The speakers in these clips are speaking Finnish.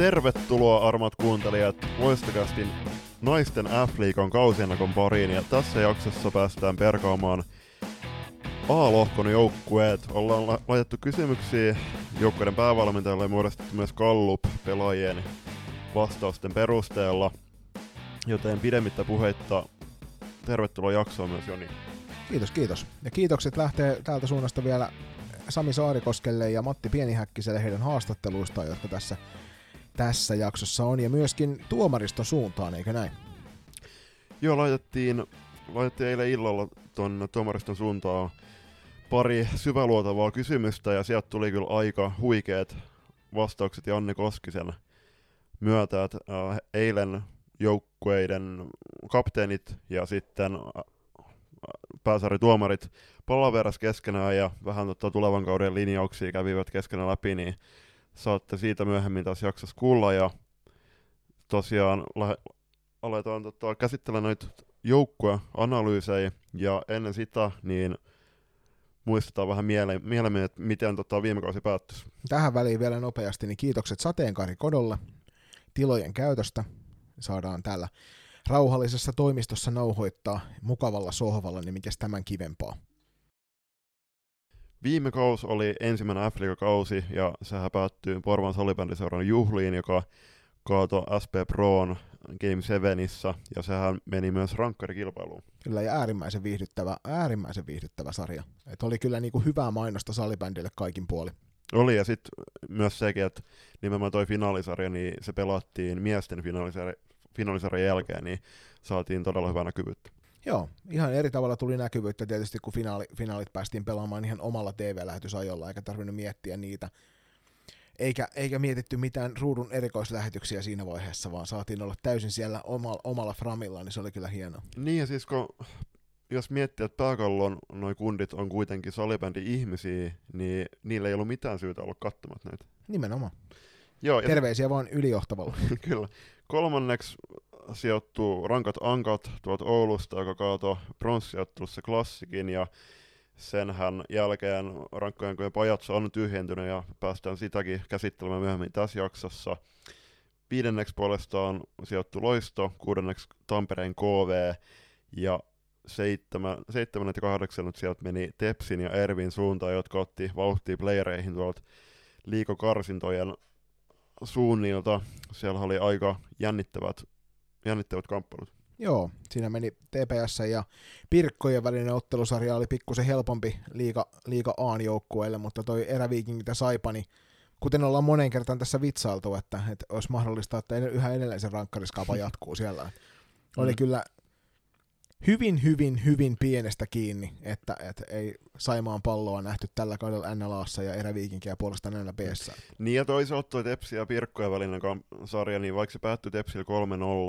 Tervetuloa armat kuuntelijat Loistakastin naisten F-liikan kausiennakon pariin ja tässä jaksossa päästään perkaamaan A-lohkon joukkueet. Ollaan la- laitettu kysymyksiä joukkueiden päävalmentajalle ja muodostettu myös Gallup pelaajien vastausten perusteella. Joten pidemmittä puheitta tervetuloa jaksoon myös Joni. Kiitos, kiitos. Ja kiitokset lähtee täältä suunnasta vielä Sami Saarikoskelle ja Matti Pienihäkkiselle heidän haastatteluistaan, jotka tässä, tässä jaksossa on, ja myöskin tuomariston suuntaan, eikö näin? Joo, laitettiin, laitettiin eilen illalla tuon tuomariston suuntaan pari syväluotavaa kysymystä, ja sieltä tuli kyllä aika huikeat vastaukset Janne Koskisen myötä, että äh, eilen joukkueiden kapteenit ja sitten äh, pääsarituomarit palaveras keskenään ja vähän tota tulevan kauden linjauksia kävivät keskenään läpi, niin saatte siitä myöhemmin tässä jaksossa kuulla. Ja tosiaan lähe- aletaan tota, käsittelemään noita joukkueanalyysejä ja ennen sitä niin muistetaan vähän miele- mielemmin, että miten tota, viime kausi päättyisi. Tähän väliin vielä nopeasti, niin kiitokset Sateenkaari Kodolle tilojen käytöstä. Saadaan täällä rauhallisessa toimistossa nauhoittaa mukavalla sohvalla, niin mikäs tämän kivempaa. Viime kausi oli ensimmäinen f kausi ja sehän päättyi Porvan salibändiseuran juhliin, joka kaatoi SP Proon Game 7 ja sehän meni myös rankkarikilpailuun. Kyllä, ja äärimmäisen viihdyttävä, äärimmäisen viihdyttävä sarja. Et oli kyllä niinku hyvää mainosta salibändille kaikin puoli. Oli ja sitten myös sekin, että nimenomaan toi finaalisarja, niin se pelattiin miesten finaalisarja, finaalisarjan jälkeen, niin saatiin todella hyvää näkyvyyttä. Joo, ihan eri tavalla tuli näkyvyyttä tietysti, kun finaali, finaalit päästiin pelaamaan ihan omalla TV-lähetysajolla, eikä tarvinnut miettiä niitä. Eikä, eikä mietitty mitään ruudun erikoislähetyksiä siinä vaiheessa, vaan saatiin olla täysin siellä omalla, omalla framilla, niin se oli kyllä hienoa. Niin ja siis kun, jos miettii, että pääkallon noi kundit on kuitenkin salibändi-ihmisiä, niin niillä ei ollut mitään syytä olla katsomat näitä. Nimenomaan. Joo, ja Terveisiä vaan ylijohtavalle. Kyllä. Kolmanneksi sijoittuu Rankat Ankat tuolta Oulusta, joka kaatoi pronssiottelussa klassikin, ja senhän jälkeen rankkojen pajatso on tyhjentynyt, ja päästään sitäkin käsittelemään myöhemmin tässä jaksossa. Viidenneksi puolestaan sijoittuu Loisto, kuudenneksi Tampereen KV, ja seitsemän, seitsemännet ja kahdeksannet sieltä meni Tepsin ja Ervin suuntaan, jotka otti vauhtia playereihin tuolta liikokarsintojen suunnilta. Siellä oli aika jännittävät, jännittävät kamppailut. Joo, siinä meni TPS ja Pirkkojen välinen ottelusarja oli pikkusen helpompi liiga, liiga A joukkueelle, mutta toi eräviikingit ja Saipa, niin kuten ollaan monen kertaan tässä vitsailtu, että, että olisi mahdollista, että yhä edelleen se rankkariskaapa jatkuu siellä. Oli Mm. kyllä hyvin, hyvin, hyvin pienestä kiinni, että, että ei Saimaan palloa nähty tällä kaudella NLAssa ja eräviikinkiä puolestaan NLBssä. Niin ja toisaalta toi Tepsi ja Pirkkojen välinen sarja, niin vaikka se päättyi Tepsillä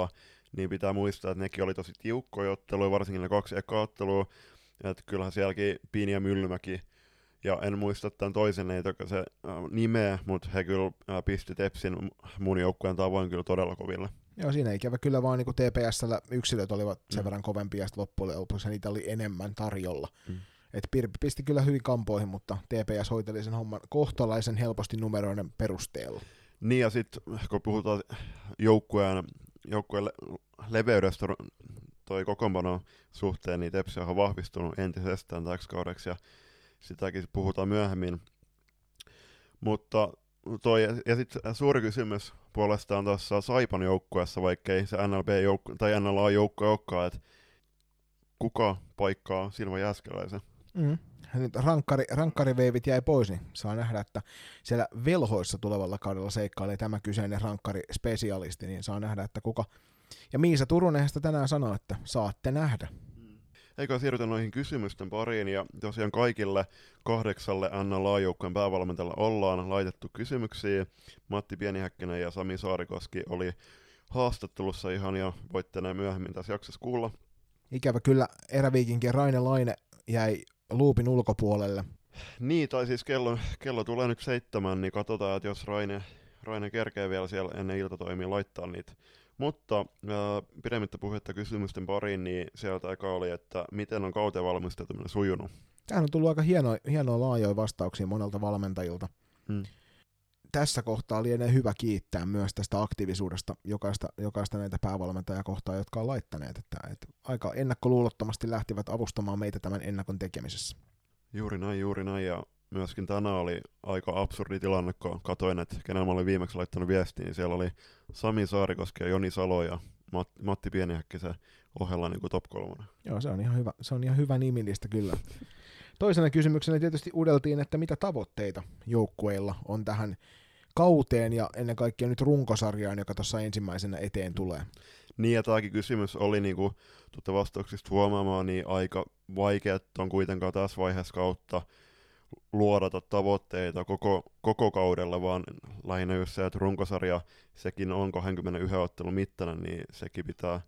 3-0, niin pitää muistaa, että nekin oli tosi tiukkoja otteluja, varsinkin ne kaksi ekaa ottelua. Että kyllähän sielläkin Piini ja Myllymäki, ja en muista tämän toisen ei toki se äh, nimeä, mutta he kyllä äh, pisti Tepsin mun joukkueen tavoin kyllä todella koville. Joo, siinä ikävä kyllä vaan niin TPSllä yksilöt olivat sen Mm. verran kovempia, ja loppujen lopuksi niitä oli enemmän tarjolla. Mm. Et Pirpi pisti kyllä hyvin kampoihin, mutta TPS hoiteli sen homman kohtalaisen helposti numeroiden perusteella. Niin ja sitten kun puhutaan joukkueen, joukkueen le- leveydestä toi kokoonpano suhteen, niin Tepsi on vahvistunut entisestään täksi kaudeksi ja sitäkin puhutaan myöhemmin. Mutta toi, ja sitten suuri kysymys puolestaan tuossa Saipan joukkueessa, vaikkei se NLB joukku, tai NLA joukko olekaan, että kuka paikkaa Silva Jääskeläisen? Mm. Nyt rankkari, rankkariveivit jäi pois, niin saa nähdä, että siellä velhoissa tulevalla kaudella seikkailee tämä kyseinen rankkarispesialisti, niin saa nähdä, että kuka. Ja Miisa Turunen sitä tänään sanoi, että saatte nähdä. Eikä siirrytä noihin kysymysten pariin, ja tosiaan kaikille kahdeksalle NLA-joukkueen päävalmentajalla ollaan laitettu kysymyksiä. Matti Pienihäkkinen ja Sami Saarikoski oli haastattelussa ihan, ja voitte ne myöhemmin tässä jaksossa kuulla. Ikävä kyllä eräviikinkien Raine Laine jäi luupin ulkopuolelle. Niin, tai siis kello, kello tulee nyt seitsemän, niin katsotaan, että jos Raine, Raine kerkee vielä siellä ennen iltatoimia laittaa niitä. Mutta ää, pidemmittä puhetta kysymysten pariin, niin sieltä eka oli, että miten on kauteen valmistautuminen sujunut. Tähän on tullut aika hieno, hienoa laajoja vastauksia monelta valmentajilta. Hmm. tässä kohtaa lienee hyvä kiittää myös tästä aktiivisuudesta jokaista, jokaista näitä päävalmentajakohtaa, jotka on laittaneet, että, että aika ennakkoluulottomasti lähtivät avustamaan meitä tämän ennakon tekemisessä. Juuri näin, juuri näin, ja myöskin tänään oli aika absurdi tilanne, kun katoin, että kenellä mä olin viimeksi laittanut viestiä, niin siellä oli Sami Saarikoski ja Joni Salo ja Matti Pienihäkkisen ohella niin kuin top kolmonen. Joo, se on ihan hyvä, se on ihan hyvä nimilistä kyllä. Toisena kysymyksenä tietysti uudeltiin, että mitä tavoitteita joukkueilla on tähän kauteen ja ennen kaikkea nyt runkosarjaan, joka tuossa ensimmäisenä eteen tulee. Niin, ja tämäkin kysymys oli niin kuin, tuota vastauksista huomaamaan, niin aika vaikea on kuitenkaan tässä vaiheessa kautta luodata tavoitteita koko, koko kaudella, vaan lähinnä just se, että runkosarja, sekin on 21 ottelun mittainen, niin sekin pitää,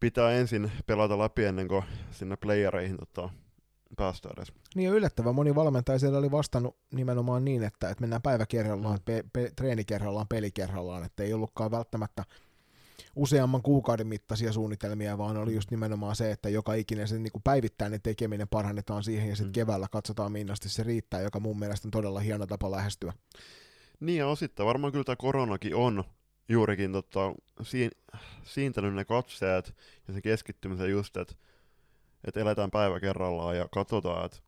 pitää ensin pelata läpi ennen kuin sinne playereihin tota, päästä edes. Niin yllättävän moni valmentaja siellä oli vastannut nimenomaan niin, että, että mennään päivä kerrallaan, mm. pe, pe, treeni kerrallaan, peli kerrallaan, että ei ollutkaan välttämättä useamman kuukauden mittaisia suunnitelmia, vaan oli just nimenomaan se, että joka ikinen se niin kuin päivittäinen tekeminen parannetaan siihen ja sitten mm. keväällä katsotaan millaisesti se riittää, joka mun mielestä on todella hieno tapa lähestyä. Niin ja osittain varmaan kyllä tämä koronakin on juurikin tota, siin, siintänyt ne katseet ja se keskittymisen just, että että eletään päivä kerrallaan ja katsotaan, että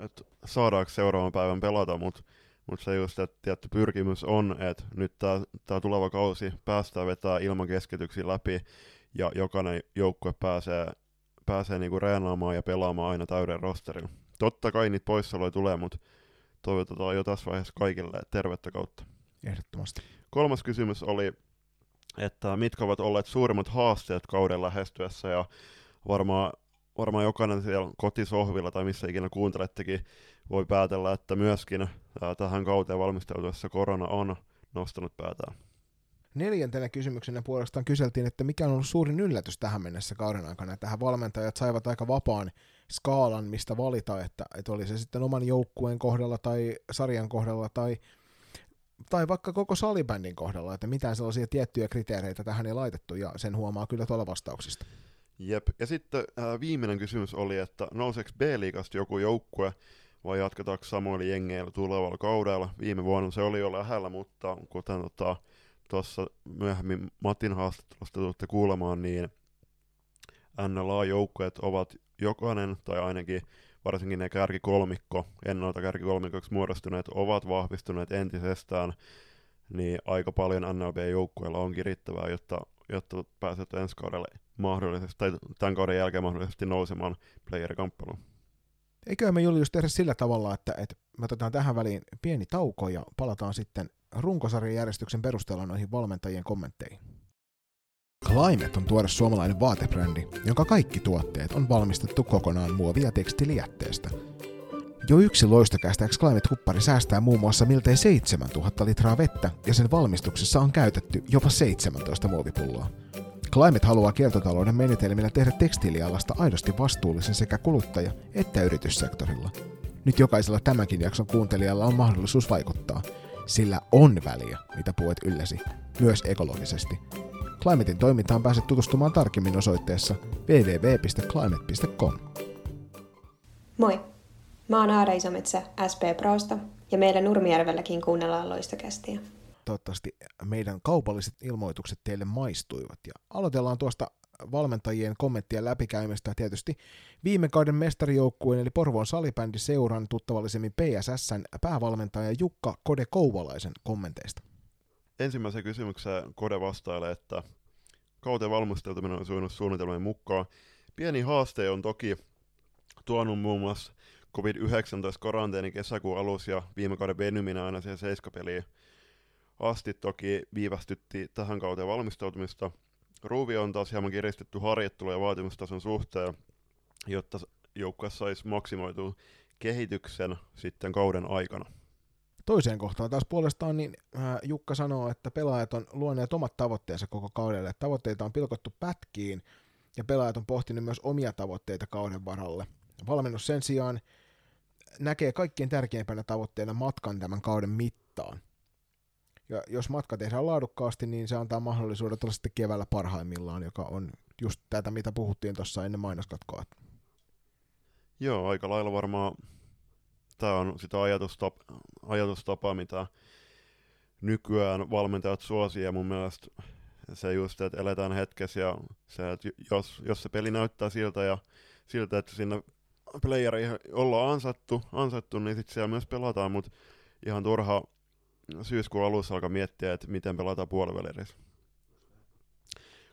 et saadaanko seuraavan päivän pelata, mutta mut se just, että tietty pyrkimys on, että nyt tämä tuleva kausi päästään vetää ilman keskityksiä läpi ja jokainen joukkue pääsee, pääsee niinku reenaamaan ja pelaamaan aina täyden rosterin. Totta kai niitä poissaoloja tulee, mutta toivotetaan jo tässä vaiheessa kaikille tervettä kautta. Ehdottomasti. Kolmas kysymys oli, että mitkä ovat olleet suurimmat haasteet kauden lähestyessä ja varmaan varmaan jokainen siellä kotisohvilla tai missä ikinä kuuntelettekin voi päätellä, että myöskin tähän kauteen valmistautuessa korona on nostanut päätään. Neljäntenä kysymyksenä puolestaan kyseltiin, että mikä on ollut suurin yllätys tähän mennessä kauden aikana. Tähän valmentajat saivat aika vapaan skaalan, mistä valita, että, että oli se sitten oman joukkueen kohdalla tai sarjan kohdalla tai, tai vaikka koko salibändin kohdalla, että mitään sellaisia tiettyjä kriteereitä tähän ei laitettu, ja sen huomaa kyllä tuolla vastauksista. Jep. Ja sitten äh, viimeinen kysymys oli, että nouseeko B-liigasta joku joukkue vai jatketaanko samoilla jengeillä tulevalla kaudella. Viime vuonna se oli jo lähellä, mutta kuten tuossa tota, myöhemmin Matin haastattelusta tulette kuulemaan, niin NLA-joukkueet ovat jokainen, tai ainakin varsinkin ne kärkikolmikko, ennalta kärkikolmikoksi muodostuneet, ovat vahvistuneet entisestään, niin aika paljon NLB-joukkueilla on kirittävää, jotta, jotta pääset ensi kaudelle mahdollisesti, tai tämän kauden jälkeen mahdollisesti nousemaan playerikamppeluun. Eikö me Julius tehdä sillä tavalla, että, että me otetaan tähän väliin pieni tauko ja palataan sitten runkosarjan järjestyksen perusteella noihin valmentajien kommentteihin. Climate on tuore suomalainen vaatebrändi, jonka kaikki tuotteet on valmistettu kokonaan muovia tekstilijätteestä. Jo yksi loistokästäks Climate-huppari säästää muun muassa miltei 7000 litraa vettä ja sen valmistuksessa on käytetty jopa 17 muovipulloa. Climate haluaa kiertotalouden menetelmillä tehdä tekstiilialasta aidosti vastuullisen sekä kuluttaja- että yrityssektorilla. Nyt jokaisella tämänkin jakson kuuntelijalla on mahdollisuus vaikuttaa, sillä on väliä, mitä puet ylläsi, myös ekologisesti. Climatein toimintaan pääset tutustumaan tarkemmin osoitteessa www.climate.com. Moi! Mä oon Aara Isometsä SP Prosta ja meillä Nurmijärvelläkin kuunnellaan loistokästiä toivottavasti meidän kaupalliset ilmoitukset teille maistuivat. Ja aloitellaan tuosta valmentajien kommenttien läpikäymistä tietysti viime kauden mestarijoukkueen eli Porvoon salibändi seuran tuttavallisemmin PSSn päävalmentaja Jukka Kode Kouvalaisen kommenteista. Ensimmäisen kysymykseen Kode vastailee, että kauteen valmistautuminen on sujunut suunnitelmien mukaan. Pieni haaste on toki tuonut muun muassa COVID-19 karanteeni kesäkuun alussa ja viime kauden venyminen aina siihen seiskapeliin asti toki viivästytti tähän kauteen valmistautumista. Ruuvi on taas hieman kiristetty harjoittelu- ja vaatimustason suhteen, jotta joukkue saisi maksimoitua kehityksen sitten kauden aikana. Toiseen kohtaan taas puolestaan niin äh, Jukka sanoo, että pelaajat on luoneet omat tavoitteensa koko kaudelle. Tavoitteita on pilkottu pätkiin ja pelaajat on pohtinut myös omia tavoitteita kauden varalle. Valmennus sen sijaan näkee kaikkien tärkeimpänä tavoitteena matkan tämän kauden mittaan. Ja jos matka tehdään laadukkaasti, niin se antaa mahdollisuudet olla sitten keväällä parhaimmillaan, joka on just tätä, mitä puhuttiin tuossa ennen mainoskatkoa. Joo, aika lailla varmaan tämä on sitä ajatustapa, ajatustapa mitä, nykyään valmentajat suosii ja mun mielestä se just, että eletään hetkessä ja se, että jos, jos se peli näyttää siltä ja siltä, että sinne playeri ollaan ansattu, ansattu niin sitten siellä myös pelataan, mutta ihan turha syyskuun alussa alkaa miettiä, että miten pelataan puolivälirissä.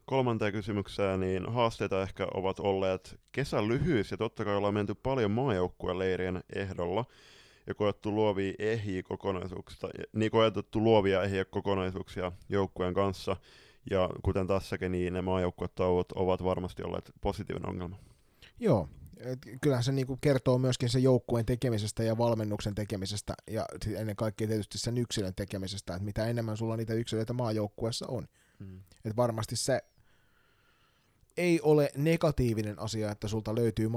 Kolmanteen kysymykseen, niin haasteita ehkä ovat olleet kesän lyhyys, ja totta kai ollaan menty paljon maajoukkueen leirien ehdolla, ja koettu luovia ehiä kokonaisuuksia, niin koettu luovia ehiä kokonaisuuksia joukkueen kanssa, ja kuten tässäkin, niin ne maajoukkuetauot ovat varmasti olleet positiivinen ongelma. Joo, et kyllähän se niinku kertoo myöskin se joukkueen tekemisestä ja valmennuksen tekemisestä ja ennen kaikkea tietysti sen yksilön tekemisestä, että mitä enemmän sulla niitä yksilöitä maajoukkueessa on. Mm. Et varmasti se ei ole negatiivinen asia, että sulta löytyy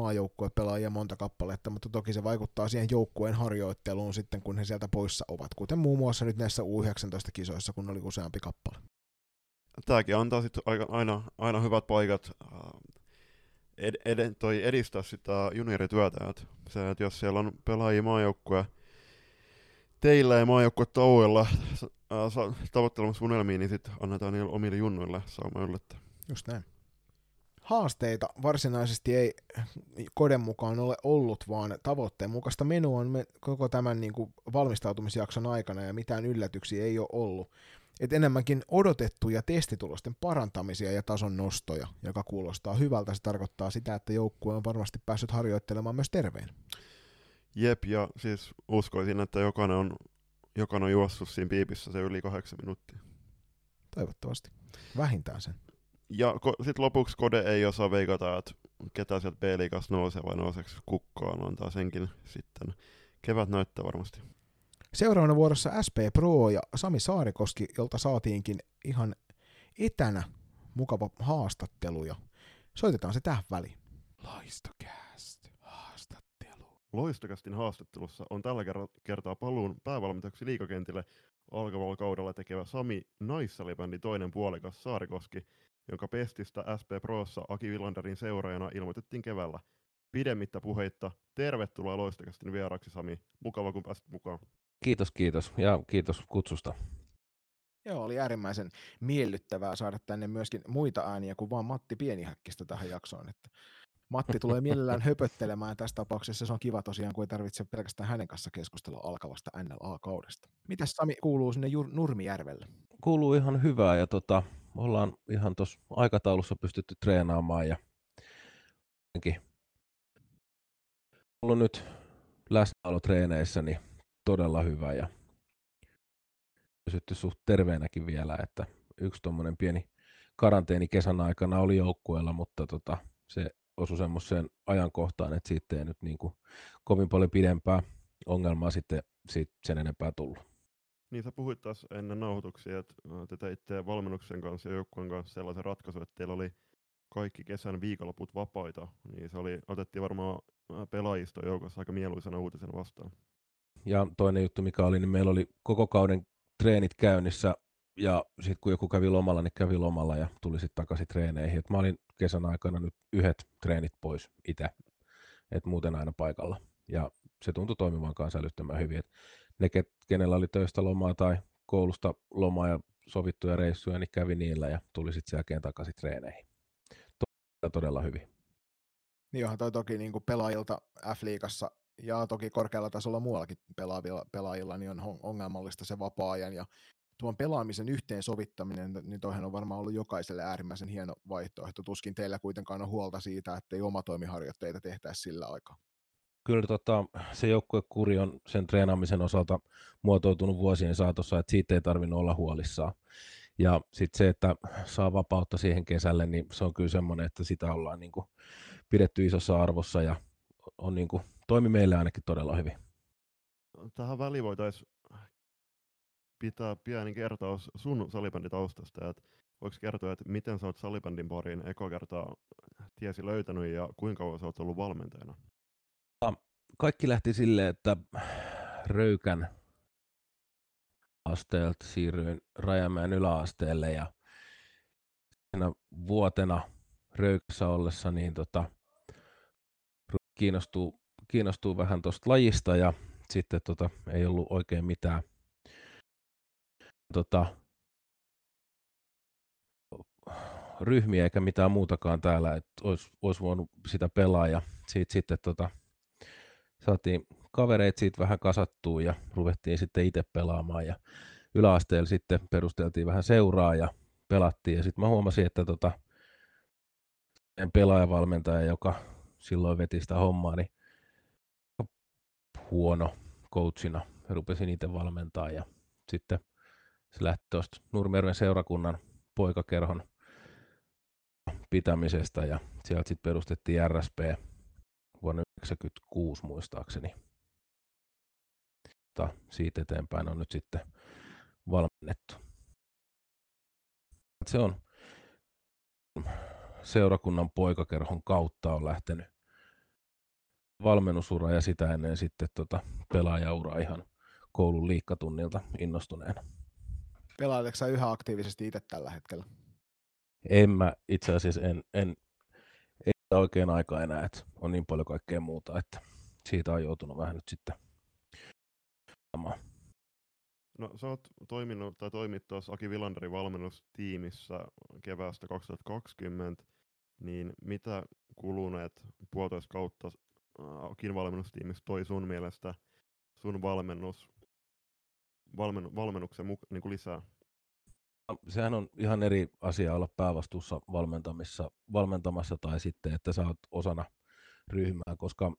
pelaajia monta kappaletta, mutta toki se vaikuttaa siihen joukkueen harjoitteluun sitten, kun he sieltä poissa ovat, kuten muun muassa nyt näissä U19-kisoissa, kun oli useampi kappale. Tämäkin antaa sitten aina, aina hyvät paikat äh, ed, ed, toi edistää sitä juniorityötä. Et se, että jos siellä on pelaajia maajoukkue teillä ja maajoukkue tauoilla äh, tavoittelemassa unelmiin, niin sitten annetaan niille omille junnuille sauma yllättää. Just näin haasteita varsinaisesti ei koden mukaan ole ollut, vaan tavoitteen mukaista menu on me, koko tämän niin kuin valmistautumisjakson aikana ja mitään yllätyksiä ei ole ollut. Et enemmänkin odotettuja testitulosten parantamisia ja tason nostoja, joka kuulostaa hyvältä. Se tarkoittaa sitä, että joukkue on varmasti päässyt harjoittelemaan myös terveen. Jep, ja siis uskoisin, että jokainen on, jokainen on juossut siinä piipissä se yli kahdeksan minuuttia. Toivottavasti. Vähintään sen. Ja ko- sitten lopuksi Kode ei osaa veikata, että ketä sieltä B-liigasta nousee vai nouseeko kukkaan, antaa senkin sitten. Kevät näyttää varmasti. Seuraavana vuorossa SP Pro ja Sami Saarikoski, jolta saatiinkin ihan etänä mukava haastattelu ja soitetaan se tähän väliin. Loistokääst haastattelu. Loistokästin haastattelussa on tällä kertaa paluun päävalmentajaksi liikakentille alkavalla kaudella tekevä Sami Naissalibändi toinen puolikas Saarikoski – jonka pestistä SP Prossa Aki Villanderin seuraajana ilmoitettiin keväällä. Pidemmittä puheitta, tervetuloa loistakastin vieraksi Sami. Mukava kun pääsit mukaan. Kiitos, kiitos ja kiitos kutsusta. Joo, oli äärimmäisen miellyttävää saada tänne myöskin muita ääniä kuin vaan Matti Pienihäkkistä tähän jaksoon. Että Matti tulee mielellään höpöttelemään tässä tapauksessa. Se on kiva tosiaan, kun ei tarvitse pelkästään hänen kanssa keskustella alkavasta NLA-kaudesta. Mitäs Sami kuuluu sinne Nurmijärvelle? Kuuluu ihan hyvää ja tota, ollaan ihan tuossa aikataulussa pystytty treenaamaan ja ollut nyt läsnäolotreeneissä niin todella hyvä ja pysytty suht terveenäkin vielä, että yksi tuommoinen pieni karanteeni kesän aikana oli joukkueella, mutta tota, se osui semmoiseen ajankohtaan, että siitä ei nyt niin kuin kovin paljon pidempää ongelmaa sitten siitä sen enempää tullut. Niin sä puhuit taas ennen nauhoituksia, että te teitte valmennuksen kanssa ja joukkueen kanssa sellaisen ratkaisun, että teillä oli kaikki kesän viikonloput vapaita, niin se oli, otettiin varmaan pelaajista joukossa aika mieluisena uutisen vastaan. Ja toinen juttu, mikä oli, niin meillä oli koko kauden treenit käynnissä, ja sitten kun joku kävi lomalla, niin kävi lomalla ja tuli sitten takaisin treeneihin. Et mä olin kesän aikana nyt yhdet treenit pois itse, että muuten aina paikalla. Ja se tuntui toimivan kanssa hyvin. Et ne, kenellä oli töistä lomaa tai koulusta lomaa ja sovittuja reissuja, niin kävi niillä ja tuli sitten sen jälkeen takaisin treeneihin. Todella, todella hyvin. Niin onhan toi toki niin kuin pelaajilta F-liigassa ja toki korkealla tasolla muuallakin pelaavilla, pelaajilla niin on ongelmallista se vapaa-ajan ja tuon pelaamisen yhteensovittaminen, niin toihan on varmaan ollut jokaiselle äärimmäisen hieno vaihtoehto. Tuskin teillä kuitenkaan on huolta siitä, että ei omatoimiharjoitteita tehtäisi sillä aikaa kyllä tota, se joukkuekuri on sen treenaamisen osalta muotoutunut vuosien saatossa, että siitä ei tarvinnut olla huolissaan. Ja sitten se, että saa vapautta siihen kesälle, niin se on kyllä semmoinen, että sitä ollaan niin kuin pidetty isossa arvossa ja on niin kuin, toimi meille ainakin todella hyvin. Tähän väliin voitaisiin pitää pieni kertaus sun salibänditaustasta, että voiko kertoa, että miten sä oot salibändin pariin eko kertaa tiesi löytänyt ja kuinka kauan sä oot ollut valmentajana? kaikki lähti silleen, että Röykän asteelta siirryin Rajamäen yläasteelle ja siinä vuotena Röykässä ollessa niin tota, kiinnostuu, kiinnostuu vähän tuosta lajista ja sitten tota, ei ollut oikein mitään tota, ryhmiä eikä mitään muutakaan täällä, että olisi, olisi voinut sitä pelaa ja siitä sitten tota, saatiin kavereita siitä vähän kasattua ja ruvettiin sitten itse pelaamaan ja yläasteella sitten perusteltiin vähän seuraa ja pelattiin ja sitten mä huomasin, että tota, en pelaajavalmentaja, joka silloin veti sitä hommaa, niin huono coachina. Rupesin itse valmentaa ja sitten se lähti tuosta Nurmijärven seurakunnan poikakerhon pitämisestä ja sieltä sitten perustettiin RSP vuonna 1996 muistaakseni. Mutta siitä eteenpäin on nyt sitten valmennettu. Se on seurakunnan poikakerhon kautta on lähtenyt valmennusura ja sitä ennen sitten tota pelaajaura ihan koulun liikkatunnilta innostuneena. Pelailetko sä yhä aktiivisesti itse tällä hetkellä? En mä itse asiassa en, en, ei oikein aikaa enää, että on niin paljon kaikkea muuta, että siitä on joutunut vähän nyt sitten No sä oot toiminut tai toimit tuossa Aki Villanderin valmennustiimissä keväästä 2020, niin mitä kuluneet puolitoista kautta äh, Akin valmennustiimissä toi sun mielestä sun valmennus, valmen, valmennuksen muka, niin kuin lisää? Sehän on ihan eri asia olla päävastuussa valmentamissa, valmentamassa tai sitten, että sä oot osana ryhmää, koska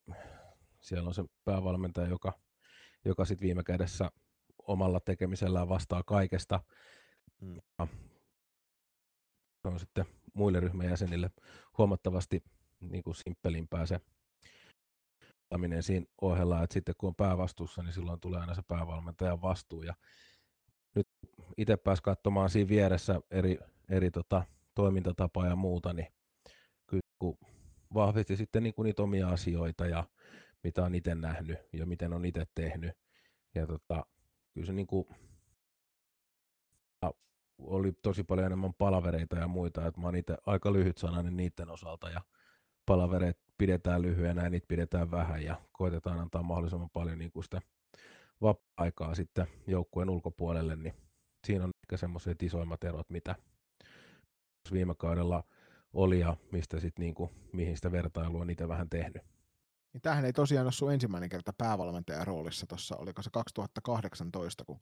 siellä on se päävalmentaja, joka, joka sitten viime kädessä omalla tekemisellään vastaa kaikesta. Mm. Se on sitten muille ryhmän jäsenille huomattavasti niin kuin simppelimpää se siinä ohella, että sitten kun on päävastuussa, niin silloin tulee aina se päävalmentajan vastuu. Ja nyt itse pääsi katsomaan siinä vieressä eri, eri tota, toimintatapaa ja muuta, niin kyllä kun vahvisti sitten niin kuin niitä omia asioita ja mitä on itse nähnyt ja miten on itse tehnyt. Ja tota, kyllä se niin kuin, oli tosi paljon enemmän palavereita ja muita, että mä oon itse aika lyhyt sananen niiden osalta ja palavereet pidetään lyhyenä ja niitä pidetään vähän ja koitetaan antaa mahdollisimman paljon niin kuin sitä vapaa-aikaa sitten joukkueen ulkopuolelle, niin siinä on ehkä semmoiset isoimmat erot, mitä viime kaudella oli ja mistä sit niinku, mihin sitä vertailua on itse vähän tehnyt. Niin tämähän ei tosiaan ole sun ensimmäinen kerta päävalmentajan roolissa tuossa, oliko se 2018, kun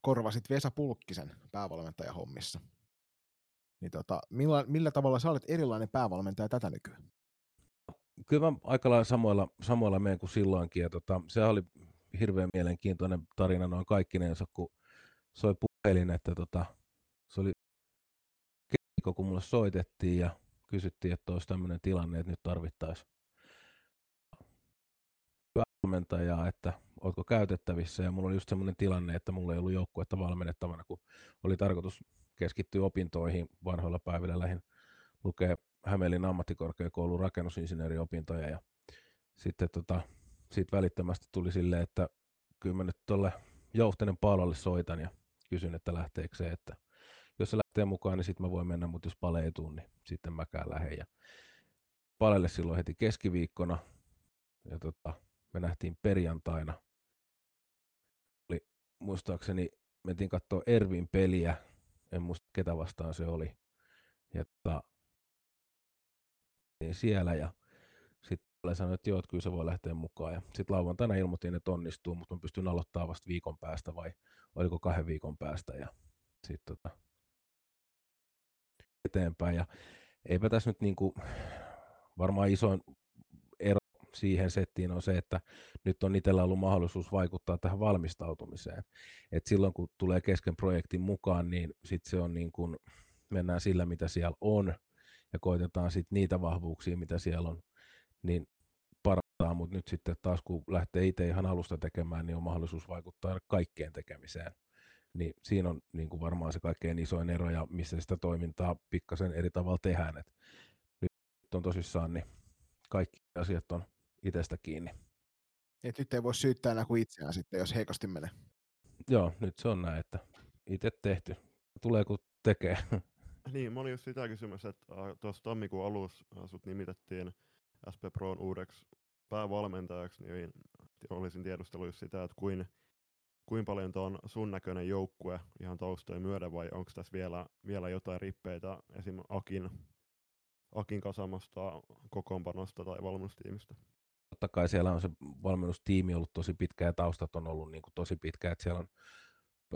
korvasit Vesa Pulkkisen päävalmentajan hommissa. Niin tota, millä, millä tavalla sä olet erilainen päävalmentaja tätä nykyään? Kyllä mä aika lailla samoilla, samoilla menen kuin silloinkin. Ja tota, se oli hirveän mielenkiintoinen tarina noin kaikkinensa, kun soi puhelin, että tota, se oli keikko, kun mulle soitettiin ja kysyttiin, että olisi tämmöinen tilanne, että nyt tarvittaisiin valmentajaa, että oletko käytettävissä. Ja mulla oli just semmoinen tilanne, että mulla ei ollut joukkuetta valmennettavana, kun oli tarkoitus keskittyä opintoihin vanhoilla päivillä lähin lukee Hämeenlinnan ammattikorkeakoulun rakennusinsinööriopintoja ja sitten tota, siitä välittömästi tuli silleen, että kyllä mä nyt tuolle Jouhtenen Paulalle soitan ja kysyn, että lähteekö se, että jos se lähtee mukaan, niin sitten mä voin mennä, mutta jos Pale ei tuu, niin sitten mäkään lähden. Ja Palelle silloin heti keskiviikkona, ja tota, me nähtiin perjantaina. Oli, muistaakseni mentiin katsoa Ervin peliä, en muista ketä vastaan se oli. Ja tota, siellä ja sitten sanoin, että joo, että kyllä se voi lähteä mukaan. Sitten lauantaina ilmoitin, että onnistuu, mutta mä pystyn aloittamaan vasta viikon päästä vai oliko kahden viikon päästä. Ja sitten tota, eteenpäin. Ja eipä tässä nyt niinku, varmaan isoin siihen settiin on se, että nyt on itsellä ollut mahdollisuus vaikuttaa tähän valmistautumiseen. Et silloin kun tulee kesken projektin mukaan, niin sitten se on niin kuin, mennään sillä, mitä siellä on, ja koitetaan sitten niitä vahvuuksia, mitä siellä on, niin parantaa, mutta nyt sitten taas kun lähtee itse ihan alusta tekemään, niin on mahdollisuus vaikuttaa kaikkeen tekemiseen. Niin siinä on niin kuin varmaan se kaikkein isoin ero ja missä sitä toimintaa pikkasen eri tavalla tehdään. Et nyt on tosissaan, niin kaikki asiat on itsestä kiinni. Et nyt ei voi syyttää enää kuin itseään sitten, jos heikosti menee. Joo, nyt se on näin, että itse tehty. Tulee kun tekee. Niin, mä olin just sitä kysymys, että äh, tuossa tammikuun alussa äh, sut nimitettiin SP Proon uudeksi päävalmentajaksi, niin olisin tiedustellut just sitä, että kuin kuinka paljon tuo on sun näköinen joukkue ihan taustojen myöden vai onko tässä vielä, vielä jotain rippeitä esim. Akin, Akin kasamasta kokoonpanosta tai valmennustiimistä? Totta kai siellä on se valmennustiimi ollut tosi pitkä ja taustat on ollut niin kuin tosi pitkä, että siellä on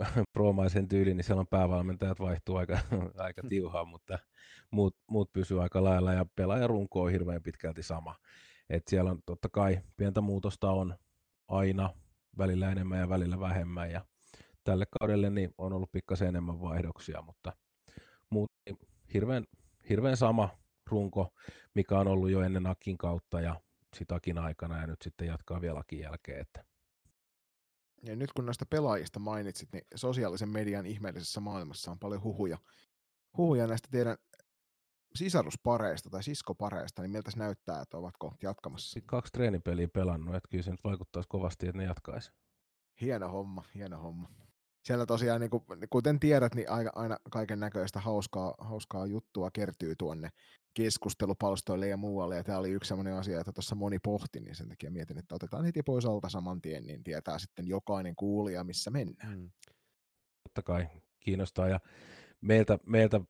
proomaisen tyyli, niin siellä on päävalmentajat vaihtuu aika, aika tiuhaan, mutta muut, muut pysyy aika lailla ja pelaajarunko on hirveän pitkälti sama. Et siellä on totta kai pientä muutosta on aina, välillä enemmän ja välillä vähemmän ja tälle kaudelle niin on ollut pikkasen enemmän vaihdoksia, mutta muut, niin hirveän, hirveän sama runko, mikä on ollut jo ennen Akin kautta ja sitä Akin aikana ja nyt sitten jatkaa vielä Akin jälkeen. Että. Ja nyt kun näistä pelaajista mainitsit, niin sosiaalisen median ihmeellisessä maailmassa on paljon huhuja, huhuja näistä teidän sisaruspareista tai siskopareista, niin miltä se näyttää, että ovatko jatkamassa? Sitten kaksi treenipeliä pelannut, että kyllä se nyt vaikuttaisi kovasti, että ne jatkaisi. Hieno homma, hieno homma. Siellä tosiaan, niin kuin, kuten tiedät, niin aina, aina kaiken näköistä hauskaa, hauskaa juttua kertyy tuonne keskustelupalstoille ja muualle, ja tämä oli yksi sellainen asia, että tuossa moni pohti, niin sen takia mietin, että otetaan heti pois alta saman tien, niin tietää sitten jokainen kuulija, missä mennään. Hmm. Totta kai, kiinnostaa, ja meiltä, meiltä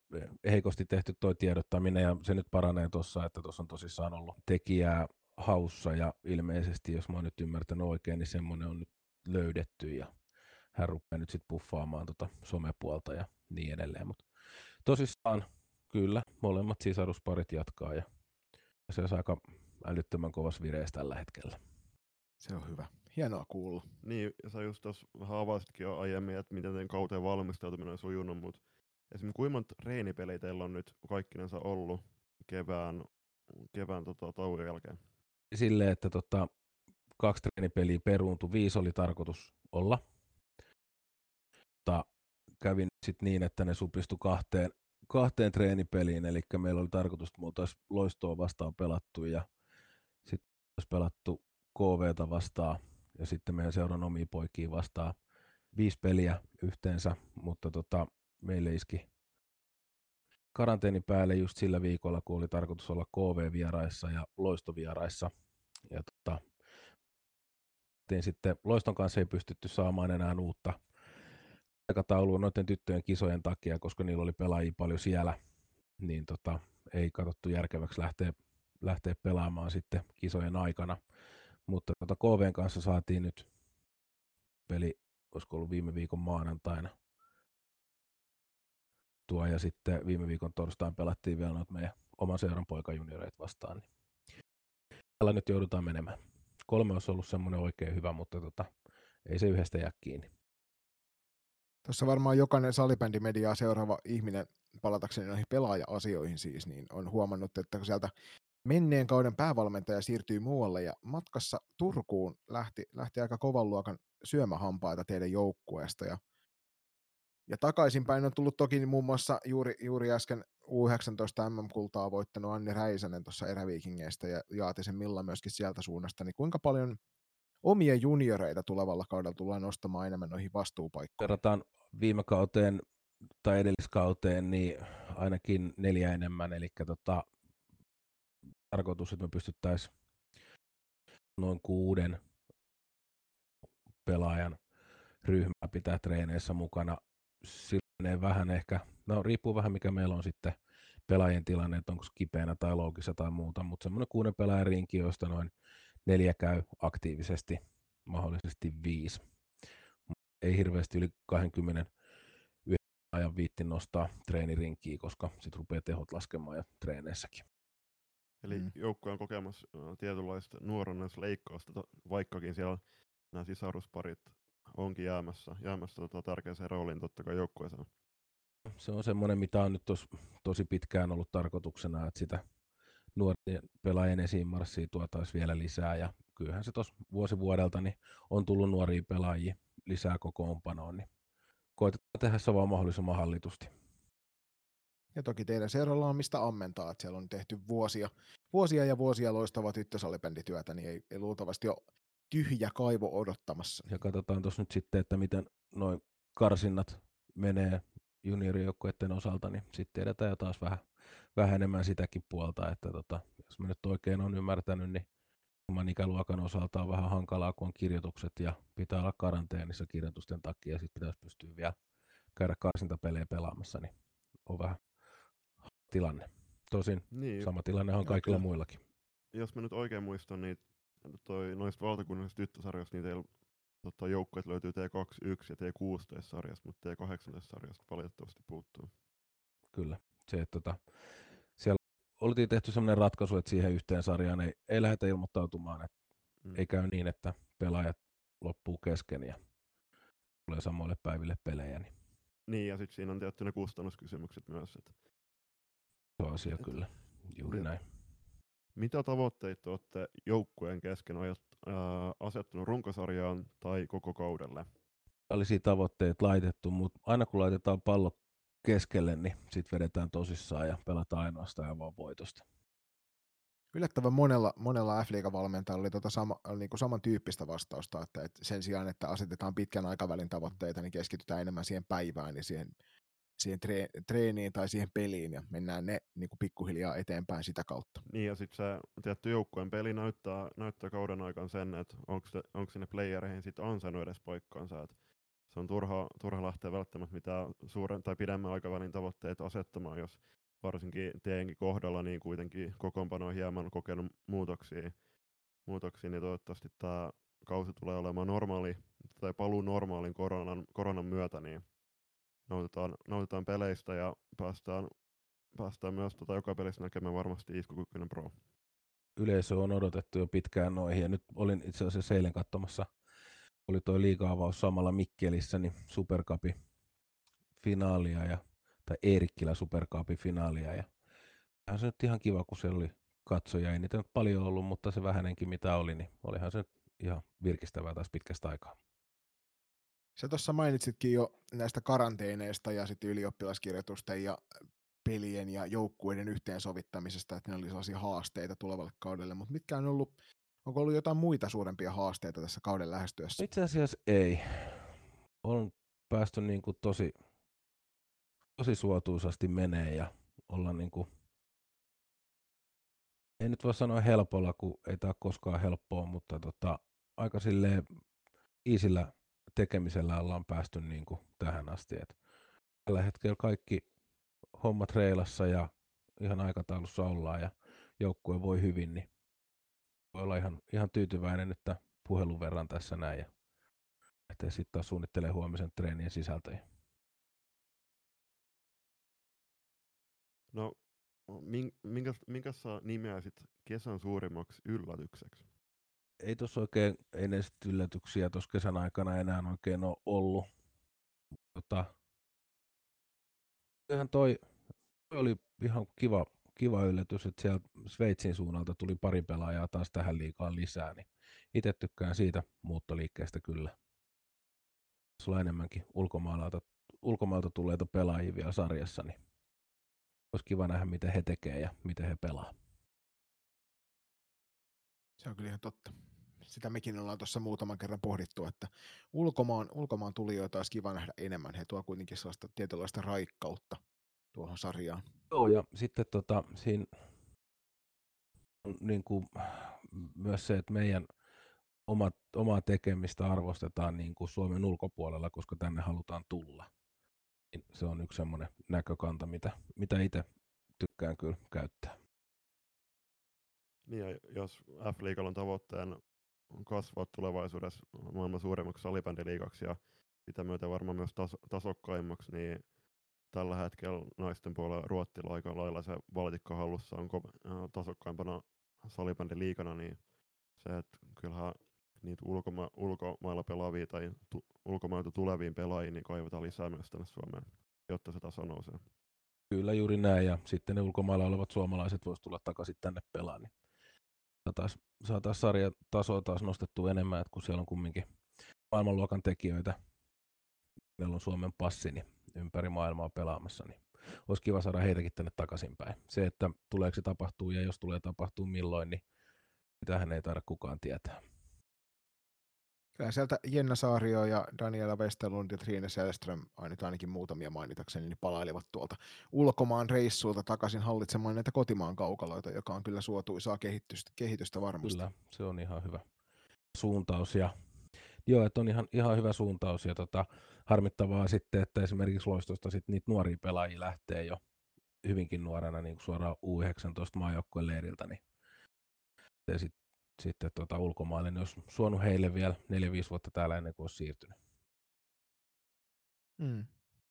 heikosti tehty tuo tiedottaminen ja se nyt paranee tuossa, että tuossa on tosissaan ollut tekijää haussa ja ilmeisesti, jos mä oon nyt ymmärtänyt oikein, niin semmoinen on nyt löydetty ja hän rupeaa nyt sitten puffaamaan tota somepuolta ja niin edelleen. Mutta tosissaan kyllä, molemmat sisarusparit jatkaa ja se on aika älyttömän kovas vireessä tällä hetkellä. Se on hyvä. Hienoa kuulla. Niin, sä just tuossa avasitkin jo aiemmin, että miten teidän kauteen valmistautuminen on sujunut, mutta Esimerkiksi kuinka monta reenipeliä teillä on nyt kaikkinensa ollut kevään, kevään tota, tauon jälkeen? Silleen, että tota, kaksi treenipeliä peruuntu, viisi oli tarkoitus olla. Mutta kävin sitten niin, että ne supistu kahteen, kahteen treenipeliin, eli meillä oli tarkoitus, että me oltaisiin loistoa vastaan pelattu ja sitten olisi pelattu KVta vastaan ja sitten meidän seuran omia poikia vastaan viisi peliä yhteensä, mutta tota, meille iski karanteeni päälle just sillä viikolla, kun oli tarkoitus olla KV-vieraissa ja Loistovieraissa. Ja tota, sitten Loiston kanssa ei pystytty saamaan enää uutta aikataulua noiden tyttöjen kisojen takia, koska niillä oli pelaajia paljon siellä, niin tota, ei katsottu järkeväksi lähteä, lähteä pelaamaan sitten kisojen aikana. Mutta tota KVn kanssa saatiin nyt peli, olisiko ollut viime viikon maanantaina, tuo ja sitten viime viikon torstain pelattiin vielä noita meidän oman seuran poikajunioreita vastaan. Niin tällä nyt joudutaan menemään. Kolme olisi ollut semmoinen oikein hyvä, mutta tota, ei se yhdestä jää kiinni. Tuossa varmaan jokainen salibändimediaa seuraava ihminen, palatakseni noihin pelaaja-asioihin siis, niin on huomannut, että kun sieltä menneen kauden päävalmentaja siirtyi muualle ja matkassa Turkuun lähti, lähti aika kovan luokan syömähampaita teidän joukkueesta ja ja takaisinpäin on tullut toki muun muassa juuri, juuri äsken U19 MM-kultaa voittanut Anni Räisänen tuossa eräviikingeistä ja Jaatisen Milla myöskin sieltä suunnasta, niin kuinka paljon omia junioreita tulevalla kaudella tullaan nostamaan enemmän noihin vastuupaikkoihin? Verrataan viime kauteen tai edelliskauteen, niin ainakin neljä enemmän, eli tota, tarkoitus, että me pystyttäisiin noin kuuden pelaajan ryhmää pitää treeneissä mukana silleen vähän ehkä, no riippuu vähän mikä meillä on sitten pelaajien tilanne, että onko kipeänä tai loogissa tai muuta, mutta semmoinen kuuden pelaajan rinki, joista noin neljä käy aktiivisesti, mahdollisesti viisi. Ei hirveästi yli 20 ajan viitti nostaa treenirinkiä, koska sitten rupeaa tehot laskemaan ja treeneissäkin. Eli mm. joukkue on kokemassa tietynlaista nuoronnusleikkausta, vaikkakin siellä nämä sisarusparit onkin jäämässä, jäämässä tota tärkeäseen rooliin totta kai joukkueeseen. Se on semmoinen, mitä on nyt tos, tosi pitkään ollut tarkoituksena, että sitä nuorten pelaajien esiinmarssia tuotaisiin vielä lisää ja kyllähän se tuossa vuosi vuodelta niin on tullut nuoria pelaajia lisää kokoonpanoon, niin koitetaan tehdä se vaan mahdollisimman hallitusti. Ja toki teidän seuralla on mistä ammentaa, että siellä on tehty vuosia, vuosia ja vuosia loistavaa tyttösalibändityötä, niin ei, ei luultavasti ole tyhjä kaivo odottamassa. Ja katsotaan tuossa nyt sitten, että miten noin karsinnat menee juniorijoukkueiden osalta, niin sitten tiedetään jo taas vähän, vähän enemmän sitäkin puolta, että tota, jos mä nyt oikein on ymmärtänyt, niin oman ikäluokan osalta on vähän hankalaa, kun on kirjoitukset ja pitää olla karanteenissa kirjoitusten takia ja sitten pitäisi pystyä vielä käydä karsintapelejä pelaamassa, niin on vähän tilanne. Tosin Niin, sama tilanne on kaikilla kyllä. muillakin. jos mä nyt oikein muistan, niin toi, noista valtakunnallisista tyttösarjoista, niin teillä tota, joukkueet löytyy T21 ja T16-sarjasta, mutta T18-sarjasta valitettavasti puuttuu. Kyllä. Se, että tota, siellä oltiin tehty sellainen ratkaisu, että siihen yhteen sarjaan ei, ei lähdetä ilmoittautumaan, että Mm. ei käy niin, että pelaajat loppuu kesken ja tulee samoille päiville pelejä, niin Niin, ja sitten siinä on tietty ne kustannuskysymykset myös. Että se on asia Et- kyllä. Juuri et- näin. mitä tavoitteita olette joukkueen kesken asettunut runkosarjaan tai koko kaudelle? Tällaisia tavoitteita laitettu, mutta aina kun laitetaan pallo keskelle, niin sitten vedetään tosissaan ja pelataan ainoastaan ja vaan voitosta. Yllättävän monella, monella f valmentajalla oli tota sama, niin kuin samantyyppistä vastausta, että, että sen sijaan, että asetetaan pitkän aikavälin tavoitteita, niin keskitytään enemmän siihen päivään ja siihen, siihen tre, treeniin tai siihen peliin ja mennään ne niin kuin pikkuhiljaa eteenpäin sitä kautta. Niin, ja sitten se tietty joukkueen peli näyttää, näyttää kauden aikana sen, että onko sinne playereihin sitten ansainnut edes paikkaansa. Et se on turha, turha lähteä välttämättä mitään suuren tai pidemmän aikavälin tavoitteita asettamaan, jos varsinkin teidänkin kohdalla niin kuitenkin kokoonpano on hieman kokenut muutoksia, muutoksia niin toivottavasti tämä kausi tulee olemaan normaali, tai paluu normaalin koronan, koronan myötä, niin nautitaan, nautitaan peleistä ja päästään, päästään myös tota joka pelissä näkemään varmasti iskukykyinen pro. Yleisö on odotettu jo pitkään noihin ja nyt olin itse asiassa eilen katsomassa, oli toi liiga-avaus samalla Mikkelissä, niin Supercupi finaalia ja, tai Eerikkilä Supercupin finaalia ja se nyt ihan kiva, kun siellä oli katsoja, ei niitä nyt paljon ollut, mutta se vähänenkin mitä oli, niin olihan se nyt ihan virkistävää taas pitkästä aikaa. Sä tuossa mainitsitkin jo näistä karanteeneista ja sitten ylioppilaskirjoitusten ja pelien ja joukkueiden yhteensovittamisesta, että ne oli sellaisia haasteita tulevalle kaudelle, mutta mitkä on ollut, onko ollut jotain muita suurempia haasteita tässä kauden lähestyessä? Itse asiassa ei. On päästy niin kuin tosi, tosi suotuisasti menee ja ollaan niin kuin, ei nyt voi sanoa helpolla, kun ei tämä koskaan helppoa, mutta tota, aika silleen iisillä tekemisellä ollaan päästy niin kuin tähän asti. Et tällä hetkellä kaikki hommat reilassa ja ihan aikataulussa ollaan ja joukkue voi hyvin, niin voi olla ihan, ihan tyytyväinen, että puhelun verran tässä näin ja lähtee sitten taas suunnittelee huomisen treenien sisältöjä. No, min- minkä, minkä sä nimeäisit kesän suurimmaksi yllätykseksi? Ei tuossa oikein, ei ne sit yllätyksiä tuossa kesän aikana enää oikein ole ollut. Tota, ihan toi, toi oli ihan kiva, kiva yllätys, että sieltä Sveitsin suunnalta tuli pari pelaajaa taas tähän liikaan lisää, niin itse tykkään siitä muuttoliikkeestä kyllä. On enemmänkin ulkomailta, ulkomailta tulleita pelaajia vielä sarjassa, niin olisi kiva nähdä, miten he tekee ja miten he pelaa. Se on kyllä ihan totta. Sitä mekin ollaan tuossa muutaman kerran pohdittu, että ulkomaan, ulkomaan tulijoita olisi kiva nähdä enemmän. He tuo kuitenkin sellaista tietynlaista raikkautta tuohon sarjaan. Joo, ja sitten tota, siinä on niin kuin, myös se, että meidän omat, omaa tekemistä arvostetaan niin kuin Suomen ulkopuolella, koska tänne halutaan tulla. Niin se on yksi semmoinen näkökanta, mitä, mitä itse tykkään kyllä käyttää. Niin, ja jos F-liigalla on tavoitteena kasvaa tulevaisuudessa maailman suurimmaksi salibändiliigaksi ja sitä myötä varmaan myös taso- tasokkaimmaksi, niin tällä hetkellä naisten puolella Ruottilla aika lailla se valtikko hallussa on äh, tasokkaimpana salibändiliigana, niin se, että kyllähän niitä ulkoma- ulkomailla pelaavia tai tu- ulkomailta tuleviin pelaajia niin kaivataan lisää myös tänne Suomeen, jotta se taso nousee. Kyllä juuri näin, ja sitten ne ulkomailla olevat suomalaiset voisivat tulla takaisin tänne pelaamaan, niin saataisiin saatais sarjan tasoa taas nostettua enemmän, että kun siellä on kumminkin maailmanluokan tekijöitä, meillä on Suomen passi niin ympäri maailmaa pelaamassa, niin olisi kiva saada heitäkin tänne takaisinpäin. Se, että tuleeko se tapahtuu ja jos tulee tapahtuu milloin, niin sitähän ei taida kukaan tietää. Kyllä sieltä Jenna Saario ja Daniela Westerlund ja Trine Selström, nyt ainakin muutamia mainitakseni, niin palailivat tuolta ulkomaan reissuilta takaisin hallitsemaan näitä kotimaan kaukaloita, joka on kyllä suotuisaa kehitystä, kehitystä varmasti. Kyllä, se on ihan hyvä suuntaus. Ja, joo, että on ihan, ihan hyvä suuntaus ja tota, harmittavaa sitten, että esimerkiksi loistosta sit niitä nuoria pelaajia lähtee jo hyvinkin nuorena niin suoraan U19 maajoukkueen leiriltä, niin sit, sitten tota, ulkomaille, niin olisi suonut heille vielä 4-5 vuotta täällä ennen kuin olisi siirtynyt. Mm.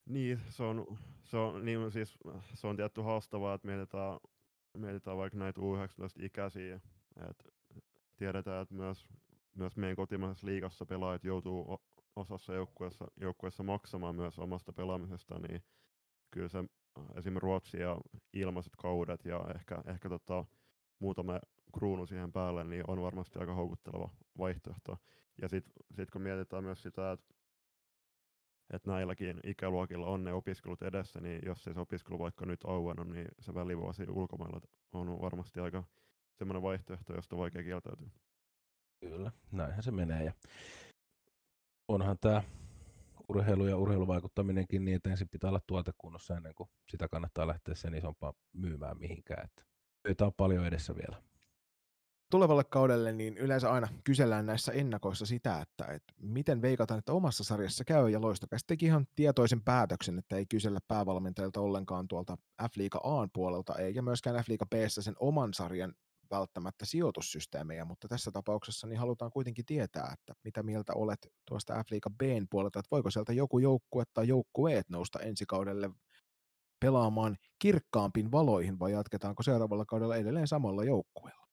Niin, se on, se on, niin, siis, se on tietty haastavaa, että mietitään, mietitään vaikka näitä U19-ikäisiä, että tiedetään, että myös, myös meidän kotimaisessa liigassa pelaajat joutuu osassa joukkueessa, joukkueessa maksamaan myös omasta pelaamisesta, niin kyllä se esimerkiksi Ruotsi ja ilmaiset kaudet ja ehkä, ehkä tota, muutama kruunu siihen päälle, niin on varmasti aika houkutteleva vaihtoehto. Ja sitten sit kun mietitään myös sitä, että että näilläkin ikäluokilla on ne opiskelut edessä, niin jos ei se opiskelu vaikka nyt auennut, niin se välivuosi ulkomailla on varmasti aika semmoinen vaihtoehto, josta on vaikea kieltäytyä. Kyllä, näinhän se menee. Ja onhan tämä urheilu ja urheiluvaikuttaminenkin niin, että ensin pitää olla tuotekunnossa ennen kuin sitä kannattaa lähteä sen isompaa myymään mihinkään. Että töitä on paljon edessä vielä. Tulevalle kaudelle niin yleensä aina kysellään näissä ennakoissa sitä, että, että miten veikataan, että omassa sarjassa käy, ja Loistokäs teki ihan tietoisen päätöksen, että ei kysellä päävalmentajilta ollenkaan tuolta F-liiga A puolelta, eikä myöskään F-liiga B sen oman sarjan välttämättä sijoitussysteemejä, mutta tässä tapauksessa niin halutaan kuitenkin tietää, että mitä mieltä olet tuosta F-liiga B puolelta, että voiko sieltä joku joukkue tai joukkueet nousta ensi kaudelle pelaamaan kirkkaampiin valoihin vai jatketaanko seuraavalla kaudella edelleen samalla joukkueella?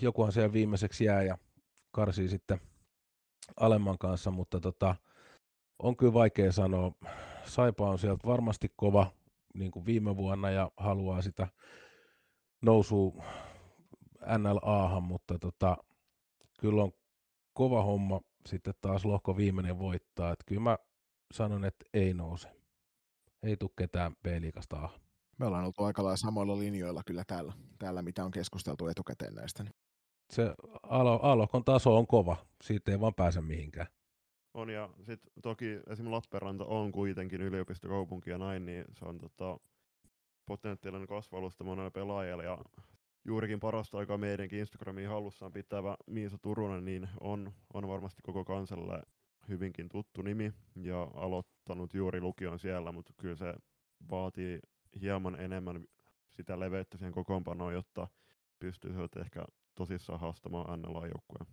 Jokuhan siellä viimeiseksi jää ja karsii sitten alemman kanssa, mutta tota, on kyllä vaikea sanoa. Saipa on sieltä varmasti kova niin kuin viime vuonna ja haluaa sitä nousua NLAhan, mutta tota, kyllä on kova homma sitten taas lohko viimeinen voittaa. Että kyllä mä sanon, että ei nouse. Ei tule ketään B-liikasta Me ollaan oltu aika lailla samoilla linjoilla kyllä täällä, täällä mitä on keskusteltu etukäteen näistä. Niin. Se A-lohkon taso on kova, siitä ei vaan pääse mihinkään. On ja sitten toki esimerkiksi Lappeenranta on kuitenkin yliopistokaupunki ja näin, niin se on tota, potentiaalinen kasvalusta monelle pelaajalle ja juurikin parasta aikaa meidänkin Instagramiin hallussaan pitävä Miisa Turunen, niin on, on varmasti koko kansalle hyvinkin tuttu nimi ja aloittanut juuri lukion siellä, mutta kyllä se vaatii hieman enemmän sitä leveyttä siihen kokoonpanoon, jotta pystyy ehkä tosissaan haastamaan NLA-joukkueen.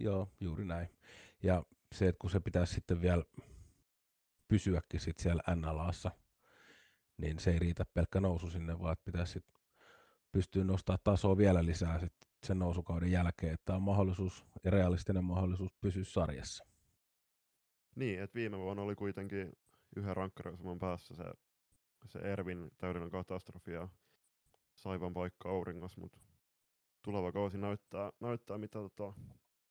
Joo, juuri näin. Ja se, että kun se pitäisi sitten vielä pysyäkin sit siellä NLAssa, niin se ei riitä pelkkä nousu sinne, vaan pitäisi sit pystyy nostamaan tasoa vielä lisää sit sen nousukauden jälkeen, että on mahdollisuus ja realistinen mahdollisuus pysyä sarjassa. Niin, että viime vuonna oli kuitenkin yhden rankkariosuman päässä se, se Ervin täydellinen katastrofi ja Saivan paikka auringossa, mutta tuleva kausi näyttää, näyttää mitä, tota,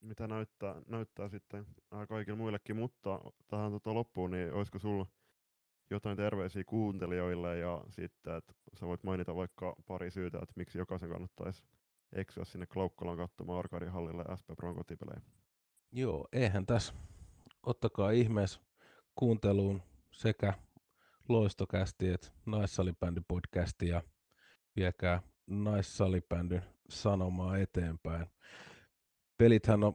mitä näyttää, näyttää sitten kaikille muillekin, mutta tähän tota loppuun, niin olisiko sulla jotain terveisiä kuuntelijoille ja sitten, että sä voit mainita vaikka pari syytä, että miksi jokaisen kannattaisi eksyä sinne Klaukkalan katsomaan Arkadihallille SP Bron kotipelejä. Joo, eihän tässä. Ottakaa ihmeessä kuunteluun sekä loistokästi että naissalibändi podcasti ja viekää naissalibändyn sanomaa eteenpäin. Pelithän on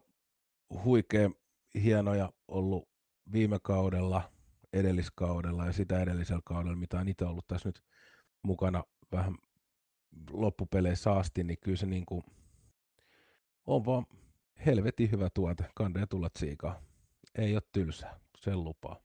huikea hienoja ollut viime kaudella – edelliskaudella ja sitä edellisellä kaudella, mitä on itse ollut tässä nyt mukana vähän loppupeleissä asti, niin kyllä se niin kuin on vaan helvetin hyvä tuote, kandee tulla tsiikaa. Ei ole tylsää, sen lupaa.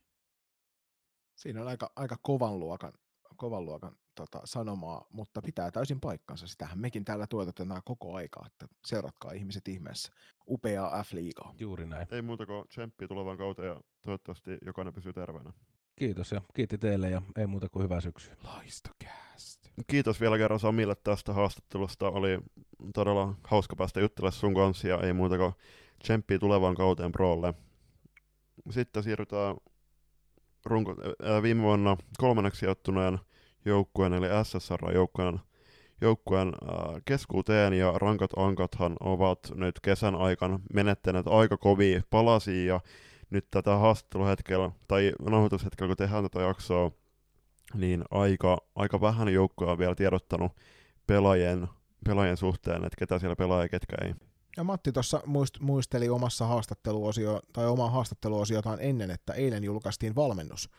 Siinä on aika, aika kovan luokan, kovan luokan tota, sanomaa, mutta pitää täysin paikkansa. Sitähän mekin täällä tuotetaan koko aikaa, että seuratkaa ihmiset ihmeessä. Upeaa F-liigaa. Juuri näin. Ei muuta kuin tsemppiä tulevan kautta ja toivottavasti jokainen pysyy terveenä. Kiitos ja kiitti teille ja ei muuta kuin hyvää syksyä. Laistokääst. Kiitos vielä kerran Samille tästä haastattelusta. Oli todella hauska päästä juttelemaan sun kanssa ja ei muuta kuin tsemppiä tulevaan kauteen Prolle. Sitten siirrytään runko, äh, viime vuonna kolmanneksi sijoittuneen joukkueen eli SSR-joukkueen joukkueen äh, keskuuteen, ja rankat ankathan ovat nyt kesän aikana menettäneet aika kovia palasia, ja nyt tätä haastatteluhetkellä, tai nauhoitushetkellä, kun tehdään tätä jaksoa, niin aika, aika vähän joukkoja on vielä tiedottanut pelaajien, pelaajien suhteen, että ketä siellä pelaa ja ketkä ei. Ja Matti tuossa muist, muisteli omassa haastatteluosio, tai omaa haastatteluosiotaan ennen, että eilen julkaistiin valmennus.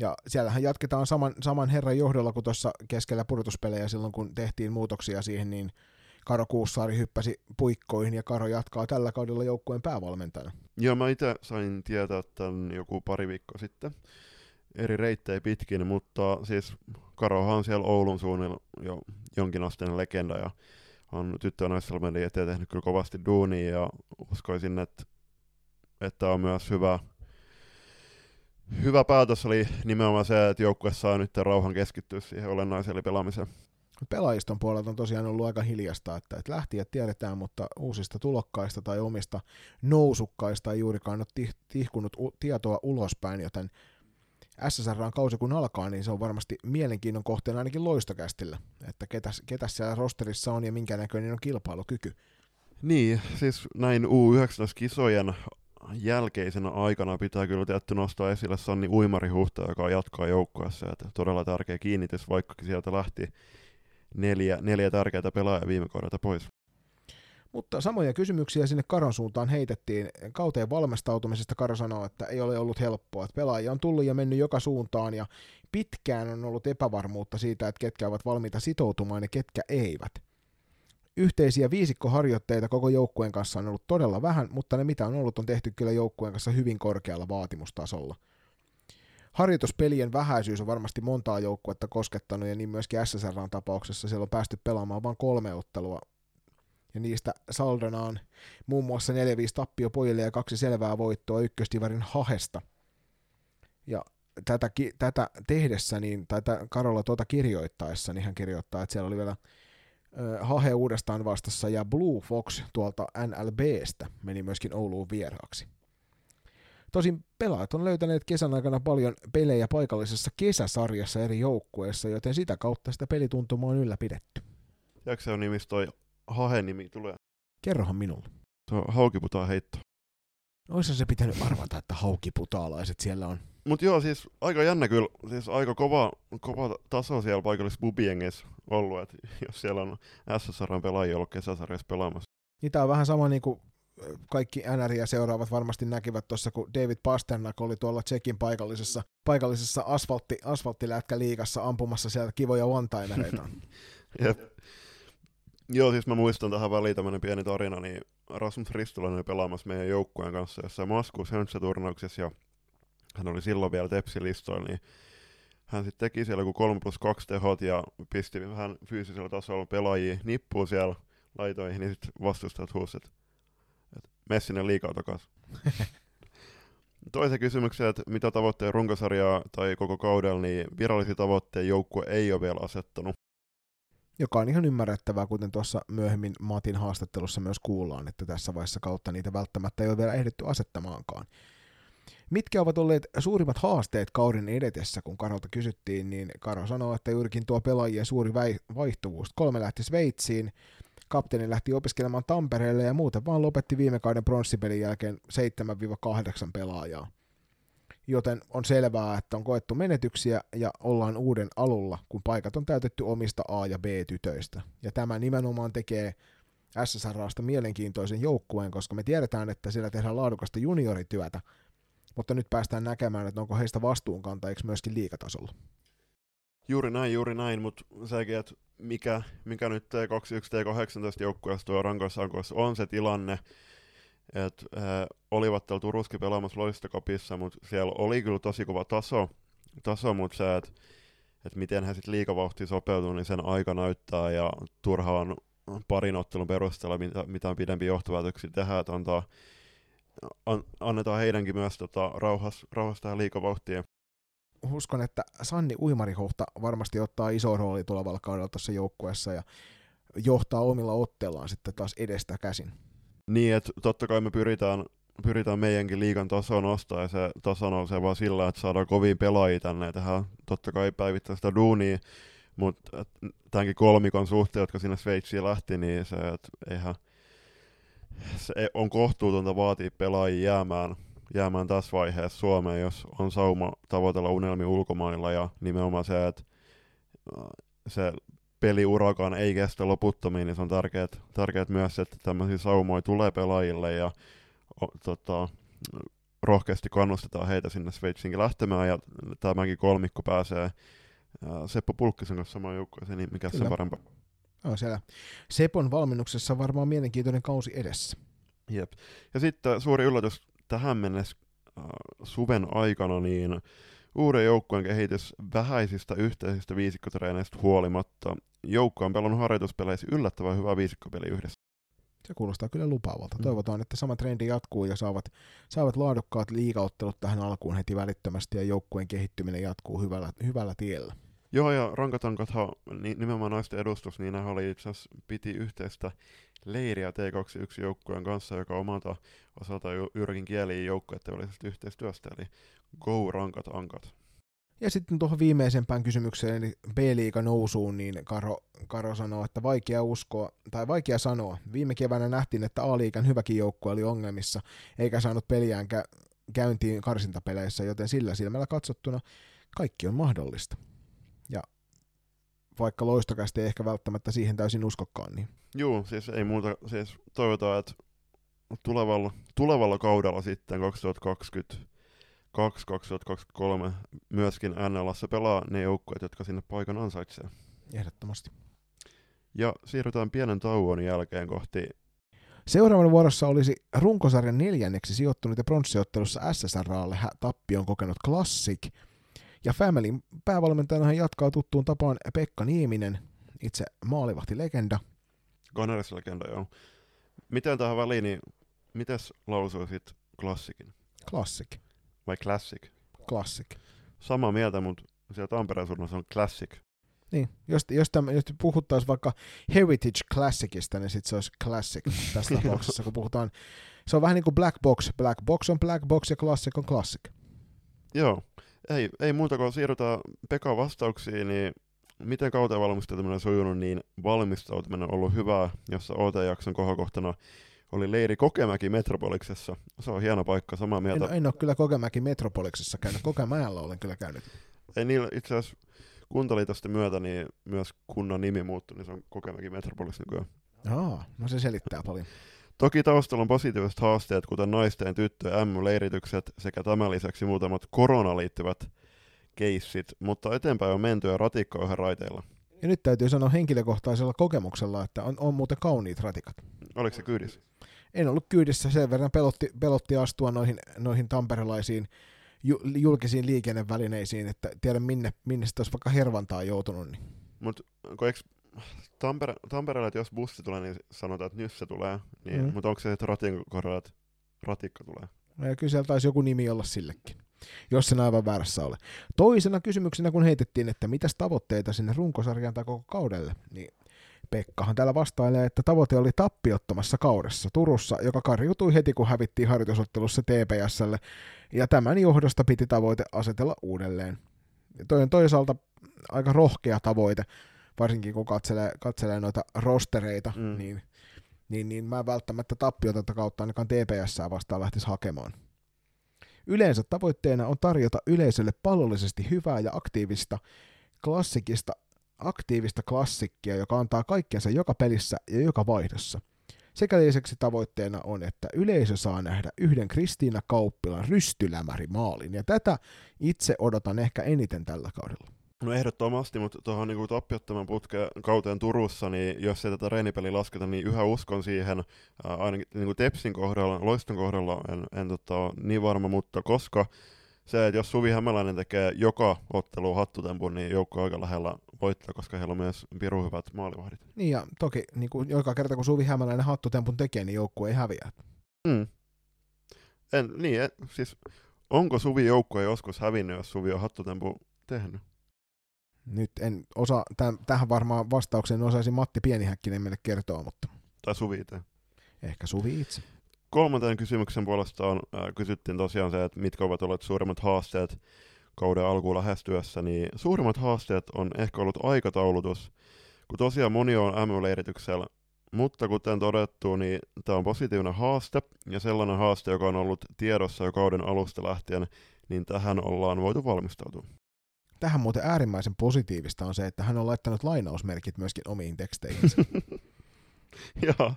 Ja siellähän jatketaan saman, saman herran johdolla kuin tuossa keskellä pudotuspelejä silloin, kun tehtiin muutoksia siihen, niin Karo Kuussaari hyppäsi puikkoihin ja Karo jatkaa tällä kaudella joukkueen päävalmentajana. Joo, mä itse sain tietää tämän joku pari viikkoa sitten eri reittejä pitkin, mutta siis Karohan on siellä Oulun suunnilla jo jonkinasteinen legenda ja on tyttö- ja eteen tehnyt kyllä kovasti duunia ja uskoisin, että, että on myös hyvä, hyvä päätös oli nimenomaan se, että joukkue saa nyt rauhan keskittyä siihen olennaiselle pelaamiseen. Pelaajiston puolelta on tosiaan ollut aika hiljasta, että, että lähtijät tiedetään, mutta uusista tulokkaista tai omista nousukkaista ei juurikaan ole tihkunut tietoa ulospäin, joten SSRn kausi kun alkaa, niin se on varmasti mielenkiinnon kohteena ainakin loistokästillä, että ketäs, ketäs siellä rosterissa on ja minkä näköinen on kilpailukyky. Niin, siis näin U19-kisojen jälkeisenä aikana pitää kyllä tietty nostaa esille Sanni Uimarihuhta, joka jatkaa joukkueessa. Että todella tärkeä kiinnitys, vaikkakin sieltä lähti neljä, neljä tärkeää pelaajaa viime kaudelta pois. Mutta samoja kysymyksiä sinne Karon suuntaan heitettiin. Kauteen valmistautumisesta Karo sanoo, että ei ole ollut helppoa. Että pelaajia on tullut ja mennyt joka suuntaan ja pitkään on ollut epävarmuutta siitä, että ketkä ovat valmiita sitoutumaan ja ketkä eivät. Yhteisiä viisikkoharjoitteita koko joukkueen kanssa on ollut todella vähän, mutta ne mitä on ollut on tehty kyllä joukkueen kanssa hyvin korkealla vaatimustasolla. Harjoituspelien vähäisyys on varmasti montaa joukkuetta koskettanut ja niin myöskin SSRn tapauksessa siellä on päästy pelaamaan vain kolme ottelua ja niistä saldona on muun muassa 4-5 tappio pojille ja kaksi selvää voittoa ykköstivarin hahesta. Ja tätä, tätä tehdessä, niin, tai tätä Karola tuota kirjoittaessa, niin hän kirjoittaa, että siellä oli vielä Hahe uudestaan vastassa ja Blue Fox tuolta NLBstä meni myöskin Ouluun vieraaksi. Tosin pelaajat on löytäneet kesän aikana paljon pelejä paikallisessa kesäsarjassa eri joukkueissa, joten sitä kautta sitä pelituntumaa on ylläpidetty. Tiedätkö se on nimistä toi hahen nimi tulee? Kerrohan minulle. Se on haukiputaa heitto. Oissa se pitänyt arvata, että haukiputaalaiset siellä on. Mut joo, siis aika jännä kyllä, siis aika kova, kova taso siellä paikallisessa bubiengissä ollut, että jos siellä on SSRn pelaajia ollut kesäsarjassa pelaamassa. Niin tää on vähän sama niin kuin kaikki NRiä seuraavat varmasti näkivät tuossa, kun David Pasternak oli tuolla Tsekin paikallisessa, paikallisessa asfaltti, asfalttilätkä liigassa ampumassa sieltä kivoja one-timereita. Joo, siis mä muistan tähän väliin tämmönen pieni tarina, niin Rasmus Ristolainen pelaamassa meidän joukkueen kanssa jossain Maskuus turnauksessa ja hän oli silloin vielä Tepsi-listoilla, niin hän sitten teki siellä joku 3 plus 2 tehot ja pisti vähän fyysisellä tasolla pelaajia nippuun siellä laitoihin, niin sitten vastustajat huusi, että, että mene sinne liikaa takaisin. Toisen kysymyksen, että mitä tavoitteet runkosarjaa tai koko kaudella, niin virallisia tavoitteita joukkue ei ole vielä asettanut joka on ihan ymmärrettävää, kuten tuossa myöhemmin Matin haastattelussa myös kuullaan, että tässä vaiheessa kautta niitä välttämättä ei ole vielä ehditty asettamaankaan. Mitkä ovat olleet suurimmat haasteet kauden edetessä, kun Karolta kysyttiin, niin Karo sanoi, että juurikin tuo pelaajien suuri vaihtuvuus. Kolme lähti Sveitsiin, kapteeni lähti opiskelemaan Tampereelle ja muuten vaan lopetti viime kauden pronssipelin jälkeen 7-8 pelaajaa joten on selvää, että on koettu menetyksiä ja ollaan uuden alulla, kun paikat on täytetty omista A- ja B-tytöistä. Ja tämä nimenomaan tekee SSRasta mielenkiintoisen joukkueen, koska me tiedetään, että siellä tehdään laadukasta juniorityötä, mutta nyt päästään näkemään, että onko heistä vastuunkantajiksi myöskin liikatasolla. Juuri näin, juuri näin, mutta sekin, että mikä, mikä nyt T21 T18 joukkueessa tuo rankoissa on se tilanne, että äh, olivat täällä Turuskin pelaamassa loistokapissa, mutta siellä oli kyllä tosi kova taso, taso mutta se, että et miten he sitten liikavauhtiin sopeutuu, niin sen aika näyttää, ja turhaan parin ottelun perusteella, mitä, on pidempi johtopäätöksiä tehdä, että antaa, an, annetaan heidänkin myös tota, rauhas, rauhas tähän liikavauhtiin. Uskon, että Sanni Uimarihuhta varmasti ottaa iso rooli tulevalla kaudella tuossa joukkueessa ja johtaa omilla otteillaan sitten taas edestä käsin. Niin, että totta kai me pyritään, pyritään meidänkin liikan tasoa nostaa ja se taso nousee vaan sillä, että saadaan kovin pelaajia tänne ja tehdään totta kai päivittäistä duunia, mutta tämänkin kolmikon suhteen, jotka sinne Sveitsiin lähti, niin se, että eihän, se on kohtuutonta vaatia pelaajia jäämään, jäämään tässä vaiheessa Suomeen, jos on sauma tavoitella unelmi ulkomailla ja nimenomaan se, että äh, se peliurakaan ei kestä loputtomiin, niin se on tärkeää, myös, että tämmöisiä saumoja tulee pelaajille ja o, tota, rohkeasti kannustetaan heitä sinne Sveitsinkin lähtemään ja tämäkin kolmikko pääsee Seppo Pulkkisen kanssa samaan joukkueeseen, niin mikä se parempaa. On siellä Sepon valmennuksessa varmaan mielenkiintoinen kausi edessä. Jep. Ja sitten suuri yllätys tähän mennessä äh, suven aikana, niin uuden joukkueen kehitys vähäisistä yhteisistä viisikkotreeneistä huolimatta. Joukko on pelannut harjoituspeleissä yllättävän hyvä viisikkopeli yhdessä. Se kuulostaa kyllä lupaavalta. Mm. Toivotaan, että sama trendi jatkuu ja saavat, saavat laadukkaat liigaottelut tähän alkuun heti välittömästi ja joukkueen kehittyminen jatkuu hyvällä, hyvällä tiellä. Joo, ja Rankatankathan, nimenomaan naisten edustus, niin ne oli itse asiassa piti yhteistä leiriä T21 joukkueen kanssa, joka omalta osalta Jyrkin kieliin joukkueiden välisestä yhteistyöstä, eli Go Rankat Ankat. Ja sitten tuohon viimeisempään kysymykseen, eli B-liiga nousuun, niin Karo, Karo sanoo, että vaikea uskoa, tai vaikea sanoa. Viime keväänä nähtiin, että A-liigan hyväkin joukkue oli ongelmissa, eikä saanut peliään kä- käyntiin karsintapeleissä, joten sillä silmällä katsottuna kaikki on mahdollista. Vaikka loistokästi ei ehkä välttämättä siihen täysin uskokkaan. Niin. Joo, siis ei muuta, siis toivotaan, että tulevalla, tulevalla kaudella sitten 2020 2023 myöskin NLassa pelaa ne joukkueet, jotka sinne paikan ansaitsee. Ehdottomasti. Ja siirrytään pienen tauon jälkeen kohti Seuraavana vuorossa olisi runkosarjan neljänneksi sijoittunut ja pronssiottelussa SSRAlle tappion kokenut Classic. Ja Familyn päävalmentajana hän jatkaa tuttuun tapaan Pekka Nieminen, itse maalivahti-legenda. Gunners-legenda, joo. Miten tähän väliin, niin mites lausuisit klassikin? Classic. Vai classic? Classic. Samaa mieltä, mutta siellä Tampereen suunnassa on classic. Niin, jos, jos, tämän, jos puhuttaisiin vaikka Heritage Classicista, niin sitten se olisi Classic tässä tapauksessa, kun puhutaan. Se on vähän niin kuin Black Box. Black Box on Black Box ja Classic on Classic. Joo, ei, ei muuta kuin siirrytään Pekan vastauksiin, niin miten kauteen valmistautuminen on sujunut, niin valmistautuminen on ollut hyvää, jossa OT-jakson kohokohtana oli leiri Kokemäki Metropoliksessa. Se on hieno paikka, samaa mieltä. En, en ole kyllä Kokemäki Metropoliksessa käynyt, Kokemäellä olen kyllä käynyt. Ei niillä itse asiassa kuntaliitosten myötä niin myös kunnan nimi muuttui, niin se on Kokemäki Metropolis nykyään. Aa, no se selittää paljon. Toki taustalla on positiiviset haasteet, kuten naisten ja tyttöjen M-leiritykset sekä tämän lisäksi muutamat koronaan liittyvät keissit, mutta eteenpäin on menty ja ratikka on raiteilla. Ja nyt täytyy sanoa henkilökohtaisella kokemuksella, että on, on muuten kauniit ratikat. Oliko se kyydissä? En ollut kyydissä, sen verran pelotti, pelotti astua noihin, noihin tamperelaisiin julkisiin liikennevälineisiin, että tiedä minne, minne sitten olisi vaikka hervantaa joutunut. Niin. Mutta eikö Tampere, Tampereella, että jos bussi tulee, niin sanotaan, että nyt se tulee, niin, mm. mutta onko se, että ratin kohdalla, että ratikka tulee? No ja kyllä siellä taisi joku nimi olla sillekin, jos sen aivan väärässä ole. Toisena kysymyksenä, kun heitettiin, että mitäs tavoitteita sinne runkosarjaan tai koko kaudelle, niin Pekkahan täällä vastailee, että tavoite oli tappiottomassa kaudessa Turussa, joka karjutui heti kun hävittiin harjoitusottelussa TPSlle, ja tämän johdosta piti tavoite asetella uudelleen. Ja toi on toisaalta aika rohkea tavoite, varsinkin kun katselee, katselee noita rostereita, mm. niin, niin, niin mä välttämättä tappiota kautta ainakaan TPS vastaan lähtisi hakemaan. Yleensä tavoitteena on tarjota yleisölle pallollisesti hyvää ja aktiivista klassikista aktiivista klassikkia, joka antaa kaikkensa joka pelissä ja joka vaihdossa. Sekä lisäksi tavoitteena on, että yleisö saa nähdä yhden Kristiina Kauppilan rystylämäri maalin, ja tätä itse odotan ehkä eniten tällä kaudella. No ehdottomasti, mutta tuohon niin tappiottoman putkeen kauteen Turussa, niin jos ei tätä reenipeliä lasketa, niin yhä uskon siihen, ää, ainakin niin kuin Tepsin kohdalla, Loiston kohdalla en, en tota, niin varma, mutta koska se, että jos Suvi Hämäläinen tekee joka ottelu hattutempun, niin joukko aika lähellä voittaa, koska heillä on myös piru hyvät maalivahdit. Niin ja toki niin kuin joka kerta kun Suvi Hämäläinen hattutempun tekee, niin joukkue ei häviä. Mm. En, niin, et, siis onko Suvi joukkue joskus hävinnyt, jos Suvi on hattutempu tehnyt? Nyt en osaa, täm, tähän varmaan vastauksen osaisi Matti Pienihäkkinen meille kertoa, mutta... Tai Suvi itse. Ehkä Suvi itse. Kolmanteen kysymyksen puolesta on, äh, kysyttiin tosiaan se, että mitkä ovat olleet suurimmat haasteet kauden alkuun lähestyessä, niin suurimmat haasteet on ehkä ollut aikataulutus, kun tosiaan moni on MM-leirityksellä, mutta kuten todettu, niin tämä on positiivinen haaste, ja sellainen haaste, joka on ollut tiedossa jo kauden alusta lähtien, niin tähän ollaan voitu valmistautua. Tähän muuten äärimmäisen positiivista on se, että hän on laittanut lainausmerkit myöskin omiin teksteihinsä. Joo,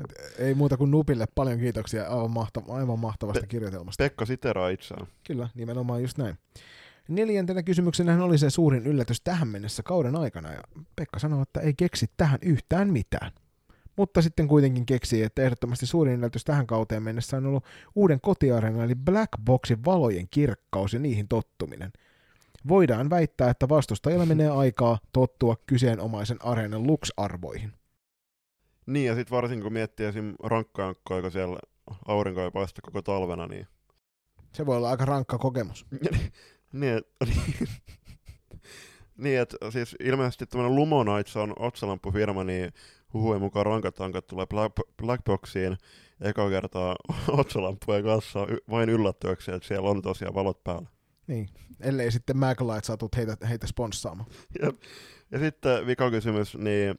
Et ei muuta kuin Nupille paljon kiitoksia aivan, mahtava, aivan mahtavasta Pe- kirjoitelmasta. Pekka siteraa itseään. Kyllä, nimenomaan just näin. Neljäntenä kysymyksenä oli se suurin yllätys tähän mennessä kauden aikana, ja Pekka sanoi, että ei keksi tähän yhtään mitään. Mutta sitten kuitenkin keksi, että ehdottomasti suurin yllätys tähän kauteen mennessä on ollut uuden kotiareenan eli Black Boxin valojen kirkkaus ja niihin tottuminen. Voidaan väittää, että vastustajilla menee aikaa tottua kyseenomaisen areenan lux-arvoihin. Niin, ja sitten varsinkin kun miettii esim. rankkajankkoa, joka siellä aurinko ei paista koko talvena, niin... Se voi olla aika rankka kokemus. niin, et, niin, että siis ilmeisesti tämmöinen Lumonites on otsalampufirma, niin huhujen mukaan rankat tankat tulee Black, Blackboxiin eka kertaa otsalampujen kanssa vain yllättyäksi, että siellä on tosiaan valot päällä. Niin, ellei sitten Maglite saatut heitä, heitä sponssaamaan. Ja sitten vika kysymys, niin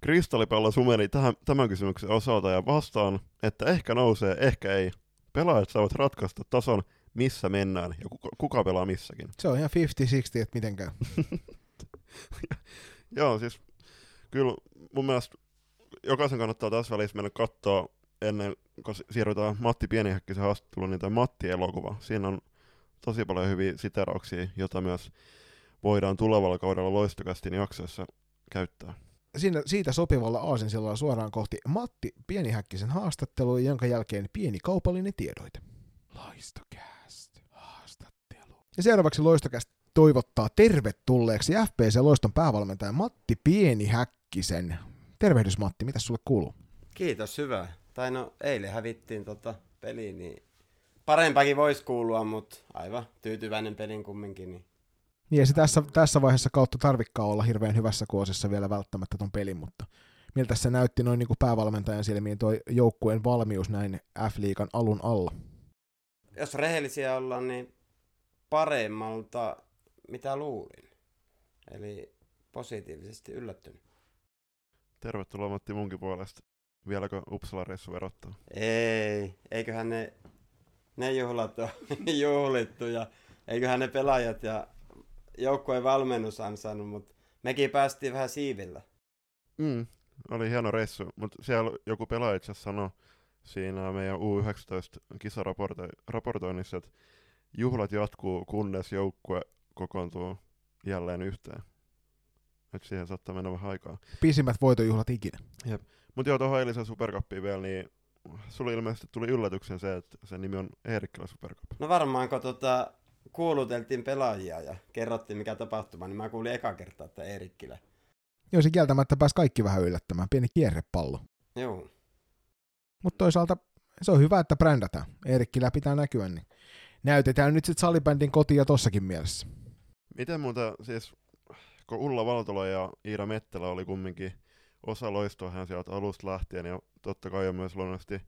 Kristallipallo sumeni tähän, tämän kysymyksen osalta ja vastaan, että ehkä nousee, ehkä ei. Pelaajat saavat ratkaista tason, missä mennään ja kuka, kuka pelaa missäkin. Se on ihan 50-60, että miten käy. Joo, siis kyllä mun mielestä jokaisen kannattaa tässä välissä mennä katsoa ennen kuin siirrytään Matti Pienihäkkisen haastatteluun, niin tämä Matti-elokuva. Siinä on tosi paljon hyviä siterauksia, joita myös voidaan tulevalla kaudella loistokästin jaksoissa käyttää. Siinä, siitä sopivalla aasinsillalla suoraan kohti Matti Pienihäkkisen haastattelua, jonka jälkeen pieni kaupallinen tiedoite. Loistokääst haastattelu. Ja seuraavaksi Loistokäst toivottaa tervetulleeksi FPC Loiston päävalmentaja Matti Pienihäkkisen. Tervehdys Matti, mitä sulle kuuluu? Kiitos, hyvä. Tai no, eilen hävittiin tota peliä, niin parempakin voisi kuulua, mutta aivan tyytyväinen pelin kumminkin. Niin. Niin ei se tässä, tässä vaiheessa kautta tarvikkaa olla hirveän hyvässä kuosissa vielä välttämättä ton pelin, mutta miltä se näytti noin niin kuin päävalmentajan silmiin toi joukkueen valmius näin F-liigan alun alla? Jos rehellisiä ollaan, niin paremmalta mitä luulin. Eli positiivisesti yllättynyt. Tervetuloa Matti munkin puolesta. Vieläkö Uppsala-reissu verottaa? Ei, eiköhän ne, ne juhlat ole juhlittu ja eiköhän ne pelaajat ja joukkueen valmennus ansainnut, mutta mekin päästiin vähän siivillä. Mm, oli hieno reissu, mutta siellä joku pelaaja itse sanoi siinä meidän U19-kisaraportoinnissa, että juhlat jatkuu, kunnes joukkue kokoontuu jälleen yhteen. Et siihen saattaa mennä vähän aikaa. Pisimmät voitojuhlat ikinä. Mutta joo, tuohon eilisen Supercuppiin vielä, niin sulle ilmeisesti tuli yllätyksen se, että sen nimi on Eerikkilä Supercup. No varmaan kun tota, kuuluteltiin pelaajia ja kerrottiin mikä tapahtuma, niin mä kuulin eka kertaa, että Eerikkilä. Joo, se kieltämättä pääsi kaikki vähän yllättämään. Pieni kierrepallo. Joo. Mutta toisaalta se on hyvä, että brändätään. Eerikkilä pitää näkyä, niin näytetään nyt sitten salibändin kotia tossakin mielessä. Miten muuta, siis kun Ulla Valtola ja Iida Mettelä oli kumminkin osa loistoa hän sieltä alusta lähtien, ja totta kai on myös luonnollisesti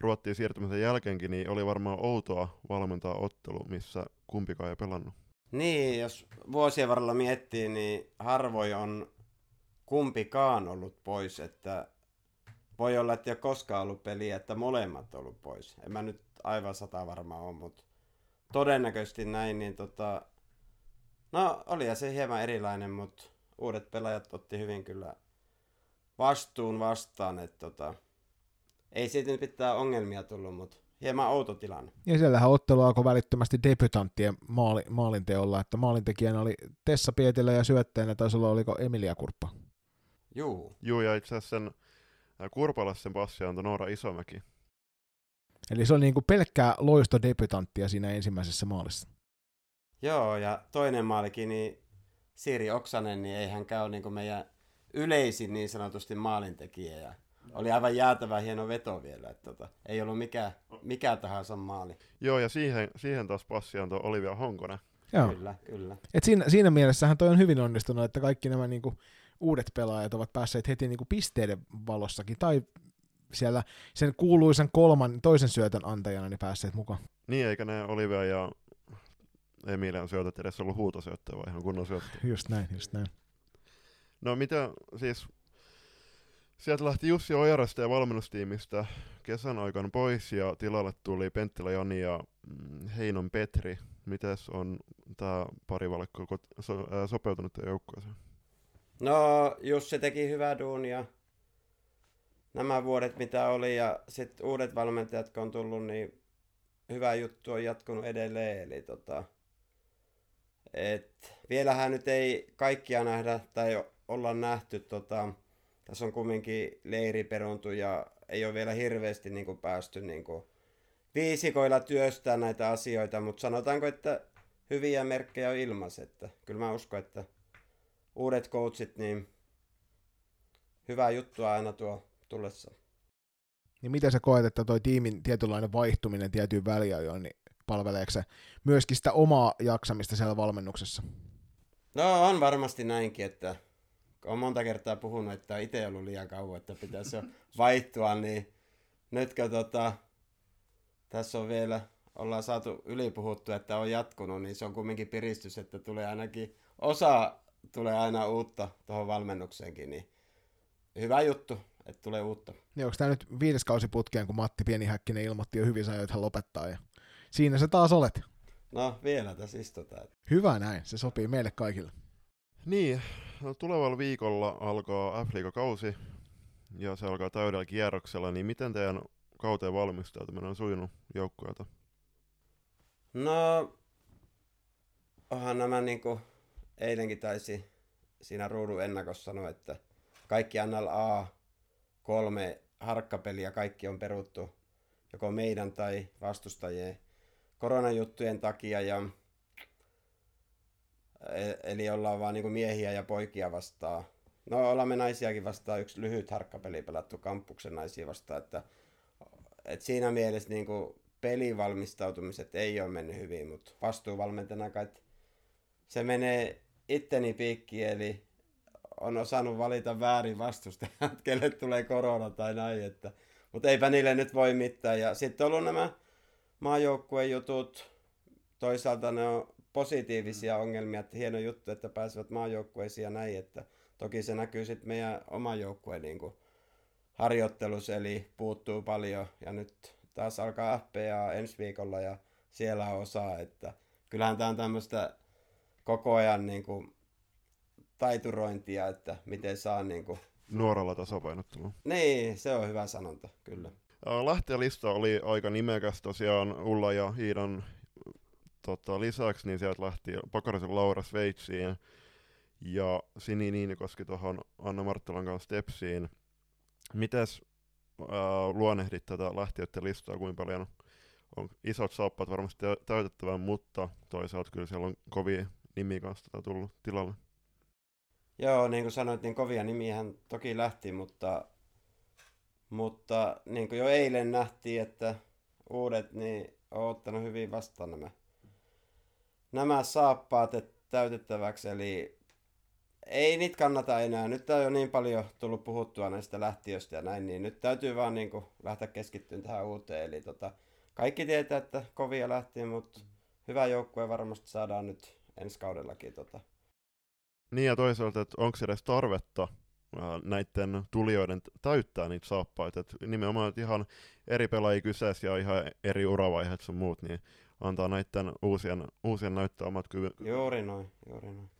Ruottiin siirtymisen jälkeenkin, niin oli varmaan outoa valmentaa ottelu, missä kumpikaan ei pelannut. Niin, jos vuosien varrella miettii, niin harvoin on kumpikaan ollut pois, että voi olla, että ei ole koskaan ollut peliä, että molemmat on ollut pois. En mä nyt aivan sata varmaan ole, mutta todennäköisesti näin, niin tota... No, oli se hieman erilainen, mutta uudet pelaajat otti hyvin kyllä vastuun vastaan, että tota... Ei siitä nyt pitää ongelmia tullut, mutta hieman outo tilanne. Ja siellähän ottelu alkoi välittömästi debutanttien maali, maalinteolla, että maalintekijänä oli Tessa Pietilä ja syötteenä taisi olla, oliko Emilia Kurppa. Juu. Juu, ja itse asiassa sen äh, Kurpalaisen passia antoi Noora Isomäki. Eli se oli niinku pelkkää loistodebutanttia siinä ensimmäisessä maalissa. Joo, ja toinen maalikin, niin Siri Oksanen, niin ei hän käy niin kuin meidän yleisin niin sanotusti maalintekijä. Ja oli aivan jäätävä hieno veto vielä, että tota, ei ollut mikä, mikä tahansa maali. Joo, ja siihen, siihen taas passi antoi Olivia Honkonen. Joo. Kyllä, kyllä. Et siinä, siinä mielessähän toi on hyvin onnistunut, että kaikki nämä niinku uudet pelaajat ovat päässeet heti niinku pisteiden valossakin, tai siellä sen kuuluisen kolman toisen syötön antajana niin päässeet mukaan. Niin, eikä ne Olivia ja Emilian syötöt edes ollut huutosyöttöä, vaan ihan kunnon syöttöä. Just näin, just näin. No mitä siis, sieltä lähti Jussi Ojarasta ja valmennustiimistä kesän aikana pois ja tilalle tuli Penttilä Jani ja mm, Heinon Petri. Mites on tämä parivalkko so, sopeutunut joukkueeseen? No, Jussi teki hyvää duunia nämä vuodet, mitä oli, ja sitten uudet valmentajat, kun on tullut, niin hyvä juttu on jatkunut edelleen. Eli tota, et vielähän nyt ei kaikkia nähdä tai olla nähty. Tota, tässä on kumminkin leiri peruntu ja ei ole vielä hirveästi niin kuin päästy niin kuin viisikoilla työstää näitä asioita, mutta sanotaanko, että hyviä merkkejä on ilmassa. Että kyllä mä uskon, että uudet coachit, niin hyvää juttua aina tuo tullessa. Niin miten sä koet, että toi tiimin tietynlainen vaihtuminen tiettyyn väliajoin, niin palveleeko se myöskin sitä omaa jaksamista siellä valmennuksessa? No on varmasti näinkin, että olen monta kertaa puhunut, että itse ollut liian kauan, että pitäisi jo vaihtua, niin nytkö tota, tässä on vielä, ollaan saatu ylipuhuttu, että on jatkunut, niin se on kumminkin piristys, että tulee ainakin osa tulee aina uutta tuohon valmennukseenkin, niin hyvä juttu, että tulee uutta. Niin onko tämä nyt viides kausi putkeen, kun Matti Pienihäkkinen ilmoitti jo hyvin että hän lopettaa ja siinä sä taas olet. No vielä tässä istutaan. Hyvä näin, se sopii meille kaikille. Niin, tulevalla viikolla alkaa f kausi ja se alkaa täydellä kierroksella, niin miten teidän kauteen valmistautuminen on sujunut joukkueelta? No, onhan nämä niinku eilenkin taisi siinä ruudun ennakossa sanoa, että kaikki NLA kolme harkkapeliä kaikki on peruttu joko meidän tai vastustajien koronajuttujen takia ja eli ollaan vaan niinku miehiä ja poikia vastaan. No ollaan me naisiakin vastaan yksi lyhyt harkkapeli pelattu kampuksen naisia vastaan, että et siinä mielessä niinku pelivalmistautumiset ei ole mennyt hyvin, mutta vastuuvalmentajana kai se menee itteni piikki, eli on osannut valita väärin vastustajat, kelle tulee korona tai näin, että, mutta eipä niille nyt voi mitään. Ja sitten on ollut nämä maajoukkueen jutut, toisaalta ne on positiivisia ongelmia, että hieno juttu, että pääsevät maajoukkueisiin ja näin, että toki se näkyy sitten meidän oma joukkueen niin harjoittelussa, eli puuttuu paljon ja nyt taas alkaa FPA ensi viikolla ja siellä on osa, että kyllähän tämä on tämmöistä koko ajan niin kuin taiturointia, että miten saa niin kuin... Nuoralla tasapainottelua. Niin, se on hyvä sanonta, kyllä. Lähtijälista oli aika nimekäs tosiaan Ulla ja Iidan tota, lisäksi, niin sieltä lähti Pakarisen Laura Sveitsiin ja Sini Niinikoski tuohon Anna Marttelan kanssa Stepsiin. Mites ää, luonehdit tätä lähtiöiden listaa, kuinka paljon on isot saappaat varmasti täytettävän, mutta toisaalta kyllä siellä on kovia nimiä kanssa tätä tullut tilalle. Joo, niin kuin sanoit, niin kovia nimiähän toki lähti, mutta, mutta niin kuin jo eilen nähtiin, että uudet niin on ottanut hyvin vastaan nämä, nämä saappaat täytettäväksi, eli ei niitä kannata enää. Nyt on jo niin paljon tullut puhuttua näistä lähtiöistä ja näin, niin nyt täytyy vaan niin kuin lähteä keskittymään tähän uuteen. Eli tota, kaikki tietää, että kovia lähti, mutta hyvä joukkue varmasti saadaan nyt ensi kaudellakin tota, niin ja toisaalta, että onko edes tarvetta näiden tulijoiden täyttää niitä saappaita. Et nimenomaan että ihan eri pelaajia kyseessä ja ihan eri uravaiheet sun muut, niin antaa näiden uusien, uusien näyttää omat kyvyt. Juuri noin, juuri noin.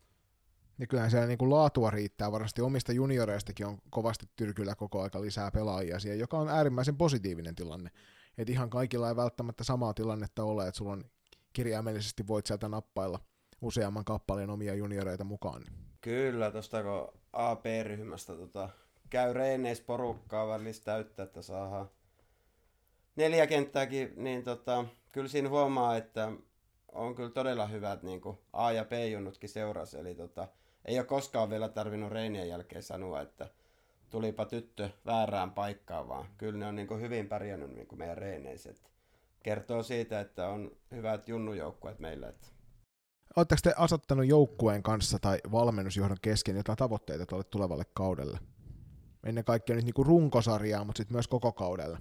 Ja kyllähän siellä niin kuin laatua riittää. Varmasti omista junioreistakin on kovasti tyrkyllä koko aika lisää pelaajia siihen, joka on äärimmäisen positiivinen tilanne. Et ihan kaikilla ei välttämättä samaa tilannetta ole, että sulla on kirjaimellisesti voit sieltä nappailla – useamman kappaleen omia junioreita mukaan. Kyllä, tuosta kun AP-ryhmästä tota, käy reeneis porukkaa välistä täyttä, että saadaan neljä kenttääkin, niin tota, kyllä siinä huomaa, että on kyllä todella hyvät niin kuin A- ja B-junnutkin seurasi, eli tota, ei ole koskaan vielä tarvinnut reinien jälkeen sanoa, että tulipa tyttö väärään paikkaan, vaan kyllä ne on niin kuin hyvin pärjännyt niin kuin meidän reineiset. Kertoo siitä, että on hyvät junnujoukkueet meillä. Että Oletteko te asettanut joukkueen kanssa tai valmennusjohdon kesken jotain tavoitteita tuolle tulevalle kaudelle? Ennen kaikkea nyt niinku runkosarjaa, mutta sitten myös koko kaudelle.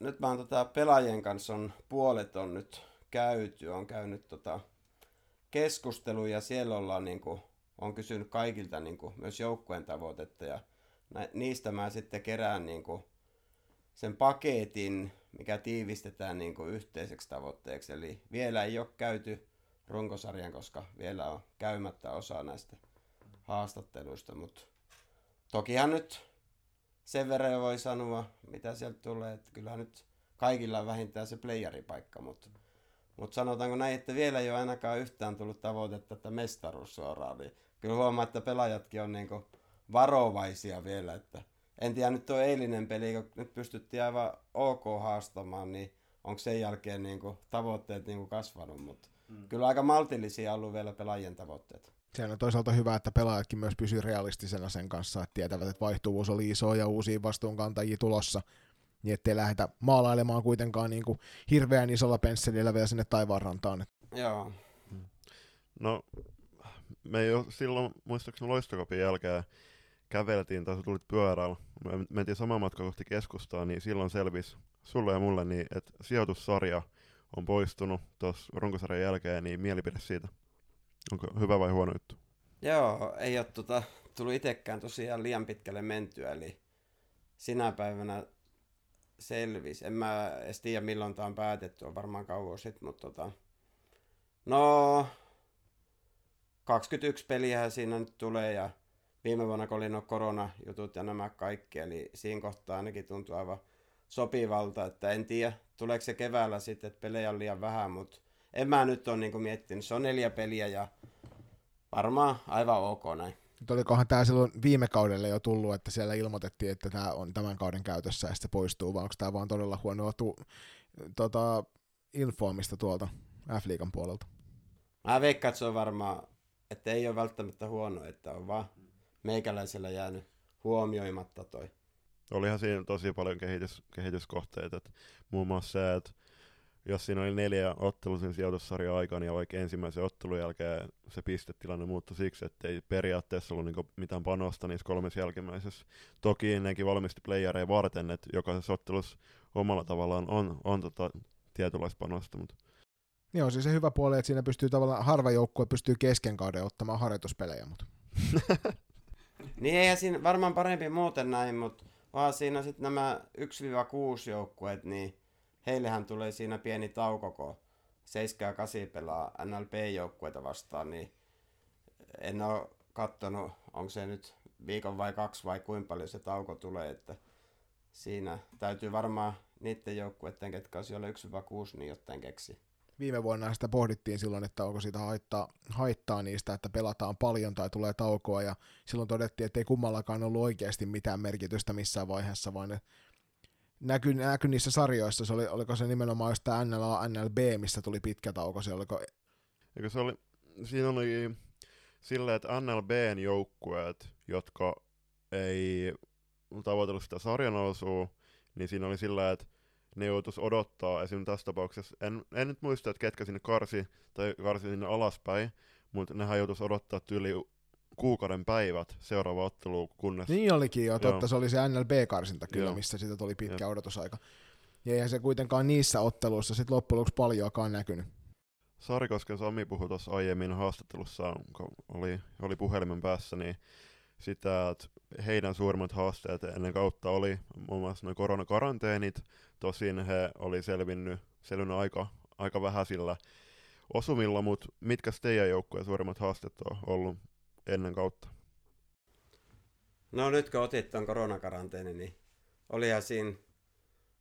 Nyt mä oon tota, pelaajien kanssa on puolet on nyt käyty, on käynyt tota keskusteluja, siellä ollaan niin kuin, on kysynyt kaikilta niin kuin, myös joukkueen tavoitetta ja nä, niistä mä sitten kerään niin kuin, sen paketin, mikä tiivistetään niin kuin, yhteiseksi tavoitteeksi. Eli vielä ei ole käyty runkosarjan, koska vielä on käymättä osa näistä haastatteluista, mutta tokihan nyt sen verran jo voi sanoa, mitä sieltä tulee, että kyllä nyt kaikilla on vähintään se playeripaikka, mutta mutta sanotaanko näin, että vielä ei ole ainakaan yhtään tullut tavoitetta, että mestaruus suoraan. Niin kyllä huomaa, että pelaajatkin on niinku varovaisia vielä. Että en tiedä, nyt tuo eilinen peli, kun nyt pystyttiin aivan ok haastamaan, niin onko sen jälkeen niinku tavoitteet niinku kasvanut. Mutta mm. kyllä aika maltillisia ollut vielä pelaajien tavoitteet. Se on toisaalta hyvä, että pelaajatkin myös pysyvät realistisena sen kanssa, että tietävät, että vaihtuvuus oli iso ja uusia vastuunkantajia tulossa, niin ettei lähdetä maalailemaan kuitenkaan niin kuin hirveän isolla pensselillä vielä sinne taivaanrantaan. Joo. No, me ei ole silloin, muistaakseni loistokopin jälkeen, käveltiin tai tulit pyörällä, me mentiin saman matka kohti keskustaa, niin silloin selvisi sulle ja mulle, niin, että sijoitussarja on poistunut tuossa runkosarjan jälkeen, niin mielipide siitä. Onko hyvä vai huono juttu? Joo, ei ole tota, tullut itsekään tosiaan liian pitkälle mentyä, eli sinä päivänä selvisi. En mä edes tiedä milloin tämä on päätetty, on varmaan kauan sitten, mutta tota, no 21 peliä siinä nyt tulee ja viime vuonna kun oli no koronajutut ja nämä kaikki, eli siinä kohtaa ainakin tuntuu aivan sopivalta, että en tiedä, tuleeko se keväällä sitten, että pelejä on liian vähän, mutta en mä nyt ole niin miettinyt, se on neljä peliä ja varmaan aivan ok näin. Mutta olikohan tämä silloin viime kaudelle jo tullut, että siellä ilmoitettiin, että tämä on tämän kauden käytössä ja sitten poistuu, vai onko tämä vaan todella huonoa tu- tota, infoamista tuolta F-liigan puolelta? Mä veikkaan, että se on varmaan, että ei ole välttämättä huono, että on vaan meikäläisellä jäänyt huomioimatta toi. Olihan siinä tosi paljon kehitys, kehityskohteita, että muun muassa se, että jos siinä oli neljä ottelua sen sijoitussarjan aikana ja vaikka ensimmäisen ottelun jälkeen se pistetilanne muuttui siksi, että ei periaatteessa ollut niinku mitään panosta niissä kolmessa jälkimmäisessä. Toki ennenkin valmisti playereja varten, että jokaisessa ottelussa omalla tavallaan on, on tota tietynlaista panosta. Mutta... Joo, siis se hyvä puoli, että siinä pystyy tavallaan, harva joukkue pystyy kesken kauden ottamaan harjoituspelejä, mutta... niin eihän siinä varmaan parempi muuten näin, mutta vaan siinä sitten nämä 1-6 joukkueet, niin heillehän tulee siinä pieni tauko, kun 7 ja 8 pelaa NLP-joukkueita vastaan, niin en ole kattonut, onko se nyt viikon vai kaksi vai kuinka paljon se tauko tulee, että siinä täytyy varmaan niiden joukkueiden, ketkä on siellä 1-6, niin jotain keksi. Viime vuonna sitä pohdittiin silloin, että onko siitä haittaa, haittaa niistä, että pelataan paljon tai tulee taukoa, ja silloin todettiin, että ei kummallakaan ollut oikeasti mitään merkitystä missään vaiheessa, vaan ne näkyi, näky niissä sarjoissa, se oli, oliko se nimenomaan just tämä NLA, NLB, missä tuli pitkä tauko, se oliko... Eikö se oli, siinä oli silleen, että NLBn joukkueet, jotka ei tavoitellut sitä sarjanousua, niin siinä oli sillä, että ne joutuisi odottaa, esim. tässä tapauksessa, en, en nyt muista, että ketkä sinne karsi, tai karsi sinne alaspäin, mutta nehän joutuisi odottaa tyyli kuukauden päivät seuraava ottelu, kunnes... Niin olikin jo, totta, joo. se oli se NLB-karsinta kyllä, joo. missä siitä tuli pitkä joo. odotusaika. Ja eihän se kuitenkaan niissä otteluissa sitten loppujen lopuksi paljoakaan näkynyt. Sarikosken Sami puhui tuossa aiemmin haastattelussa, kun oli, oli puhelimen päässä, niin sitä, että heidän suurimmat haasteet ennen kautta oli muun muassa noin koronakaranteenit. Tosin he oli selvinnyt, selvinnyt aika, aika vähäisillä osumilla, mutta mitkä teidän joukkueen suurimmat haasteet on ollut ennen kautta? No nyt kun otit tuon koronakaranteeni, niin olihan siinä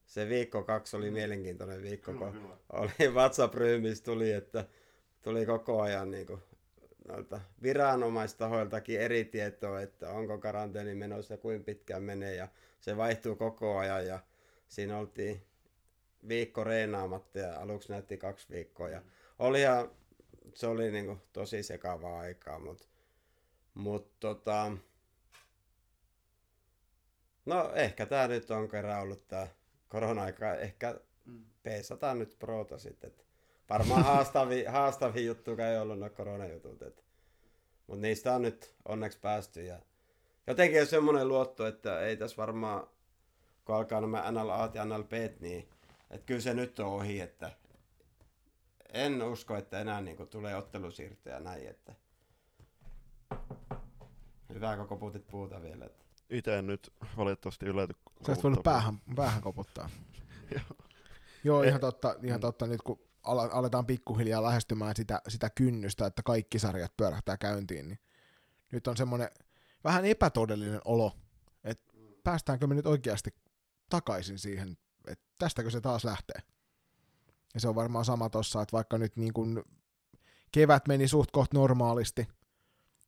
se viikko kaksi oli mielenkiintoinen viikko, kyllä, kun kyllä. oli whatsapp tuli, että tuli koko ajan niin kuin, noilta viranomaistahoiltakin eri tietoa, että onko karanteeni menossa ja kuinka pitkään menee ja se vaihtuu koko ajan ja siinä oltiin viikko reenaamatta ja aluksi näytti kaksi viikkoa ja olihan, se oli niin kuin, tosi sekavaa aikaa, mutta mutta tota, no ehkä tämä nyt on kerran ollut tämä korona-aika. Ehkä mm. P100 nyt proota sitten. Et varmaan haastavi, haastavi juttu ei ollut no koronajutut. Mutta niistä on nyt onneksi päästy. Ja jotenkin on semmoinen luotto, että ei tässä varmaan, kun alkaa nämä NLA ja NLP, niin että kyllä se nyt on ohi, että en usko, että enää niin kuin, tulee ottelusiirtoja näin, että hyvä, kun koputit puuta vielä. Että... Itse en nyt valitettavasti ylety Sä et voinut päähän, päähän koputtaa. Joo, ihan totta, ihan totta. Nyt kun ala- aletaan pikkuhiljaa lähestymään sitä, sitä kynnystä, että kaikki sarjat pyörähtää käyntiin, niin nyt on semmoinen vähän epätodellinen olo, että päästäänkö me nyt oikeasti takaisin siihen, että tästäkö se taas lähtee. Ja se on varmaan sama tossa, että vaikka nyt niin kun kevät meni suht koht normaalisti,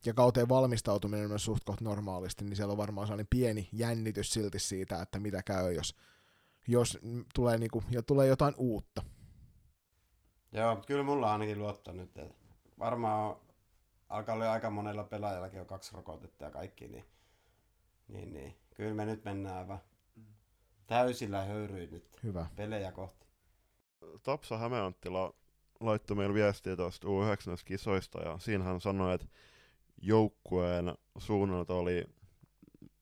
ja kauteen valmistautuminen on myös suht koht normaalisti, niin siellä on varmaan sellainen pieni jännitys silti siitä, että mitä käy, jos, jos tulee, niinku, ja tulee jotain uutta. Joo, mutta kyllä mulla on ainakin luotto nyt. Että varmaan on, alkaa olla aika monella pelaajallakin on kaksi rokotetta ja kaikki, niin, niin, niin. kyllä me nyt mennään aivan täysillä höyryyn nyt Hyvä. pelejä kohti. Tapsa Hämeenanttila laittoi meille viestiä tuosta U19-kisoista ja siinä hän sanoi, että joukkueen suunnalta oli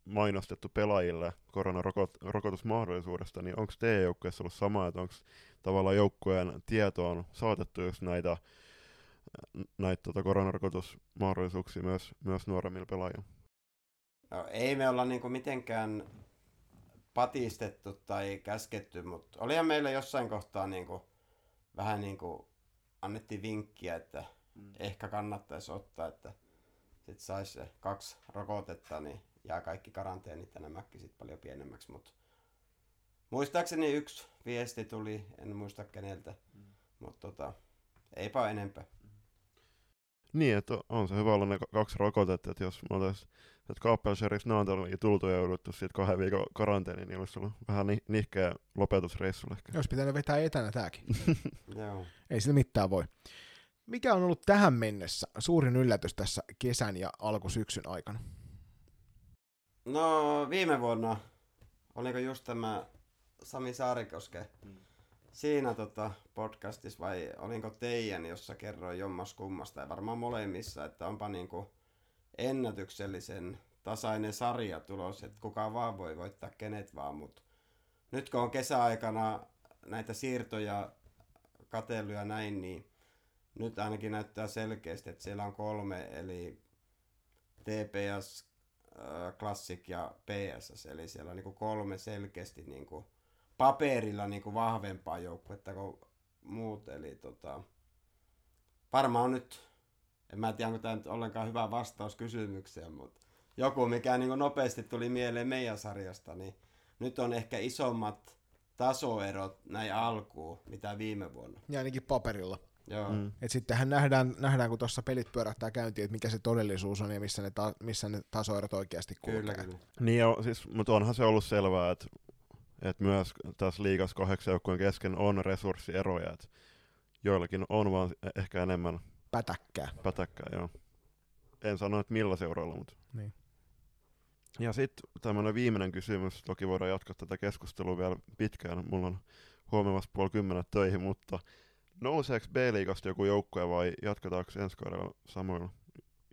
mainostettu pelaajille koronarokotusmahdollisuudesta, niin onko teidän joukkueessa ollut sama, että onko tavallaan joukkueen tietoon saatettu just näitä, näitä tota koronarokotusmahdollisuuksia myös, myös nuoremmilla pelaajilla? No, ei me olla niinku mitenkään patistettu tai käsketty, mutta olihan meillä jossain kohtaa niinku, vähän niinku annettiin vinkkiä, että mm. ehkä kannattaisi ottaa, että sit saisi kaksi rokotetta, niin jää kaikki karanteenit ja nämäkin sit paljon pienemmäksi, mutta muistaakseni yksi viesti tuli, en muista keneltä, mm. mutta tota, eipä enempää. Niin, että on se hyvä olla ne kaksi rokotetta, että jos me oltaisiin että Kappelsheriff Naantaliin tultu ja jouduttu siitä kahden viikon karanteeniin, niin olisi ollut vähän ni- nihkeä lopetusreissu ehkä. Olisi pitänyt vetää etänä tääkin. Joo. Ei sillä mitään voi. Mikä on ollut tähän mennessä suurin yllätys tässä kesän ja alkusyksyn aikana? No viime vuonna, oliko just tämä Sami Saarikoske mm. siinä tota, podcastissa vai olinko teidän, jossa kerroin jommas kummasta ja varmaan molemmissa, että onpa niinku ennätyksellisen tasainen sarja tulos, että kuka vaan voi voittaa kenet vaan, mutta nyt kun on kesäaikana näitä siirtoja katelluja näin, niin nyt ainakin näyttää selkeästi, että siellä on kolme, eli TPS, Classic ja PSS, eli siellä on niin kuin kolme selkeästi niin kuin paperilla niin kuin vahvempaa joukkuetta kuin muut, eli tota, varmaan nyt, en mä tiedä, onko tämä nyt ollenkaan hyvä vastaus kysymykseen, mutta joku, mikä niin nopeasti tuli mieleen meidän sarjasta, niin nyt on ehkä isommat tasoerot näin alkuun, mitä viime vuonna. Ja ainakin paperilla. Joo. Mm. Et sittenhän nähdään, nähdään, kun tuossa pelit pyörähtää käyntiin, että mikä se todellisuus on ja missä ne, ta, missä ne tasoerot oikeasti kulkee. Kyllä, kyllä. Niin jo, siis, mutta onhan se ollut selvää, että, että myös tässä liigas kahdeksan joukkueen kesken on resurssieroja, että joillakin on vaan ehkä enemmän pätäkkää. Pätäkkää, joo. En sano, että millä seuroilla, mutta... Niin. Ja sitten tämmöinen viimeinen kysymys, toki voidaan jatkaa tätä keskustelua vielä pitkään, mulla on huomioimassa puoli kymmenet töihin, mutta nouseeko B-liigasta joku joukkue vai jatketaanko ensi kaudella samoilla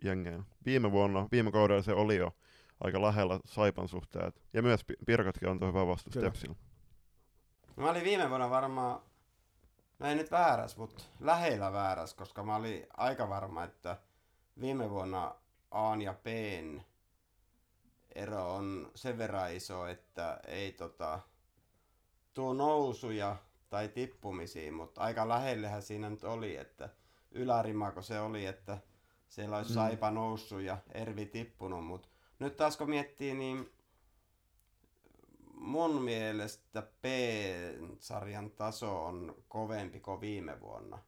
jengeillä? Viime vuonna, viime kaudella se oli jo aika lähellä Saipan suhteet, ja myös Pirkatkin antoi hyvää vastus Tepsillä. Mä olin viime vuonna varmaan, no ei nyt vääräs, mutta lähellä vääräs, koska mä olin aika varma, että viime vuonna A ja B ero on sen verran iso, että ei tota, tuu nousuja tai tippumisiin, mutta aika lähellähän siinä nyt oli, että ylärimako se oli, että siellä olisi mm. Saipa noussut ja Ervi tippunut, mutta nyt taas kun miettii, niin mun mielestä P-sarjan taso on kovempi kuin viime vuonna.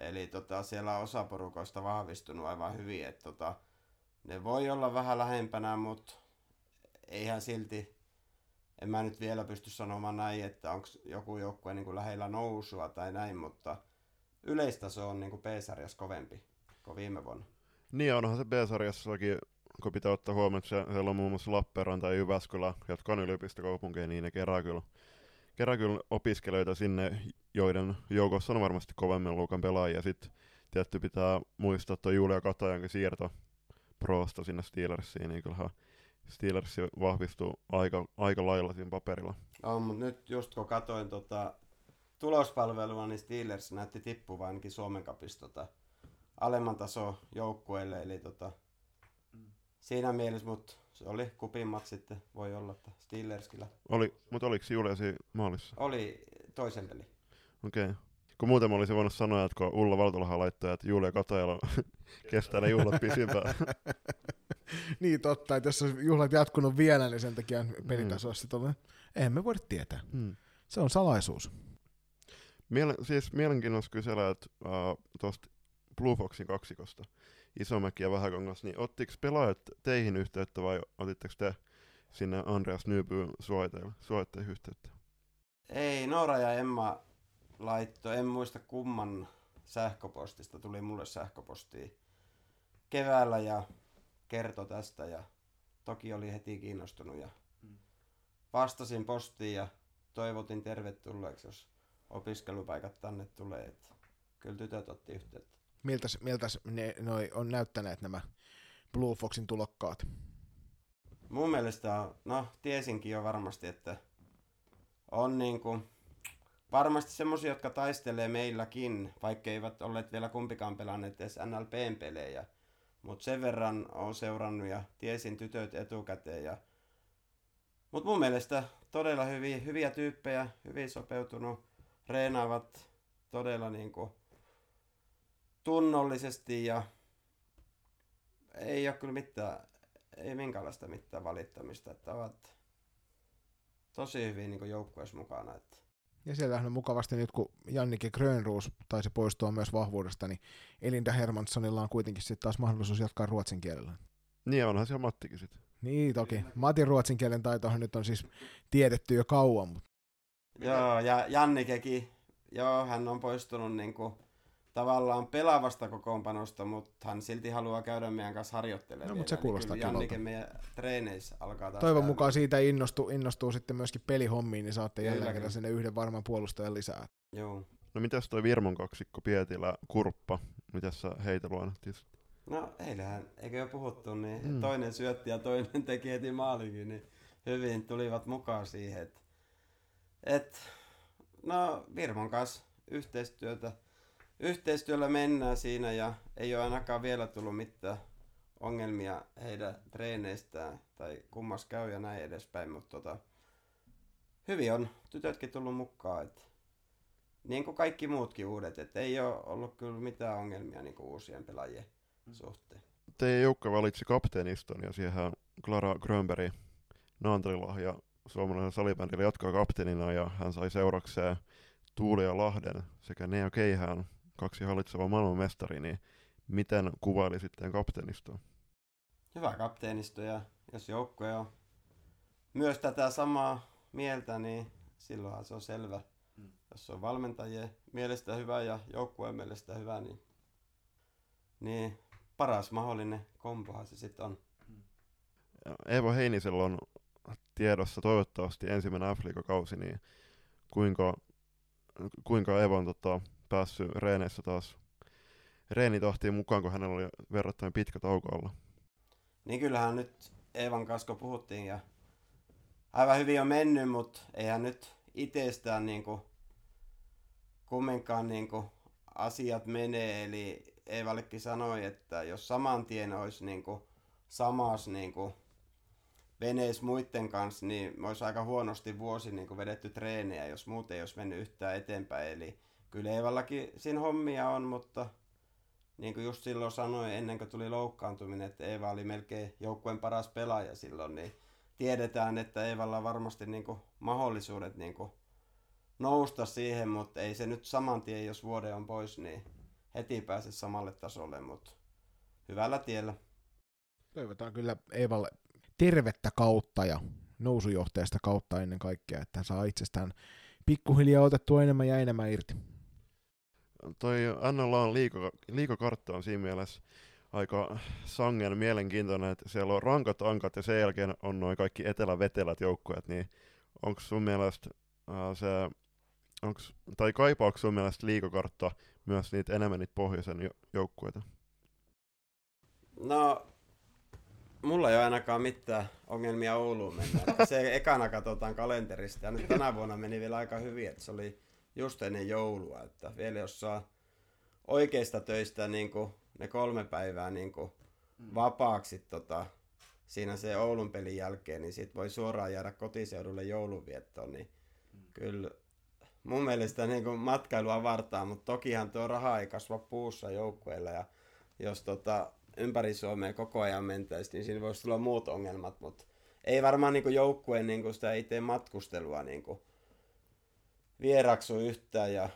Eli tota, siellä on osa porukoista vahvistunut aivan hyvin, että tota, ne voi olla vähän lähempänä, mutta eihän silti, en mä nyt vielä pysty sanomaan näin, että onko joku joukkue niin kuin lähellä nousua tai näin, mutta yleistaso on niin kuin B-sarjassa kovempi kuin viime vuonna. Niin onhan se B-sarjassakin, kun pitää ottaa huomioon, että siellä on muun muassa Lappeenranta ja Jyväskylä, jotka on yliopistokaupunkeja, niin ne kerää kyllä, kerää kyllä opiskelijoita sinne, joiden joukossa on varmasti kovemmin luokan pelaajia. Sitten tietty pitää muistaa tuo Julia Katajankin siirto Prosta sinne Steelersiin, niin kyllähän Steelers vahvistuu aika, aika lailla siinä paperilla. On, mutta nyt just kun katoin tota tulospalvelua, niin Steelers näytti tippuvan ainakin Suomen kapista tota, alemman taso joukkueelle, eli tota, siinä mielessä, mutta se oli kupimmat sitten, voi olla, että Steelerskillä Oli, mutta oliko Juliasi maalissa? oli toisen peli. Okei. Okay. Kun muuten mä olisin voinut sanoa, että kun Ulla Valtolahan laittaa, että Julia Katajala kestää ne juhlat pisimpään. niin totta, että jos juhlat jatkunut vielä, niin sen takia pelitaso olisi sitten Eihän me voida tietää. Hmm. Se on salaisuus. Mielen, siis mielenkiintoista kysellä, että uh, tuosta Blue Foxin kaksikosta, Isomäki ja Vähäkangas, niin ottiko pelaajat teihin yhteyttä vai otitteko te sinne Andreas Nybyyn suojatteille yhteyttä? Ei, Noora ja Emma laitto, en muista kumman sähköpostista, tuli mulle sähköpostia keväällä ja kertoi tästä ja toki oli heti kiinnostunut ja vastasin postiin ja toivotin tervetulleeksi, jos opiskelupaikat tänne tulee. Että kyllä tytöt otti yhteyttä. Miltäs, miltäs ne noi on näyttäneet nämä Blue Foxin tulokkaat? Mun mielestä, no tiesinkin jo varmasti, että on niinku, varmasti semmosia, jotka taistelee meilläkin, vaikka eivät olleet vielä kumpikaan pelanneet edes NLP-pelejä. Mutta sen verran on seurannut ja tiesin tytöt etukäteen. Ja... Mutta mun mielestä todella hyviä, hyviä tyyppejä, hyvin sopeutunut, reenaavat todella niinku tunnollisesti ja ei ole kyllä mitään, ei minkäänlaista mitään valittamista, että ovat tosi hyvin niin joukkueessa mukana. Että. Ja siellähän on mukavasti nyt, kun Jannike Grönruus taisi poistua myös vahvuudesta, niin Elinda Hermanssonilla on kuitenkin sitten taas mahdollisuus jatkaa ruotsin kielellä. Niin onhan siellä Mattikin sitten. Niin toki. Matin ruotsin kielen taitohan nyt on siis tiedetty jo kauan. Mutta... Joo, ja Jannikekin, joo, hän on poistunut niin kuin tavallaan pelaavasta kokoonpanosta, mutta hän silti haluaa käydä meidän kanssa harjoittelemaan. No, mutta se kuulostaa Jannike meidän treeneissä alkaa taas Toivon mukaan siitä innostuu, innostuu sitten myöskin pelihommiin, niin saatte Kyllä, jälleen kerran sinne yhden varman puolustajan lisää. Joo. No mitäs toi Virmon kaksikko, Pietilä, Kurppa, mitäs sä heitä luonnehtit? No eilähän, eikö jo puhuttu, niin mm. toinen syötti ja toinen teki heti maalikin, niin hyvin tulivat mukaan siihen, että et, no Virmon kanssa yhteistyötä yhteistyöllä mennään siinä ja ei ole ainakaan vielä tullut mitään ongelmia heidän treeneistään tai kummas käy ja näin edespäin, mutta tota, hyvin on tytötkin tullut mukaan, että niin kuin kaikki muutkin uudet, että ei ole ollut kyllä mitään ongelmia niin kuin uusien pelaajien mm. suhteen. Teidän joukko valitsi kapteeniston ja siihen Clara Grönberg Naantalilla ja suomalainen salibändillä jatkaa kapteenina ja hän sai seurakseen Tuuli ja Lahden sekä Neo Keihään kaksi hallitsevaa maailmanmestari, niin miten kuvaili sitten kapteenistoa? Hyvä kapteenisto ja jos joukkue on myös tätä samaa mieltä, niin silloinhan se on selvä. Mm. Jos on valmentajien mielestä hyvä ja joukkueen mielestä hyvä, niin, niin paras mahdollinen kompohan se sitten on. Mm. Eeva Heinisellä on tiedossa toivottavasti ensimmäinen f kausi niin kuinka, kuinka Eeva on tota, päässyt reeneissä taas reenitahtiin mukaan, kun hänellä oli verrattain pitkä tauko alla. Niin kyllähän nyt Eevan kanssa puhuttiin ja aivan hyvin on mennyt, mutta eihän nyt itsestään niin kuin, kumminkaan niin kuin, asiat menee. Eli Eevallekin sanoi, että jos saman tien olisi niin kuin, samassa niin kuin, veneessä muiden kanssa, niin olisi aika huonosti vuosi niin kuin, vedetty treenejä, jos muuten ei olisi mennyt yhtään eteenpäin. Eli kyllä Eevallakin siinä hommia on, mutta niin kuin just silloin sanoin ennen kuin tuli loukkaantuminen, että Eeva oli melkein joukkueen paras pelaaja silloin, niin tiedetään, että Eevalla on varmasti niin kuin mahdollisuudet niin kuin nousta siihen, mutta ei se nyt saman tien, jos vuode on pois, niin heti pääse samalle tasolle, mutta hyvällä tiellä. Toivotaan kyllä Eevalle tervettä kautta ja nousujohteesta kautta ennen kaikkea, että hän saa itsestään pikkuhiljaa otettua enemmän ja enemmän irti toi NLA on liiko, liikokartta on siinä mielessä aika sangen mielenkiintoinen, että siellä on rankat ankat ja sen jälkeen on noin kaikki etelävetelät joukkueet, niin onko sun mielestä uh, se, onks, tai kaipaako sun mielestä liikokartta myös niitä enemmän niitä pohjoisen jo- joukkueita? No, mulla ei ole ainakaan mitään ongelmia Ouluun mennä. se ekana katsotaan kalenterista ja nyt tänä vuonna meni vielä aika hyvin, että se oli just ennen joulua, että vielä jos saa oikeista töistä niin kuin ne kolme päivää niin kuin vapaaksi tota, siinä se Oulun pelin jälkeen, niin sit voi suoraan jäädä kotiseudulle joulunviettoon, niin kyllä mun mielestä niin kuin matkailua vartaa, mutta tokihan tuo raha ei kasva puussa joukkueilla ja jos tota, ympäri Suomea koko ajan mentäisiin, niin siinä voisi tulla muut ongelmat, mutta ei varmaan niin joukkueen niin sitä itse matkustelua niin kuin vieraksu yhtään ja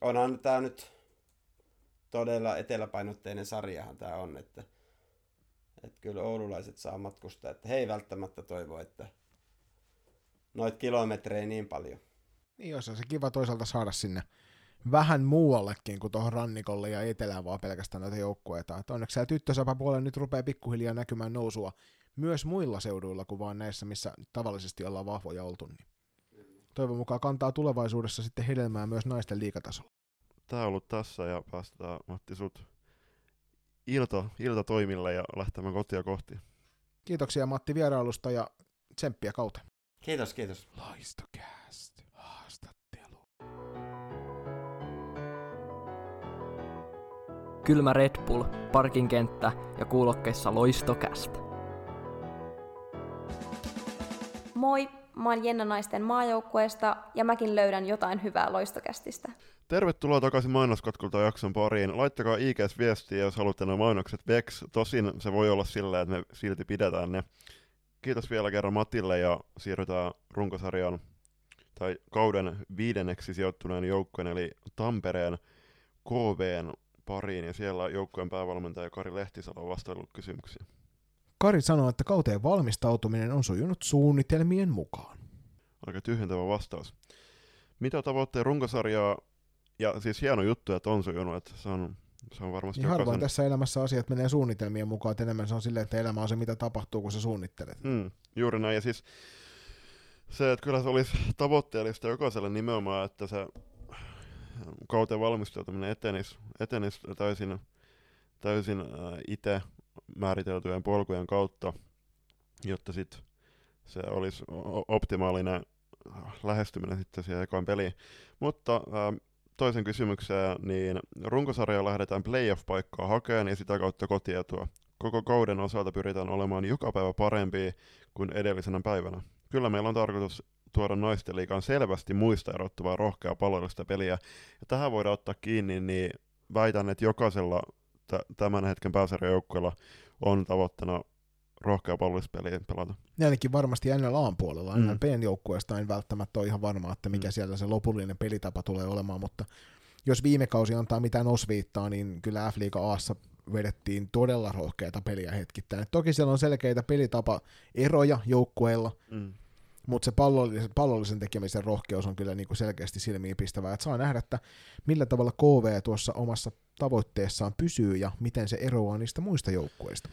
onhan tämä nyt todella eteläpainotteinen sarjahan tämä on, että, että kyllä oululaiset saa matkustaa, että he ei välttämättä toivo, että noit kilometrejä niin paljon. Niin jos on se kiva toisaalta saada sinne vähän muuallekin kuin tuohon rannikolle ja etelään vaan pelkästään näitä joukkueita. Että onneksi siellä tyttösäpäpuolella nyt rupeaa pikkuhiljaa näkymään nousua myös muilla seuduilla kuin vaan näissä, missä tavallisesti ollaan vahvoja oltu. Niin toivon mukaan kantaa tulevaisuudessa sitten hedelmää myös naisten liikatasolla. Tämä on ollut tässä ja päästetään Matti sut ilta, iltatoimille ja lähtemään kotia kohti. Kiitoksia Matti vierailusta ja tsemppiä kautta. Kiitos, kiitos. Loistokääst. Haastattelu. Kylmä Red Bull, parkinkenttä ja kuulokkeissa loistokäst. Moi, mä oon Jenna Naisten maajoukkueesta ja mäkin löydän jotain hyvää loistokästistä. Tervetuloa takaisin mainoskatkulta jakson pariin. Laittakaa IGS viestiä, jos haluatte nämä mainokset veksi. Tosin se voi olla silleen, että me silti pidetään ne. Kiitos vielä kerran Matille ja siirrytään runkosarjaan tai kauden viidenneksi sijoittuneen joukkueen eli Tampereen KVn pariin ja siellä joukkueen päävalmentaja Kari Lehtisalo on vastaillut kysymyksiin. Kari sanoi, että kauteen valmistautuminen on sujunut suunnitelmien mukaan. Aika tyhjentävä vastaus. Mitä tavoitteet runkosarjaa, ja siis hieno juttu, että on sujunut, että se on, se on varmasti Niin harvoin jokaisen... tässä elämässä asiat menee suunnitelmien mukaan, että enemmän se on silleen, että elämä on se, mitä tapahtuu, kun sä suunnittelet. Mm, juuri näin, ja siis se, että kyllä se olisi tavoitteellista jokaiselle nimenomaan, että se kauteen valmistautuminen etenisi, etenisi täysin, täysin äh, itse määriteltyjen polkujen kautta, jotta sit se olisi optimaalinen lähestyminen sitten siihen ekaan peliin. Mutta äh, toisen kysymykseen, niin runkosarjaa lähdetään playoff-paikkaa hakemaan ja sitä kautta kotietua. Koko kauden osalta pyritään olemaan joka päivä parempi kuin edellisenä päivänä. Kyllä meillä on tarkoitus tuoda naisten liikaan selvästi muista erottuvaa rohkeaa pallollista peliä. Ja tähän voidaan ottaa kiinni, niin väitän, että jokaisella tämän hetken pääsarjajoukkueella on tavoitteena rohkea pallollista peliä pelata. Ja ainakin varmasti NLAn puolella. Mm. NLPn joukkueesta en välttämättä ole ihan varma, että mikä Mm. siellä se lopullinen pelitapa tulee olemaan, mutta jos viime kausi antaa mitään osviittaa, niin kyllä F-liiga Aassa vedettiin todella rohkeita peliä hetkittäin. Et toki siellä on selkeitä pelitapa-eroja joukkueilla, Mm. Mutta se pallollisen, pallollisen tekemisen rohkeus on kyllä niin kuin selkeästi silmiin pistävää. Et saa nähdä, että millä tavalla KV tuossa omassa tavoitteessaan pysyy ja miten se eroaa niistä muista joukkueista.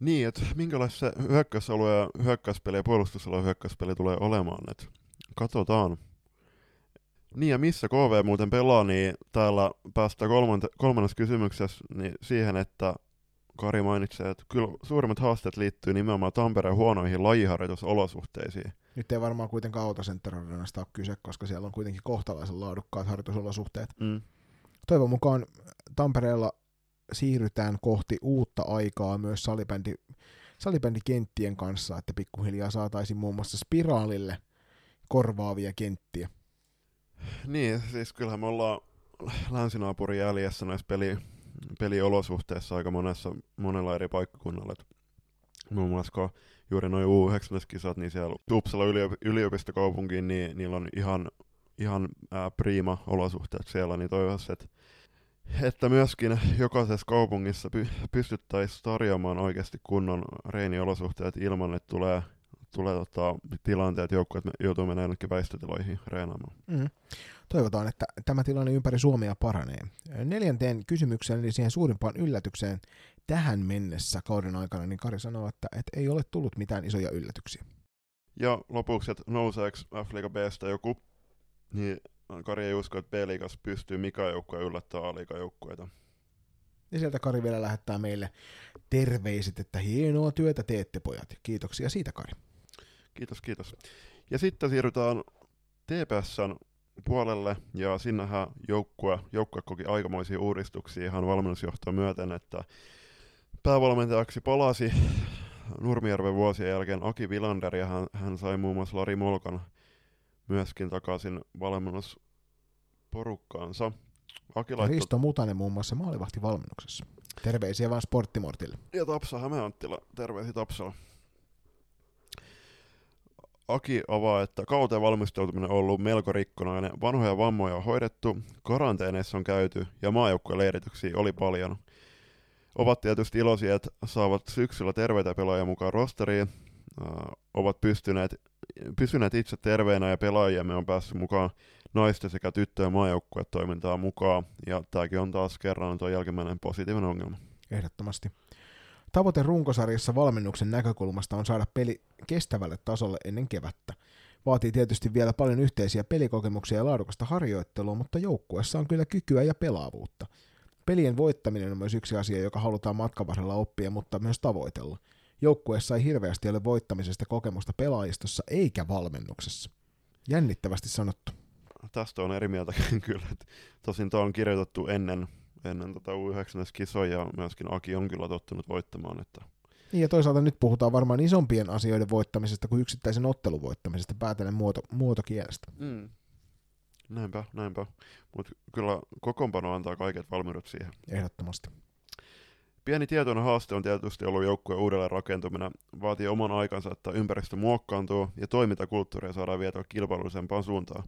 Niin, että minkälaista hyökkäysalue ja hyökkäyspeli ja puolustusalue hyökkäyspeli tulee olemaan, että katsotaan. Niin ja missä KV muuten pelaa, niin täällä päästään kolmante- kolmannessa kysymyksessä niin siihen, että Kari mainitsee, että kyllä suurimmat haasteet liittyy nimenomaan Tampereen huonoihin lajiharjoitusolosuhteisiin. Nyt ei varmaan kuitenkaan Autocenter Arenasta ole kyse, koska siellä on kuitenkin kohtalaisen laadukkaat harjoitusolosuhteet. Mm. Toivon mukaan Tampereella siirrytään kohti uutta aikaa myös salibändi, salibändikenttien kanssa, että pikkuhiljaa saataisiin muun muassa spiraalille korvaavia kenttiä. Niin, siis kyllähän me ollaan länsinaapurin jäljessä näissä peli, peliolosuhteissa aika monessa, monella eri paikkakunnalla. Et muun muassa kun juuri noin U19-kisat, niin siellä Uppsala yliop- yliopistokaupunkiin, niin niillä on ihan, ihan ää, prima olosuhteet siellä, niin toivoisin, että että myöskin jokaisessa kaupungissa py- pystyttäisiin tarjoamaan oikeasti kunnon reeniolosuhteet ilman, että tulee, tulee tota, tilanteet, joukkueet joutuu menemään jonnekin väistötiloihin reenaamaan. Mm. Toivotaan, että tämä tilanne ympäri Suomea paranee. Neljänteen kysymykseen, eli siihen suurimpaan yllätykseen tähän mennessä kauden aikana, niin Kari sanoo, että, että ei ole tullut mitään isoja yllätyksiä. Ja lopuksi, että nouseeko F-liiga Bstä joku, niin Kari ei usko, että B-liigassa pystyy mikä joukkue yllättää A-liigajoukkueita. Ja sieltä Kari vielä lähettää meille terveiset, että hienoa työtä teette pojat. Kiitoksia siitä Kari. Kiitos, kiitos. Ja sitten siirrytään TPSn puolelle, ja sinnehän joukkue, joukkue koki aikamoisia uudistuksia ihan valmennusjohtoa myöten, että päävalmentajaksi palasi Nurmijärven vuosien jälkeen Aki Vilander, ja hän, hän sai muun muassa Lari Molkan myöskin takaisin valmennusporukkaansa. Aki Ja laittoi, Risto Mutanen muun muassa maalivahti valmennuksessa. Terveisiä vaan Sporttimortille. ja Tapsa Hämeenanttila, terveisiä Tapsala. Aki avaa, että kauteen valmistautuminen on ollut melko rikkonainen. Vanhoja vammoja on hoidettu, karanteeneissa on käyty ja maajoukkueen leirityksiä oli paljon. Ovat tietysti iloisia, että saavat syksyllä terveitä pelaajia mukaan rosteriin. Ovat pystyneet, pysyneet itse terveenä ja pelaajiamme on päässyt mukaan naisten sekä tyttöjen maajoukkuetoimintaa mukaan. Ja tämäkin on taas kerran tuo jälkimmäinen positiivinen ongelma. Ehdottomasti. Tavoite runkosarjassa valmennuksen näkökulmasta on saada peli kestävälle tasolle ennen kevättä. Vaatii tietysti vielä paljon yhteisiä pelikokemuksia ja laadukasta harjoittelua, mutta joukkueessa on kyllä kykyä ja pelaavuutta. Pelien voittaminen on myös yksi asia, joka halutaan matkan varrella oppia, mutta myös tavoitella. Joukkueessa ei hirveästi ole voittamisesta kokemusta pelaajistossa eikä valmennuksessa. Jännittävästi sanottu. tästä on eri mieltä kyllä. Tosin tuo on kirjoitettu ennen, ennen tota U19-kisoja ja myöskin Aki on kyllä tottunut voittamaan. Että Niin ja toisaalta nyt puhutaan varmaan isompien asioiden voittamisesta kuin yksittäisen ottelun voittamisesta päätellen muoto, muotokielestä. mm. Näinpä, näinpä. Mutta kyllä kokoonpano antaa kaiket valmiudet siihen. Ehdottomasti. Pieni tietoinen haaste on tietysti ollut joukkueen uudelleen rakentuminen. Vaatii oman aikansa, että ympäristö muokkaantuu ja toimintakulttuuria saadaan vietyä kilpailullisempaan suuntaan.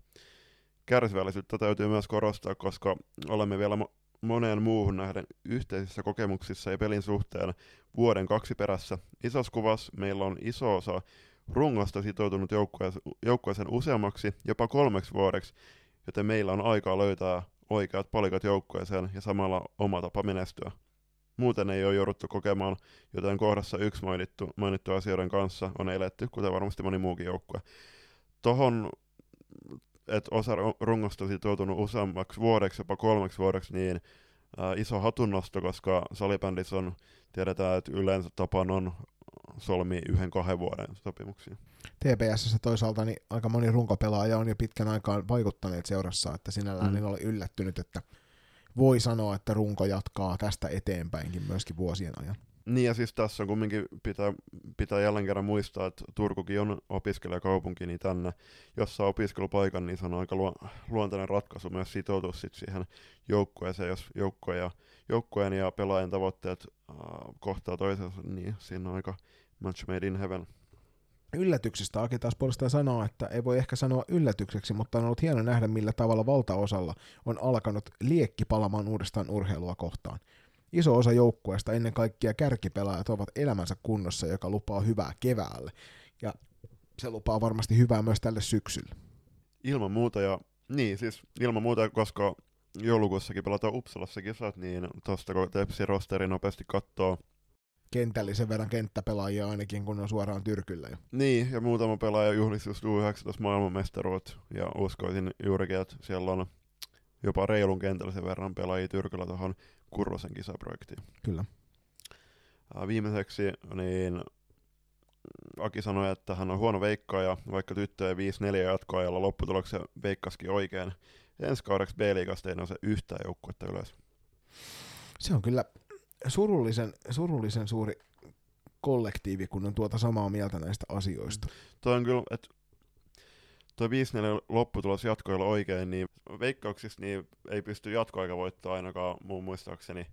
Kärsivällisyyttä täytyy myös korostaa, koska olemme vielä mo- moneen muuhun nähden yhteisissä kokemuksissa ja pelin suhteen vuoden kaksi perässä. Isossa kuvassa meillä on iso osa rungosta sitoutunut joukkueeseen, joukkueeseen useammaksi, jopa kolmeksi vuodeksi, joten meillä on aikaa löytää oikeat palikat joukkueeseen ja samalla oma tapa menestyä. Muuten ei ole jouduttu kokemaan, joten kohdassa yksi mainittu, mainittu asioiden kanssa on eletty, kuten varmasti moni muukin joukkue. Tohon, että osa ru- rungosta on sitoutunut useammaksi vuodeksi, jopa kolmeksi vuodeksi, niin iso hatunnosto, koska salibändissä on, tiedetään, että yleensä tapana on solmi yhden kahden vuoden sopimuksia. TPSssä toisaalta niin aika moni runkopelaaja on jo pitkän aikaa vaikuttaneet seurassa, että sinällään mm. en ole yllättynyt, että voi sanoa, että runko jatkaa tästä eteenpäinkin myöskin vuosien ajan. Niin ja siis tässä kumminkin pitää, pitää jälleen kerran muistaa, että Turkukin on opiskelijakaupunki, niin tänne, jos saa opiskelupaikan, niin se on aika luo, luontainen ratkaisu myös sitoutua sit siihen joukkueeseen, jos joukkue ja, joukkueen ja pelaajan tavoitteet äh, kohtaa toisensa, niin siinä on aika match made in heaven. Yllätyksistä Aki taas puolestaan sanoo, että ei voi ehkä sanoa yllätykseksi, mutta on ollut hieno nähdä, millä tavalla valtaosalla on alkanut liekki palamaan uudestaan urheilua kohtaan. Iso osa joukkueesta, ennen kaikkea kärkipelaajat, ovat elämänsä kunnossa, joka lupaa hyvää keväälle. Ja se lupaa varmasti hyvää myös tälle syksylle. Ilman muuta, ja niin siis ilman muuta, koska joulukuussakin pelataan Uppsalassa kisat, niin tuosta kun Tepsi rosteri nopeasti katsoo, Kentällisen verran kenttäpelaajia ainakin, kun on suoraan tyrkyllä jo. Niin, ja muutama pelaaja juhlisi just U19 maailmanmestaruut, ja uskoisin juurikin, että siellä on jopa reilun kentällisen verran pelaajia Tyrkyllä tuohon Kurrosen kisaprojektiin. Kyllä. Ää, Viimeiseksi, niin Aki sanoi, että hän on huono veikkaaja, vaikka tyttöjen 5-4 jatkoajalla lopputuloksen veikkaskin oikein. Ensi kaudeksi B-liigasta ei nouse yhtään joukkuetta ylös. Se on kyllä surullisen, surullisen suuri kollektiivi, kun on tuota samaa mieltä näistä asioista. Toi on kyllä, että toi 5-4 lopputulos jatkoilla oikein, niin veikkauksissa niin ei pysty jatkoaika voittaa ainakaan muun muistaakseni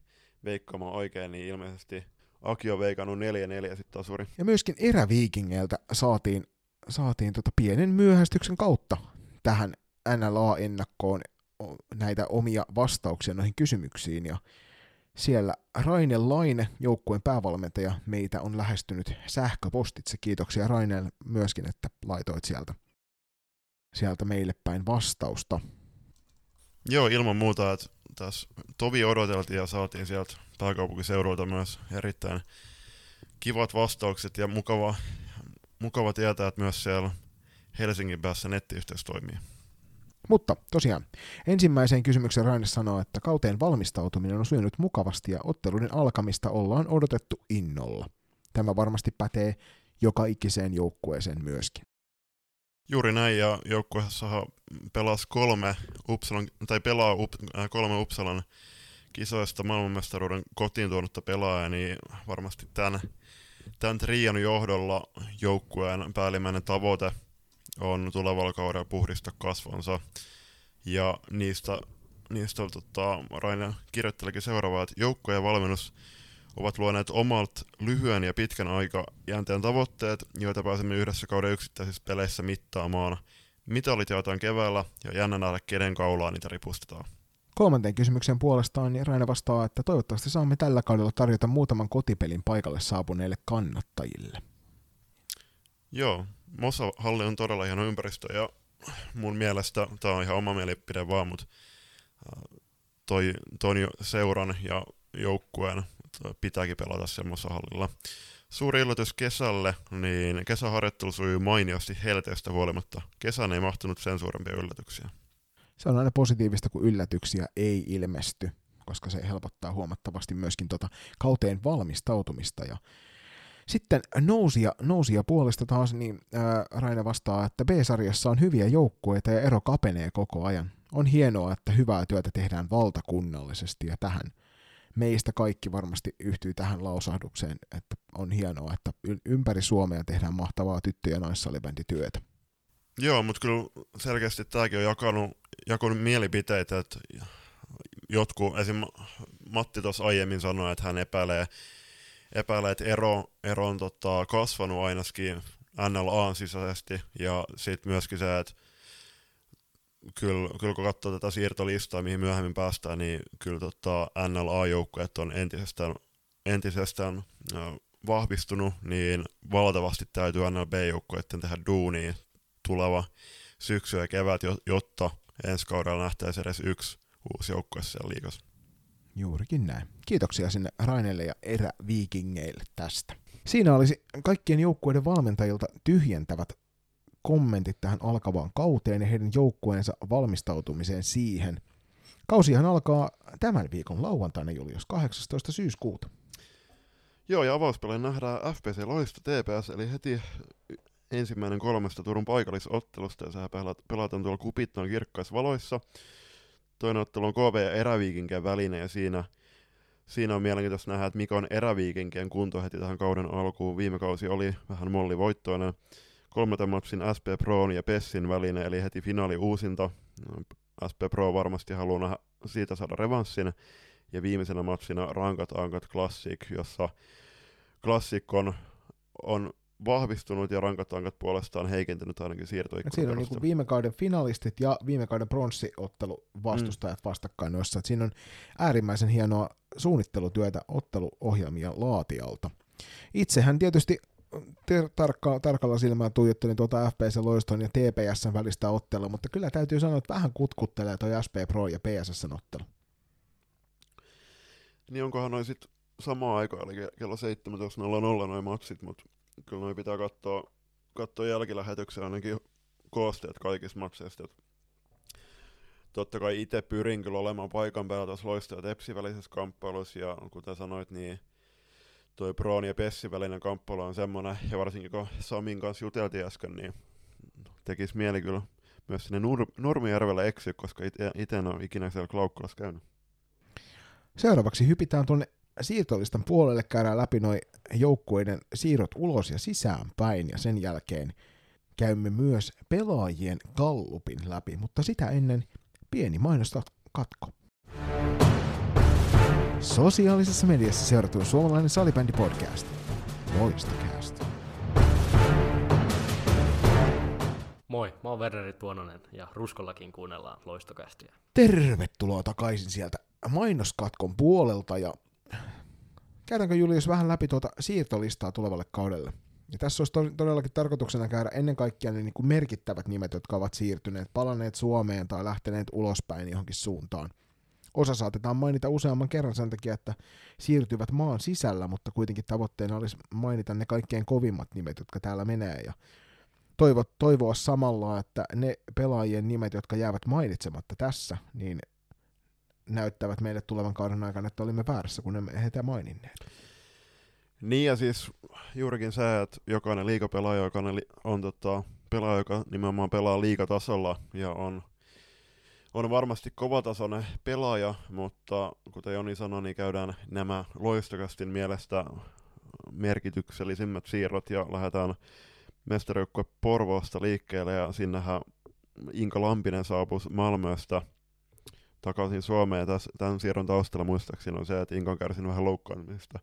veikkaamaan oikein, niin ilmeisesti Aki on veikannut 4-4 sitten tasuri. Ja myöskin eräviikingeiltä saatiin, saatiin tota pienen myöhästyksen kautta tähän NLA-ennakkoon näitä omia vastauksia noihin kysymyksiin. Ja siellä Raine Laine, joukkueen päävalmentaja, meitä on lähestynyt sähköpostitse. Kiitoksia Rainelle myöskin, että laitoit sieltä, sieltä meille päin vastausta. Joo, ilman muuta, että tässä tovi odoteltiin ja saatiin sieltä pääkaupunkiseudulta myös erittäin kivat vastaukset ja mukava, mukava tietää, että myös siellä Helsingin päässä nettiyhteys toimii. Mutta tosiaan, ensimmäiseen kysymykseen Raine sanoo, että kauteen valmistautuminen on sujunut mukavasti ja otteluiden alkamista ollaan odotettu innolla. Tämä varmasti pätee joka ikiseen joukkueeseen myöskin. Juuri näin, ja joukkueessa pelasi kolme Uppsalan, tai pelaa up, äh, kolme Uppsalan kisoista maailmanmestaruuden kotiin tuonutta pelaajaa, niin varmasti tämän, tämän trion johdolla joukkueen päällimmäinen tavoite on tulevalla kaudella puhdistaa kasvonsa. Ja niistä, niistä tota, Raine kirjoittelikin seuraavaa, että joukko ja valmennus ovat luoneet omat lyhyen ja pitkän aikajänteen tavoitteet, joita pääsemme yhdessä kauden yksittäisissä peleissä mittaamaan. Mitalit jaetaan keväällä ja jännä nähdä, kenen kaulaa niitä ripustetaan. Kolmanteen kysymyksen puolestaan niin Raina vastaa, että toivottavasti saamme tällä kaudella tarjota muutaman kotipelin paikalle saapuneille kannattajille. Joo, Mossa halli on todella hieno ympäristö ja mun mielestä, tämä on ihan oma mielipide vaan, mutta toi, toi seuran ja joukkueen pitääkin pelata semmoisessa hallilla. Suuri yllätys kesälle, niin kesäharjoittelu sujui mainiosti helteestä huolimatta. Kesän ei mahtunut sen suurempia yllätyksiä. Se on aina positiivista, kun yllätyksiä ei ilmesty, koska se helpottaa huomattavasti myöskin tota kauteen valmistautumista. Ja sitten nousia, nousia puolesta taas, niin ää, Raina vastaa, että B-sarjassa on hyviä joukkueita ja ero kapenee koko ajan. On hienoa, että hyvää työtä tehdään valtakunnallisesti ja tähän meistä kaikki varmasti yhtyy tähän lausahdukseen, että on hienoa, että ympäri Suomea tehdään mahtavaa tyttö- ja naissalibändityötä. Joo, mutta kyllä selkeästi tämäkin on jakanut, jakanut mielipiteitä, että jotkut, esim. Matti tuossa aiemmin sanoi, että hän epäilee, epäilee että ero, ero on tota, kasvanut ainakin NLAn sisäisesti, ja sitten myöskin se, että kyllä, kyllä kun katsoo tätä siirtolistaa, mihin myöhemmin päästään, niin kyllä tota NLA-joukkueet on entisestään, entisestään vahvistunut, niin valtavasti täytyy NLB-joukkueiden tehdä duunia tuleva syksy ja kevät, jotta ensi kaudella nähtäisi edes yksi uusi joukkue siellä liigassa. Juurikin näin. Kiitoksia sinne Rainelle ja eräviikingeille tästä. Siinä olisi kaikkien joukkueiden valmentajilta tyhjentävät kommentit tähän alkavaan kauteen ja heidän joukkueensa valmistautumiseen siihen. Kausihan alkaa tämän viikon lauantaina, Julius, 18. syyskuuta. Joo, ja avauspelejä nähdään FPC Loisto TPS, eli heti ensimmäinen kolmesta Turun paikallisottelusta, ja sehän pelataan tuolla Kupittaan kirkkaisvaloissa. Toinen ottelu on KV ja eräviikinkien välinen, ja siinä, siinä on mielenkiintoista nähdä, että mikä on eräviikinkien kunto heti tähän kauden alkuun. Viime kausi oli vähän molli kolmelta matsin SP Proon ja Pessin välinen, eli heti finaali uusinta. SP Pro varmasti haluaa siitä saada revanssin. Ja viimeisenä matsina Rankat Ankat Classic, jossa Classic on, on vahvistunut ja Rankat Ankat puolestaan heikentynyt ainakin siirtoikkunan Siinä on niin viime kauden finalistit ja viime kauden pronssiottelu vastustajat mm. vastakkain noissa. Siinä on äärimmäisen hienoa suunnittelutyötä otteluohjelmia laatialta. Itsehän tietysti tarkka, tarkalla silmällä tuijottelin tuota FPS Loiston ja TPSn välistä ottelua, mutta kyllä täytyy sanoa, että vähän kutkuttelee toi SP Pro ja PSS ottelu. Niin onkohan noin sitten samaa aikaa, eli kello 17.00 noin matsit, mutta kyllä noin pitää katsoa, katsoa jälkilähetyksen ainakin koosteet kaikista matseista. Totta kai itse pyrin kyllä olemaan paikan päällä tuossa Loisto ja Tepsi välisessä kamppailussa, ja kuten sanoit, niin toi Proon ja Pessin välinen kamppailu on semmoinen, ja varsinkin kun Samin kanssa juteltiin äsken, niin tekisi mieli kyllä myös sinne Nur- Nurmijärvelle eksyä, koska itse en ole ikinä siellä Klaukkulassa käynyt. Seuraavaksi hypitään tuonne siirtolistan puolelle, käydään läpi noin joukkueiden siirrot ulos ja sisään päin, ja sen jälkeen käymme myös pelaajien kallupin läpi, mutta sitä ennen pieni mainosta katko. Sosiaalisessa mediassa seurattu suomalainen salibändi podcast. Loistokäästä. Moi, mä oon Verneri Tuononen ja Ruskollakin kuunnellaan Loistokästiä. Tervetuloa takaisin sieltä mainoskatkon puolelta ja käydäänkö Julius vähän läpi tuota siirtolistaa tulevalle kaudelle? Ja tässä olisi todellakin tarkoituksena käydä ennen kaikkea ne niin kuin merkittävät nimet, jotka ovat siirtyneet, palanneet Suomeen tai lähteneet ulospäin johonkin suuntaan – Osa saatetaan mainita useamman kerran sen takia, että siirtyvät maan sisällä, mutta kuitenkin tavoitteena olisi mainita ne kaikkein kovimmat nimet, jotka täällä menee. Ja toivo, toivoa samalla, että ne pelaajien nimet, jotka jäävät mainitsematta tässä, niin näyttävät meille tulevan kauden aikana, että olimme väärässä, kun emme heitä maininneet. Niin ja siis juurikin se, että jokainen liikapelaaja, joka on tota, pelaaja, joka nimenomaan pelaa liigatasolla ja on, on varmasti kovatasoinen pelaaja, mutta kuten Joni sanoi, niin käydään nämä loistokastin mielestä merkityksellisimmät siirrot ja lähdetään mestarijoukkue Porvoosta liikkeelle ja sinnehän Inka Lampinen saapui Malmöstä takaisin Suomeen. Tämän siirron taustalla muistaakseni on se, että Inka on kärsinyt vähän loukkaantumista,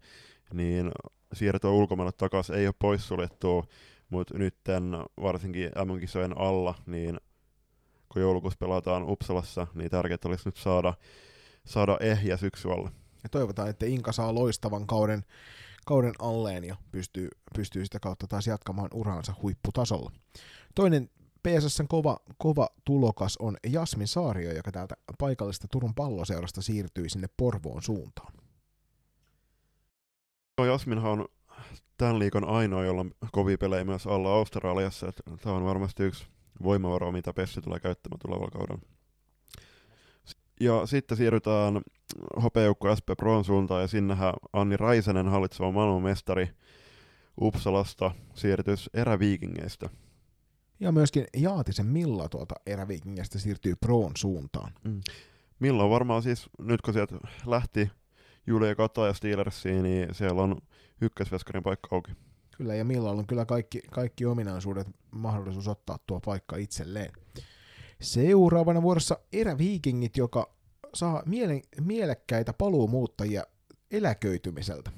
niin siirtoa ulkomaille takaisin ei ole poissuljettua, mutta nyt varsinkin MM-kisojen alla, niin kun joulukuussa pelataan Uppsalassa, niin tärkeää olisi nyt saada, saada ehjä syksyllä. Ja toivotaan, että Inka saa loistavan kauden, kauden alleen ja pystyy, pystyy sitä kautta taas jatkamaan uraansa huipputasolla. Toinen PSSn kova, kova tulokas on Jasmin Saario, joka täältä paikallista Turun palloseurasta siirtyi sinne Porvoon suuntaan. Joo, Jasminhan on tämän liikan ainoa, jolla on kovia pelejä myös alla Australiassa. Tämä on varmasti yksi voimavaro, mitä Pessi tulee käyttämään tulevalla kaudella. Ja sitten siirrytään hopeajoukko SP Proon suuntaan, ja sinnehän Anni Raisenen hallitseva maailmanmestari Uppsalasta siirtys eräviikingeistä. Ja myöskin Jaatisen Milla tuolta eräviikingeistä siirtyy Proon suuntaan. Mm. Milla on varmaan siis, nyt kun sieltä lähti Julia Kata ja Steelersiin, niin siellä on ykkösveskarin paikka auki. Kyllä, ja Millalla on kyllä kaikki, kaikki ominaisuudet mahdollisuus ottaa tuo paikka itselleen. Seuraavana vuorossa eräviikingit, joka saa mielen, mielekkäitä paluumuuttajia eläköitymiseltä.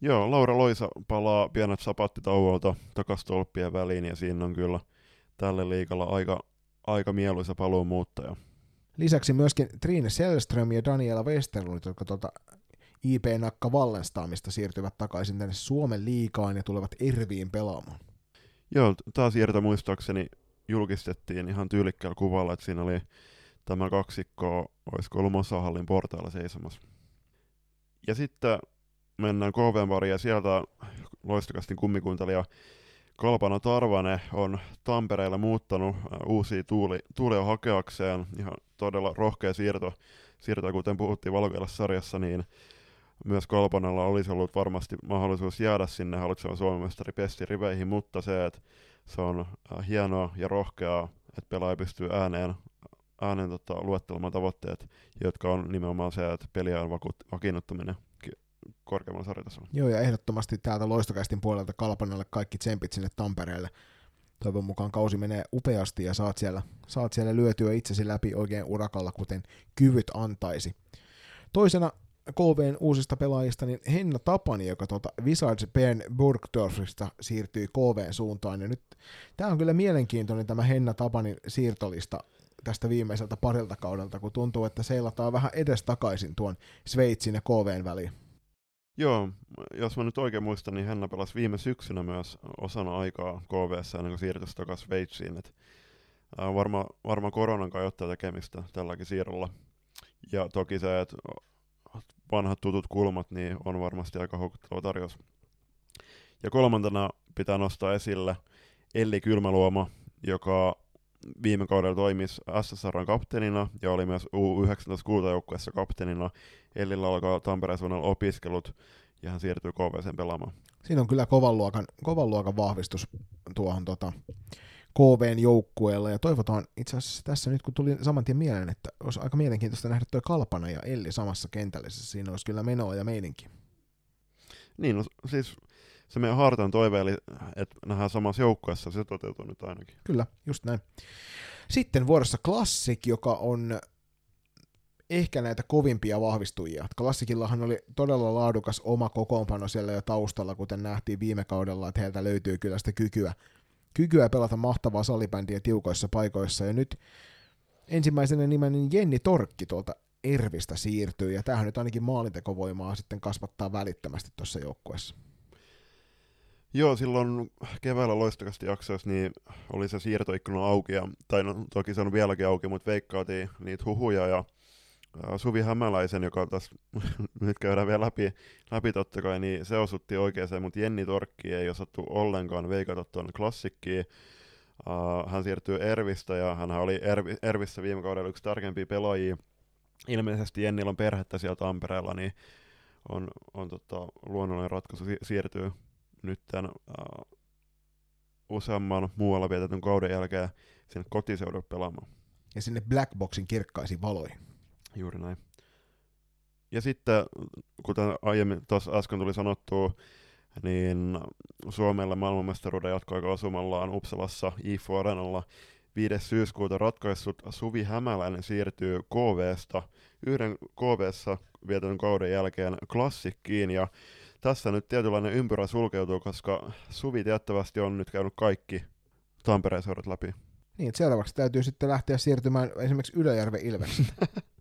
Joo, Laura Loisa palaa pienet sapattitauolta takas tolppien väliin ja siinä on kyllä tälle liikalla aika, aika mieluisa paluumuuttaja. Lisäksi myöskin Trine Selström ja Daniela Westerlund, jotka tuota IP Nakka Wallenstaamista siirtyvät takaisin tänne Suomen liikaan ja tulevat Erviin pelaamaan. Joo, tämä siirto muistaakseni julkistettiin ihan tyylikkäällä kuvalla, että siinä oli tämä kaksikko, olisiko ollut Mosahallin portailla seisomassa. Ja sitten mennään KV ja sieltä loistokastin kummikuuntelija Kalpana Tarvane on Tampereelle muuttanut äh, uusia tuuli, tuulia hakeakseen. Ihan todella rohkea siirto, siirto kuten puhuttiin sarjassa, niin myös Kalpanalla olisi ollut varmasti mahdollisuus jäädä sinne hallitsevan Suomen mestari Pesti riveihin, mutta se, että se on äh, hienoa ja rohkeaa, että pelaaja pystyy ääneen, ääneen tota, luettelemaan tavoitteet, jotka on nimenomaan se, että peliä on vakiinnuttaminen korkeammalla sarjatasolla. Joo, ja ehdottomasti täältä loistokästin puolelta Kalpanalle kaikki tsempit sinne Tampereelle. Toivon mukaan kausi menee upeasti ja saat siellä, saat siellä lyötyä itsesi läpi oikein urakalla, kuten kyvyt antaisi. Toisena KVn uusista pelaajista, niin Henna Tapani, joka tuota Wizards Bern Burgdorfista siirtyi KVn suuntaan. Ja nyt tämä on kyllä mielenkiintoinen tämä Henna Tapanin siirtolista tästä viimeiseltä parilta kaudelta, kun tuntuu, että seilataan vähän edestakaisin tuon Sveitsin ja KVn väliin. Joo, jos mä nyt oikein muistan, niin Henna pelasi viime syksynä myös osana aikaa KVssä ennen kuin siirtyi takaisin Sveitsiin. Et, äh, varma, varma koronan kai ottaa tekemistä tälläkin siirrolla. Ja toki se, että vanhat tutut kulmat, niin on varmasti aika houkutteleva tarjous. Ja kolmantena pitää nostaa esille Elli Kylmäluoma, joka viime kaudella toimi SSRn kapteenina ja oli myös U19 kultajoukkueessa kapteenina. Ellillä alkaa Tampereen suunnalla opiskelut ja hän siirtyy KVC pelaamaan. Siinä on kyllä kovan luokan, kovan luokan vahvistus tuohon tota, KVn joukkueella ja toivotaan itse asiassa tässä nyt kun tuli saman tien mieleen, että olisi aika mielenkiintoista nähdä tuo Kalpana ja Elli samassa kentällä, siinä olisi kyllä menoa ja meininki. Niin, no, siis se meidän Hartan toive, eli että nähdään samassa joukkueessa, se toteutuu nyt ainakin. Kyllä, just näin. Sitten vuorossa Classic, joka on ehkä näitä kovimpia vahvistujia. Klassikillahan oli todella laadukas oma kokoonpano siellä jo taustalla, kuten nähtiin viime kaudella, että heiltä löytyy kyllä sitä kykyä, kykyä pelata mahtavaa salibändiä tiukoissa paikoissa. Ja nyt ensimmäisenä nimen Jenni Torkki tuolta Ervistä siirtyy, ja tämähän nyt ainakin maalintekovoimaa sitten kasvattaa välittömästi tuossa joukkueessa. Joo, silloin keväällä loistakasti jaksoissa niin oli se siirtoikkuna auki, ja, tai no, toki se on vieläkin auki, mutta veikkaatiin niitä huhuja, ja Suvi Hämäläisen, joka tässä nyt käydään vielä läpi, läpi totta kai, niin se osutti oikeaan, mutta Jenni Torkki ei osattu ollenkaan veikata tuon klassikkiin. Uh, hän siirtyy Ervistä ja hän oli Ervi, Ervissä viime kaudella yksi tärkeimpiä pelaajia. Ilmeisesti Jennillä on perhettä siellä Tampereella, niin on, on tota, luonnollinen ratkaisu siirtyy nyt tämän, uh, useamman muualla vietetyn kauden jälkeen sinne kotiseudulle pelaamaan. Ja sinne Black Boxin kirkkaisiin valoihin. Juuri näin. Ja sitten, kuten aiemmin tuossa äsken tuli sanottua, niin Suomelle maailmanmestaruuden jatkoaika asumallaan Uppsalassa IFO Arenalla 5. syyskuuta ratkaissut Suvi Hämäläinen siirtyy KVsta yhden KVssa vietetyn kauden jälkeen klassikkiin ja tässä nyt tietynlainen ympyrä sulkeutuu, koska Suvi tiettävästi on nyt käynyt kaikki Tampereen seurat läpi. Niin, että seuraavaksi täytyy sitten lähteä siirtymään esimerkiksi Ylöjärven Ilveksen.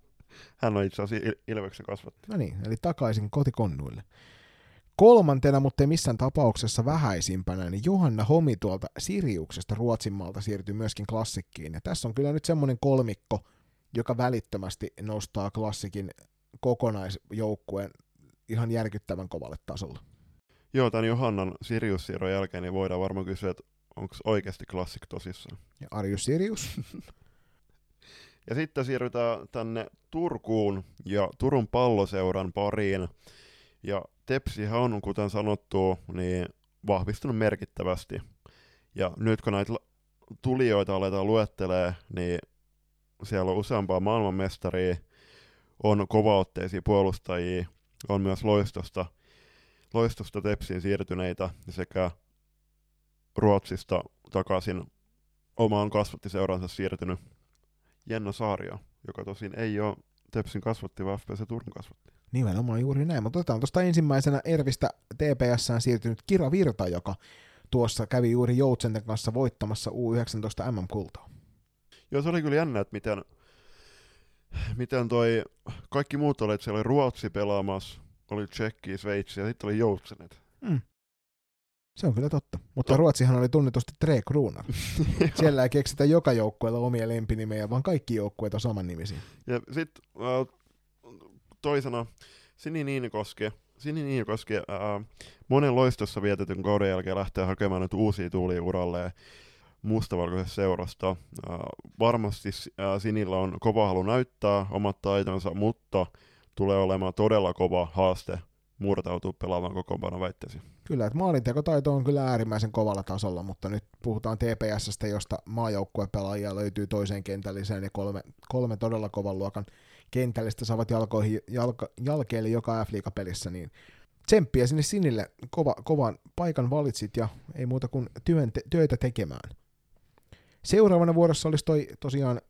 Hän on itse asiassa Il- Ilveksen kasvatti. no niin, eli takaisin kotikonnuille. Kolmantena, mutta ei missään tapauksessa vähäisimpänä, niin Johanna Homi tuolta Siriuksesta Ruotsinmaalta siirtyy myöskin klassikkiin. Ja tässä on kyllä nyt semmoinen kolmikko, joka välittömästi nostaa klassikin kokonaisjoukkueen ihan järkyttävän kovalle tasolle. Joo, tämän Johannan Sirius-siirron jälkeen niin voidaan varmaan kysyä, että onko oikeasti klassik tosissaan. Ja Arjus Sirius, Ja sitten siirrytään tänne Turkuun ja Turun palloseuran pariin. Ja Tepsihän on, kuten sanottu, niin vahvistunut merkittävästi. Ja nyt kun näitä tulijoita aletaan luettelee, niin siellä on useampaa maailmanmestaria, on kovaotteisia puolustajia, on myös loistosta, loistosta Tepsiin siirtyneitä sekä Ruotsista takaisin omaan kasvattiseuransa siirtynyt Jenna Saario, joka tosin ei ole Tepsin kasvatti, vaan FPC Turun kasvatti. nimenomaan juuri näin. Mutta otetaan tuosta ensimmäisenä Ervistä TPSään siirtynyt Kira Virta, joka tuossa kävi juuri Joutsenten kanssa voittamassa U19 MM-kultaa. Joo, se oli kyllä jännä, että miten, miten toi, kaikki muut oli, että siellä oli Ruotsi pelaamassa, oli Tsekki, Sveitsi ja sitten oli Joutsenet. Se on kyllä totta. Mutta Ruotsihan oli tunnetusti Tre Kruunar. Siellä ei keksitä joka joukkueella omia lempinimejä, vaan kaikki joukkueet on samannimisiä. Ja sitten äh, toisena Sini Niinikoski. Sini Niinikoski äh, monen loistossa vietetyn kauden jälkeen lähtee hakemaan nyt uusia tuulia uralleen mustavalkoisesta seurasta. Äh, varmasti äh, Sinillä on kova halu näyttää omat taitonsa, mutta tulee olemaan todella kova haaste murtautua pelaamaan kokoonpano väittäisin. Kyllä, että maalintekotaito on kyllä äärimmäisen kovalla tasolla, mutta nyt puhutaan TPSstä, josta maajoukkuepelaajia löytyy toiseen kentälliseen ja kolme, kolme todella kovan luokan kentällistä saavat jalkoihin, jalka, jalkeille joka f pelissä niin tsemppiä sinne Sinille, kova, kovan paikan valitsit ja ei muuta kuin työn, te, työtä tekemään. Seuraavana vuorossa olisi toi tosiaan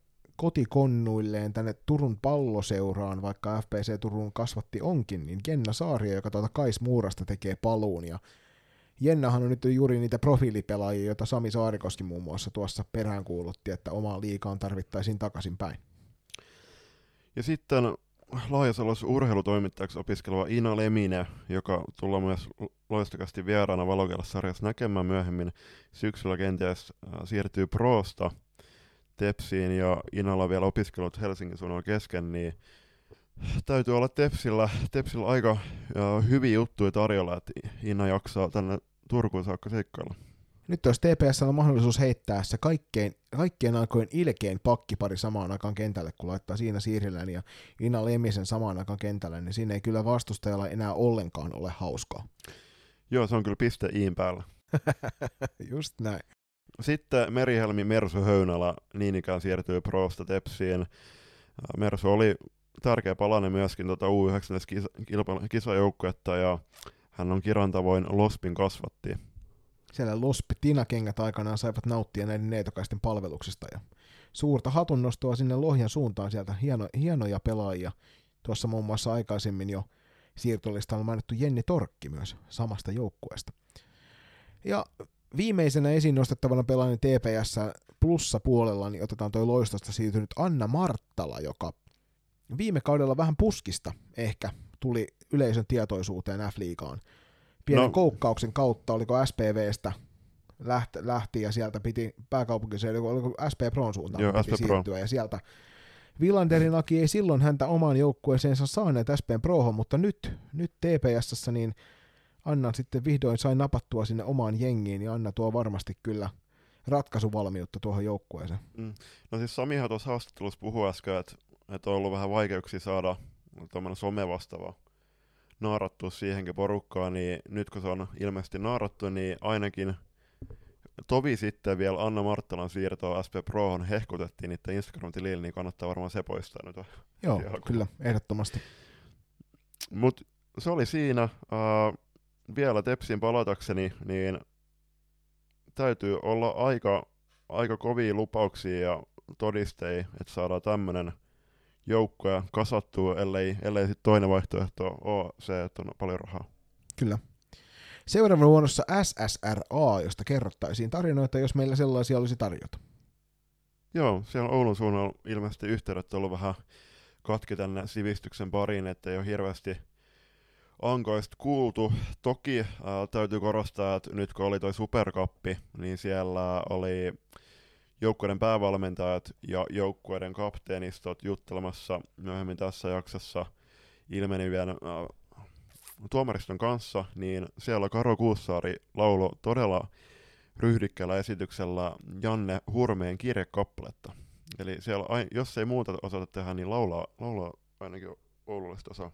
kotikonnuilleen tänne Turun palloseuraan, vaikka FPC Turun kasvatti onkin, niin Jenna Saario, joka tuota Kais Muurasta tekee paluun. Ja Jennahan on nyt juuri niitä profiilipelaajia, joita Sami Saarikoski muun muassa tuossa peräänkuulutti, että omaa liikaan tarvittaisiin takaisin päin. Ja sitten Laajasalossa urheilutoimittajaksi opiskeleva Ina Lemine, joka tullaan myös loistakasti vieraana Valokela-sarjassa näkemään myöhemmin syksyllä kenties äh, siirtyy Proosta Tepsiin ja Inalla on vielä opiskelut Helsingin suunnalla kesken, niin täytyy olla Tepsillä, Tepsillä aika hyviä juttuja tarjolla, että Ina jaksaa tänne Turkuun saakka seikkailla. Nyt olisi TPSllä mahdollisuus heittää se kaikkein, kaikkien aikojen ilkein pakkipari samaan aikaan kentälle, kun laittaa siinä Siirillän ja Ina Lemisen samaan aikaan kentälle, niin siinä ei kyllä vastustajalla enää ollenkaan ole hauskaa. Joo, se on kyllä piste Iin päällä. Just näin. Sitten Merihelmi Mersu Höynälä niin ikään siirtyy Proosta Tepsiin. Mersu oli tärkeä palanen myöskin tota U19-kisajoukkuetta ja hän on kiran tavoin Lospin kasvatti. Siellä Lospi Tinakengät aikanaan saivat nauttia näiden neitokaisten palveluksesta ja suurta hatunnostoa sinne Lohjan suuntaan sieltä hieno, hienoja pelaajia. Tuossa muun muassa aikaisemmin jo siirtolistalla mainittu Jenni Torkki myös samasta joukkueesta. Ja viimeisenä esiin nostettavana pelaajan TPS plussa puolella niin otetaan toi loistosta siirtynyt Anna Marttala, joka viime kaudella vähän puskista ehkä tuli yleisön tietoisuuteen F-liigaan. Pienen No. koukkauksen kautta, oliko SPVstä lähti, lähti ja sieltä piti pääkaupunkiseudulla, oliko SP Proon suuntaan Joo, piti SP Pro. siirtyä ja sieltä Villanderin laki ei silloin häntä omaan joukkueeseensa saaneet SPn Prohon, mutta nyt, nyt TPSssä niin Anna sitten vihdoin sai napattua sinne omaan jengiin ja Anna tuo varmasti kyllä ratkaisuvalmiutta tuohon joukkueeseen. No siis Samihan tuossa haastattelussa puhui äsken, että, että on ollut vähän vaikeuksia saada tuommoinen somevastaava naarattua siihenkin porukkaan, niin nyt kun se on ilmeisesti naarattu, niin ainakin tovi sitten vielä Anna Marttalan siirtoa SP Prohon hehkutettiin niiden Instagram-tilillä, niin kannattaa varmaan se poistaa nyt. Joo, kyllä, ehdottomasti. Mut se oli siinä. Uh, vielä Tepsiin palatakseni, niin täytyy olla aika, aika kovia lupauksia ja todisteita, että saadaan tämmöinen joukkoja kasattua, ellei, ellei sitten toinen vaihtoehto ole se, että on paljon rahaa. Kyllä. Seuraavana vuonnossa SSRA, josta kerrottaisiin tarinoita, jos meillä sellaisia olisi tarjota. Joo, siellä Oulun suunnalla ilmeisesti yhteydet on ollut vähän katki tänne sivistyksen pariin, että ei ole hirveästi ankoista kuultu. Toki äh, täytyy korostaa, että nyt kun oli toi superkappi, niin siellä oli joukkueiden päävalmentajat ja joukkueiden kapteenistot juttelemassa myöhemmin tässä jaksossa ilmenivien äh, tuomariston kanssa, niin siellä Karo Kuussaari laulo todella ryhdikkäällä esityksellä Janne Hurmeen kirjekappaletta. Eli siellä, jos ei muuta osata tehdä, niin laulaa, laulaa ainakin oululaista osaa.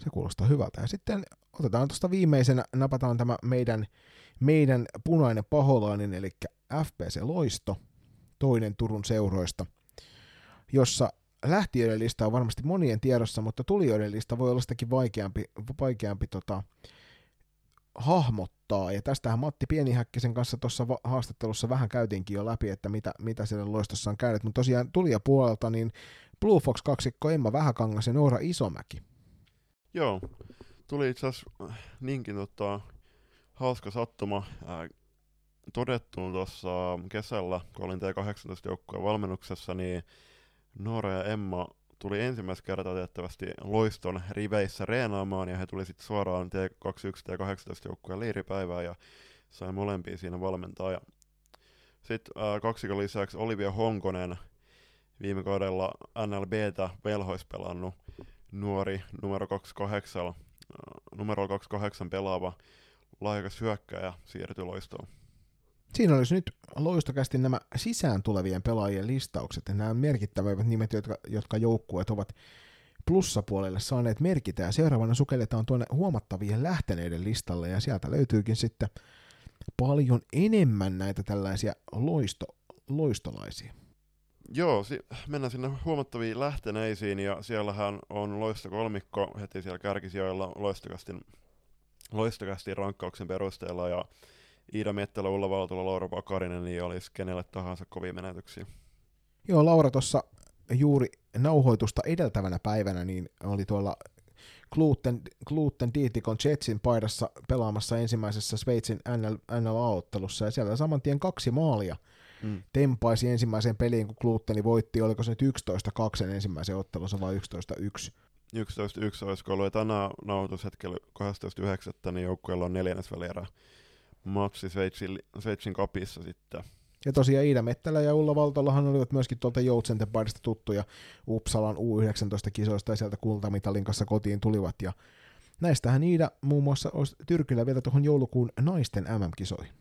Se kuulostaa hyvältä. Ja sitten otetaan tuosta viimeisenä, napataan tämä meidän, meidän punainen paholainen, eli FPC Loisto, toinen Turun seuroista, jossa lähtiöiden lista on varmasti monien tiedossa, mutta tulijoiden lista voi olla sitäkin vaikeampi, vaikeampi tota, hahmottaa. Ja tästähän Matti Pienihäkkisen kanssa tuossa haastattelussa vähän käytiinkin jo läpi, että mitä, mitä siellä loistossa on käynyt. Mutta tosiaan tulija puolelta, niin Blue Fox kaksikko Emma Vähäkangas ja Noora Isomäki. Joo, tuli itse asiassa äh, niinkin tota, hauska sattuma ää, todettuun tuossa kesällä, kun olin T18-joukkueen valmennuksessa, niin Noora ja Emma tuli ensimmäistä kertaa tiettävästi loiston riveissä reenaamaan, ja he tuli sitten suoraan T21 T18-joukkueen liiripäivään, ja sai molempia siinä valmentaa. Ja sitten ää, kaksikon lisäksi Olivia Honkonen, viime kaudella NLBtä velhois pelannut nuori numero 28, äh, numero 28 pelaava laajakas hyökkäjä siirtyi loistoon. Siinä olisi nyt loistokästi nämä sisään tulevien pelaajien listaukset, nämä merkittävät nimet, jotka, jotka joukkueet ovat plussapuolelle saaneet merkitä, ja seuraavana sukelletaan tuonne huomattavien lähteneiden listalle, ja sieltä löytyykin sitten paljon enemmän näitä tällaisia loisto, loistolaisia. Joo, si- mennään sinne huomattaviin lähteneisiin, ja siellähän on loisto kolmikko heti siellä kärkisijoilla loistokästin, loistokästin rankkauksen perusteella, ja Iida Mettelä, Ulla Valtola, Laura Pakarinen, niin olisi kenelle tahansa kovia menetyksiä. Joo, Laura tuossa juuri nauhoitusta edeltävänä päivänä niin oli tuolla Gluten, Gluten Dietikon Jetsin paidassa pelaamassa ensimmäisessä Sveitsin NL, NLA-ottelussa, ja siellä saman tien kaksi maalia Mm. tempaisi ensimmäiseen peliin, kun Gluteni voitti, oliko se nyt 11-2 ensimmäisen ottelussa vai 11-1? 11.1 olisiko ollut, ja tänään nauhoitushetkellä 12.9. niin joukkueella on neljännesvälierä matsi Sveitsin, Sveitsin kapissa sitten. Ja tosiaan Iida Mettälä ja Ulla Valtolahan olivat myöskin tuolta Joutsenten paidasta tuttuja Uppsalan U19-kisoista ja sieltä kultamitalin kanssa kotiin tulivat. Ja näistähän Iida muun muassa olisi Tyrkillä vielä tuohon joulukuun naisten MM-kisoihin.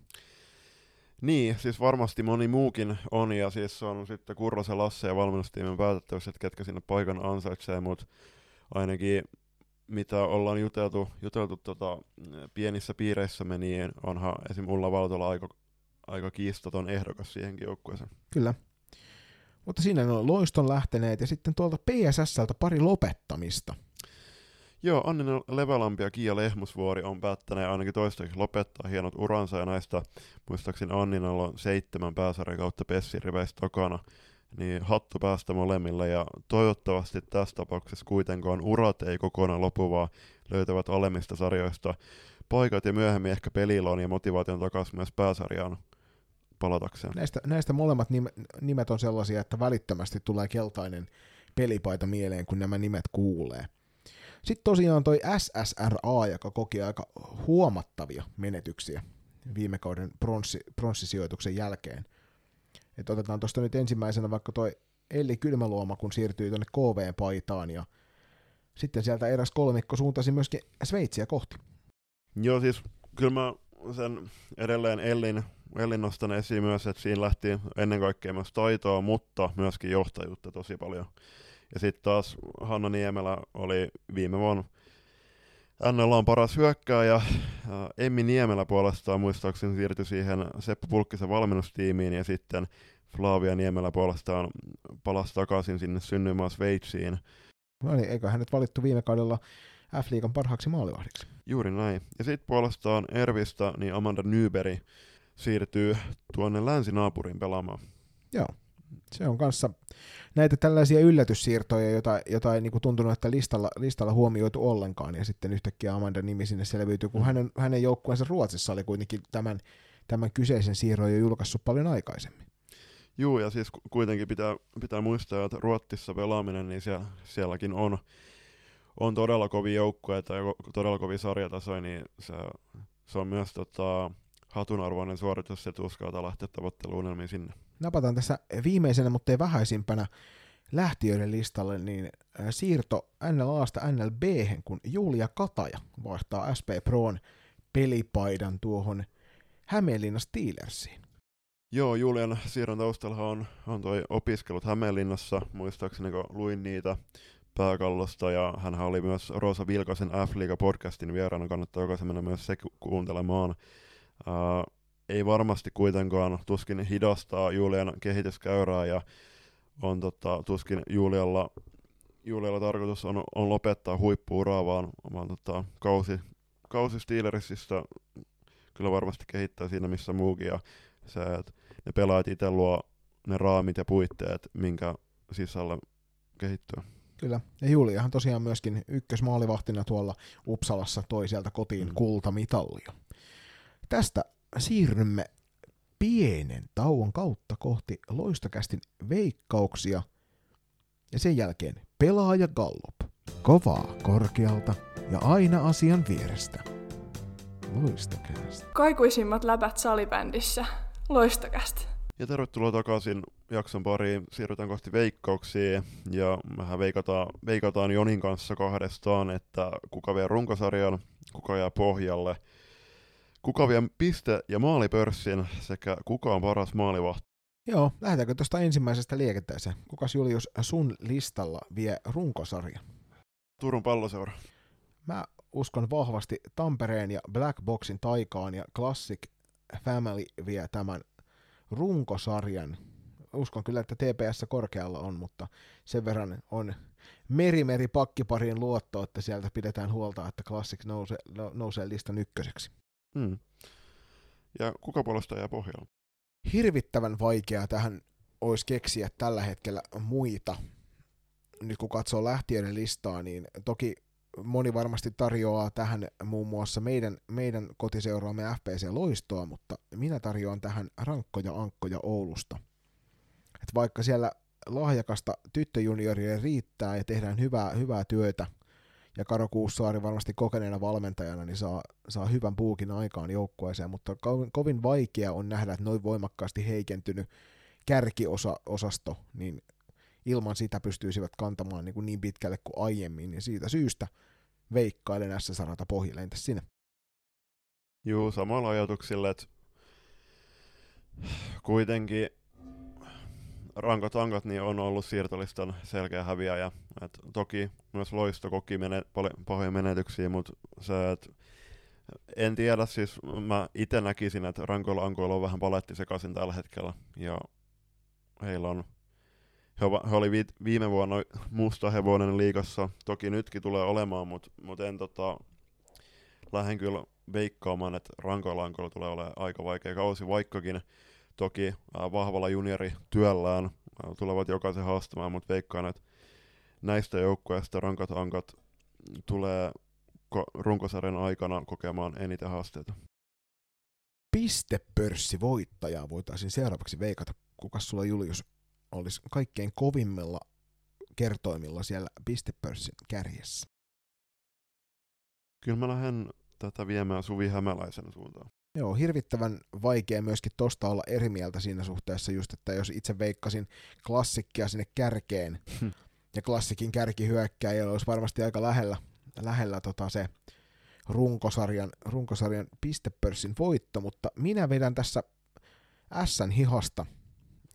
Niin, siis varmasti moni muukin on, ja siis on sitten Kurrosen Lasse ja valmennustiimin päätettävissä, että ketkä sinne paikan ansaitsee, mutta ainakin mitä ollaan juteltu, juteltu tota, pienissä piireissämme, niin onhan esim. Ulla Valtola aika, aika kiistaton ehdokas siihenkin joukkueeseen. Kyllä. Mutta siinä ne on loiston lähteneet ja sitten tuolta PSSltä pari lopettamista. Joo, Annina Levelampi ja Kiia Lehmusvuori on päättäneet ainakin toistaiseksi lopettaa hienot uransa, ja näistä muistaakseni Anninalla on seitsemän pääsarjan kautta Pessin riveistä takana, niin hattu päästä molemmille, ja toivottavasti tässä tapauksessa kuitenkaan urat ei kokonaan lopu, vaan löytävät alemmista sarjoista paikat ja myöhemmin ehkä pelilon ja motivaation takaisin myös pääsarjaan palatakseen. Näistä, näistä molemmat nime, nimet on sellaisia, että välittömästi tulee keltainen pelipaita mieleen, kun nämä nimet kuulee. Sitten tosiaan toi SSRA, joka koki aika huomattavia menetyksiä viime kauden pronssi, pronssisijoituksen jälkeen. Et otetaan tuosta nyt ensimmäisenä vaikka toi Elli Kylmäluoma, kun siirtyi tuonne KV-paitaan, ja sitten sieltä eräs kolmikko suuntasi myöskin Sveitsiä kohti. Joo, siis kyllä mä sen edelleen Ellin, Ellin nostan esiin myös, että siinä lähti ennen kaikkea myös taitoa, mutta myöskin johtajuutta tosi paljon. Ja sitten taas Hanna Niemelä oli viime vuonna NL on paras hyökkääjä. Emmi Niemelä puolestaan muistaakseni siirtyi siihen Seppo Pulkkisen valmennustiimiin ja sitten Flavia Niemelä puolestaan palasi takaisin sinne synnyimaan Sveitsiin. No niin, eikö hänet valittu viime kaudella F-liigan parhaaksi maalivahdiksi? Juuri näin. Ja sitten puolestaan Ervistä, niin Amanda Nyberg siirtyy tuonne länsinaapuriin pelaamaan. Joo, se on kanssa näitä tällaisia yllätyssiirtoja, joita, jota ei niin tuntunut, että listalla, listalla huomioitu ollenkaan, ja sitten yhtäkkiä Amanda nimi sinne selviytyy, kun mm. hänen, hänen joukkueensa Ruotsissa oli kuitenkin tämän, tämän kyseisen siirron jo julkaissut paljon aikaisemmin. Joo, ja siis kuitenkin pitää, pitää muistaa, että Ruotsissa pelaaminen, niin siellä, sielläkin on, on todella kovia joukkueita ja todella kovia sarjatasoja, niin se, se on myös tota, hatunarvoinen suoritus, että uskaltaa lähteä tavoitteluunelmiin sinne. Napataan tässä viimeisenä, mutta ei vähäisimpänä lähtiöiden listalle, niin siirto NLAsta NLB, kun Julia Kataja vaihtaa SP Proon pelipaidan tuohon Hämeenlinna Steelersiin. Joo, Julian siirron taustalla on, on toi opiskelut Hämeenlinnassa, muistaakseni kun luin niitä pääkallosta, ja hän oli myös Roosa Vilkasen F-liiga podcastin vieraana, kannattaa jokaisen mennä myös se kuuntelemaan. Uh, ei varmasti kuitenkaan tuskin hidastaa Julian kehityskäyrää, ja on tota, tuskin Julialla, Julialla tarkoitus on, on lopettaa huippuuraa, vaan, vaan tota, kausi, kausi Steelersista kyllä varmasti kehittää siinä missä muukin, ja se, että ne pelaajat itse luo ne raamit ja puitteet, minkä sisällä kehittyy. Kyllä, ja Juliahan tosiaan myöskin ykkösmaalivahtina tuolla Uppsalassa toi sieltä kotiin mm. kultamitallia. Tästä siirrymme pienen tauon kautta kohti loistokästin veikkauksia, ja sen jälkeen pelaaja Gallop. Kovaa korkealta ja aina asian vierestä. Loistokäst. Kaikuisimmat läpät salibändissä. Loistokäst. Ja tervetuloa takaisin jakson pariin. Siirrytään kohti veikkauksiin. Ja mehän veikataan, veikataan Jonin kanssa kahdestaan, että kuka vie runkosarjan, kuka jää pohjalle, kuka vie piste- ja maalipörssin sekä kuka on paras maalivahti. Joo, lähdetäänkö tuosta ensimmäisestä liikenteeseen? Kukas Julius sun listalla vie runkosarjan? Turun palloseura. Mä uskon vahvasti Tampereen ja Black Boxin taikaan ja Classic Family vie tämän runkosarjan. Uskon kyllä, että TPS korkealla on, mutta sen verran on merimeri pakkiparin luotto, että sieltä pidetään huolta, että Classic nousee, nousee listan ykköseksi. Hmm. Ja kuka puolesta jää pohjalla? Hirvittävän vaikeaa tähän olisi keksiä tällä hetkellä muita. Nyt kun katsoo lähtiöiden listaa, niin toki moni varmasti tarjoaa tähän muun muassa meidän, meidän kotiseuraamme FPC Loistoa, mutta minä tarjoan tähän rankkoja ankkoja Oulusta. Et vaikka siellä lahjakasta tyttöjunioria riittää ja tehdään hyvää, hyvää työtä, ja Karo Kuussaari varmasti kokeneena valmentajana niin saa, saa hyvän puukin aikaan joukkueeseen, mutta kovin, vaikea on nähdä, että noin voimakkaasti heikentynyt kärkiosasto, niin ilman sitä pystyisivät kantamaan niin, kuin niin pitkälle kuin aiemmin, niin siitä syystä veikkailen S-sarata pohjalle, entäs sinä? Juu, samalla ajatuksilla, että kuitenkin rankat ankat niin on ollut siirtolistan selkeä häviäjä. Et toki myös Loisto koki mene, pahoja menetyksiä, mutta se, et en tiedä, siis mä itse näkisin, että rankoilla ankoilla on vähän paletti sekaisin tällä hetkellä. Ja heillä on he, he oli vi, viime vuonna musta hevonen liikassa, toki nytkin tulee olemaan, mutta mut en tota, lähden kyllä veikkaamaan, että rankoilankoilla tulee olemaan aika vaikea kausi, vaikkakin toki äh, vahvalla juniorityöllään äh, tulevat jokaisen haastamaan, mutta veikkaan, että näistä joukkueista rankat ankat tulee ko- runkosarjan aikana kokemaan eniten haasteita. Pistepörssi voittajaa voitaisiin seuraavaksi veikata. Kuka sulla Julius olisi kaikkein kovimmilla kertoimilla siellä pistepörssin kärjessä? Kyllä mä lähden tätä viemään Suvi Hämäläisen suuntaan. Joo, hirvittävän vaikea myöskin tosta olla eri mieltä siinä suhteessa just, että jos itse veikkasin klassikkia sinne kärkeen, hm. ja klassikin kärkihyökkäjä olisi varmasti aika lähellä, lähellä tota se runkosarjan, runkosarjan pistepörssin voitto, mutta minä vedän tässä Sn hihasta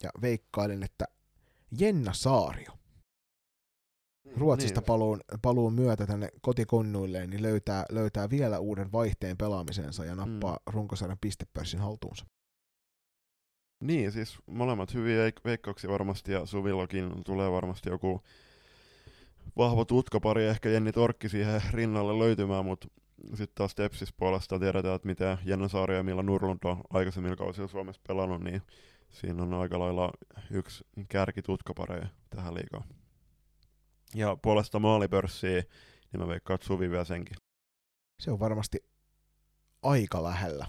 ja veikkailen, että Jenna Saario Ruotsista Niin. paluun, paluun myötä tänne kotikonnuilleen, niin löytää, löytää vielä uuden vaihteen pelaamisensa ja nappaa mm. runkosarjan pistepörssin haltuunsa. Niin, siis molemmat hyviä veik- veikkauksia varmasti ja Suvillakin tulee varmasti joku vahva tutkapari, ehkä Jenni Torkki siihen rinnalle löytymään, mutta sitten taas Tepsis puolesta tiedetään, että mitä Jenna Saari ja Milla Nurlund on aikaisemmilla kausilla Suomessa pelannut, niin siinä on aika lailla yksi kärkitutkapareja tähän liikaan. Ja puolesta maalipörssiä, niin mä veikkaan, että Suvi vie senkin. Se on varmasti aika lähellä.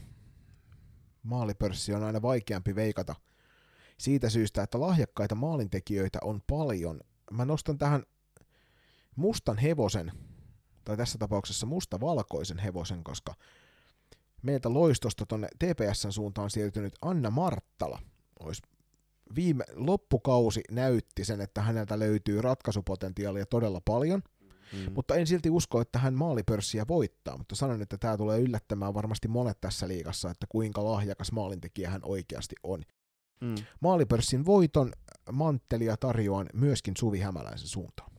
Maalipörssi on aina vaikeampi veikata siitä syystä, että lahjakkaita maalintekijöitä on paljon. Mä nostan tähän mustan hevosen, tai tässä tapauksessa musta-valkoisen hevosen, koska meiltä loistosta tonne TPSn suuntaan siirtynyt Anna Marttala. Ois viime loppukausi näytti sen, että häneltä löytyy ratkaisupotentiaalia todella paljon, Mm. mutta en silti usko, että hän maalipörssiä voittaa, mutta sanon, että tämä tulee yllättämään varmasti monet tässä liigassa, että kuinka lahjakas maalintekijä hän oikeasti on. Mm. Maalipörssin voiton manttelia tarjoan myöskin Suvi Hämäläisen suuntaan.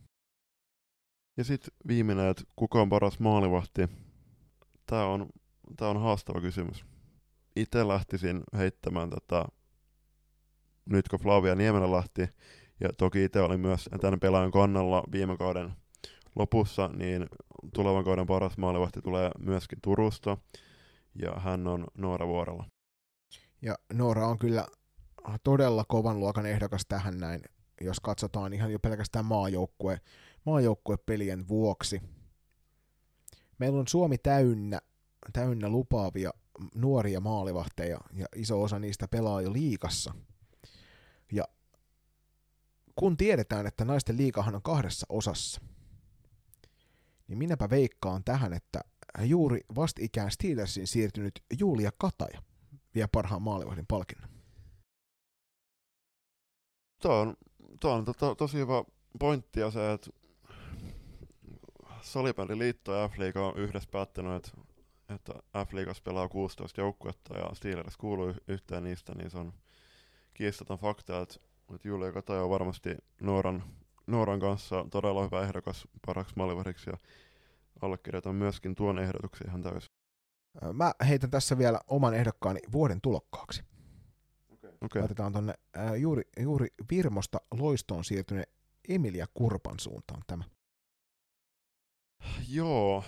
Ja sitten viimeinen, että kuka on paras maalivahti? Tämä on, tää on haastava kysymys. Itse lähtisin heittämään tätä, nyt kun Flavia Niemelä lähti, ja toki itse olin myös tämän pelaajan kannalla viime kauden lopussa, niin tulevan kauden paras maalivahti tulee myöskin Turusta, ja hän on Noora Vuorella. Ja Noora on kyllä todella kovan luokan ehdokas tähän näin, jos katsotaan ihan jo pelkästään maajoukkue, maajoukkuepelien vuoksi. Meillä on Suomi täynnä, täynnä lupaavia nuoria maalivahteja, ja iso osa niistä pelaa jo liikassa. Ja kun tiedetään, että naisten liikahan on kahdessa osassa, niin minäpä veikkaan tähän, että juuri vastikään Steelersiin siirtynyt Julia Kataja vie parhaan maalivahdin palkinnon. Tämä on, tää on to, tosi hyvä pointti ja se, että Salibändiliitto ja F-liiga on yhdessä päättänyt, että, että F-liigassa pelaa 16 joukkuetta ja Steelers kuuluu yhteen niistä, niin se on kiistaton fakta, että, että Julia Kataja on varmasti Nooran, Nooran kanssa todella hyvä ehdokas paraksi maalivahdiksi ja allekirjoitan myöskin tuon ehdotuksen ihan täysin. Mä heitän tässä vielä oman ehdokkaani vuoden tulokkaaksi. Okay. Laitetaan tonne ää, juuri, juuri Virmosta loistoon siirtyneen Emilia Kurpan suuntaan tämä. Joo,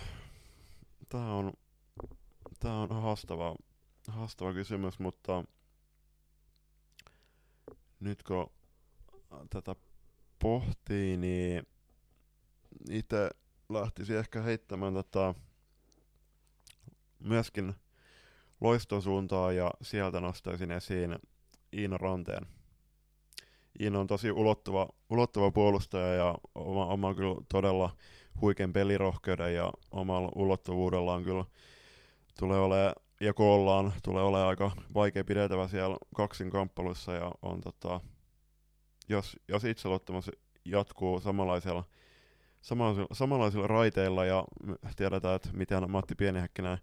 tämä on, tää on haastava, haastava kysymys, mutta nyt kun tätä pohtii, niin itse lähtisi ehkä heittämään tätä myöskin loiston suuntaan ja sieltä nostaisin esiin Iina Ranteen. Iina on tosi ulottuva, ulottuva puolustaja ja oma, oma kyllä todella huikean pelirohkeuden ja omalla ulottuvuudellaan kyllä tulee olemaan ja koollaan tulee olemaan aika vaikea pidettävä siellä kaksin kamppailuissa ja on tota, jos, jos itseluottamus jatkuu samanlaisella, samanlaisilla, samanlaisilla raiteilla ja tiedetään, että miten Matti Pienihäkkinen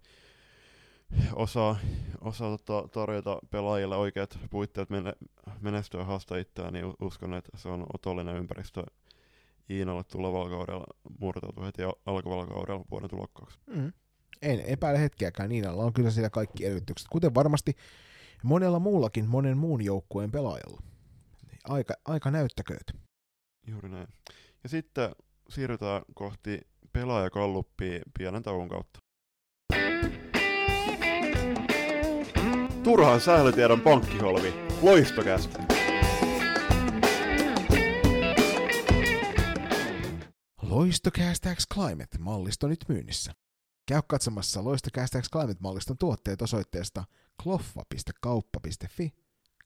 osaa, osaa tota, tarjota pelaajille oikeat puitteet mene, menestyä ja haastaa itseään, niin uskon, että se on otollinen ympäristö Iinalle tulevalla kaudella murtautuu heti alkavalla kaudella vuoden tulokkaaksi. Mm. En epäile hetkeäkään, Niinalla on kyllä siellä kaikki edellytykset, kuten varmasti monella muullakin monen muun joukkueen pelaajalla. Aika, aika näyttäkööt. Juuri näin. Ja sitten siirrytään kohti pelaajakalluppia pienen tauon kautta. Turhan sählytiedon pankkiholvi. Loistokästä. Loistocast X Climate-mallisto nyt myynnissä. Käy katsomassa Loistocast X Climate-malliston tuotteet osoitteesta kloffa.kauppa.fi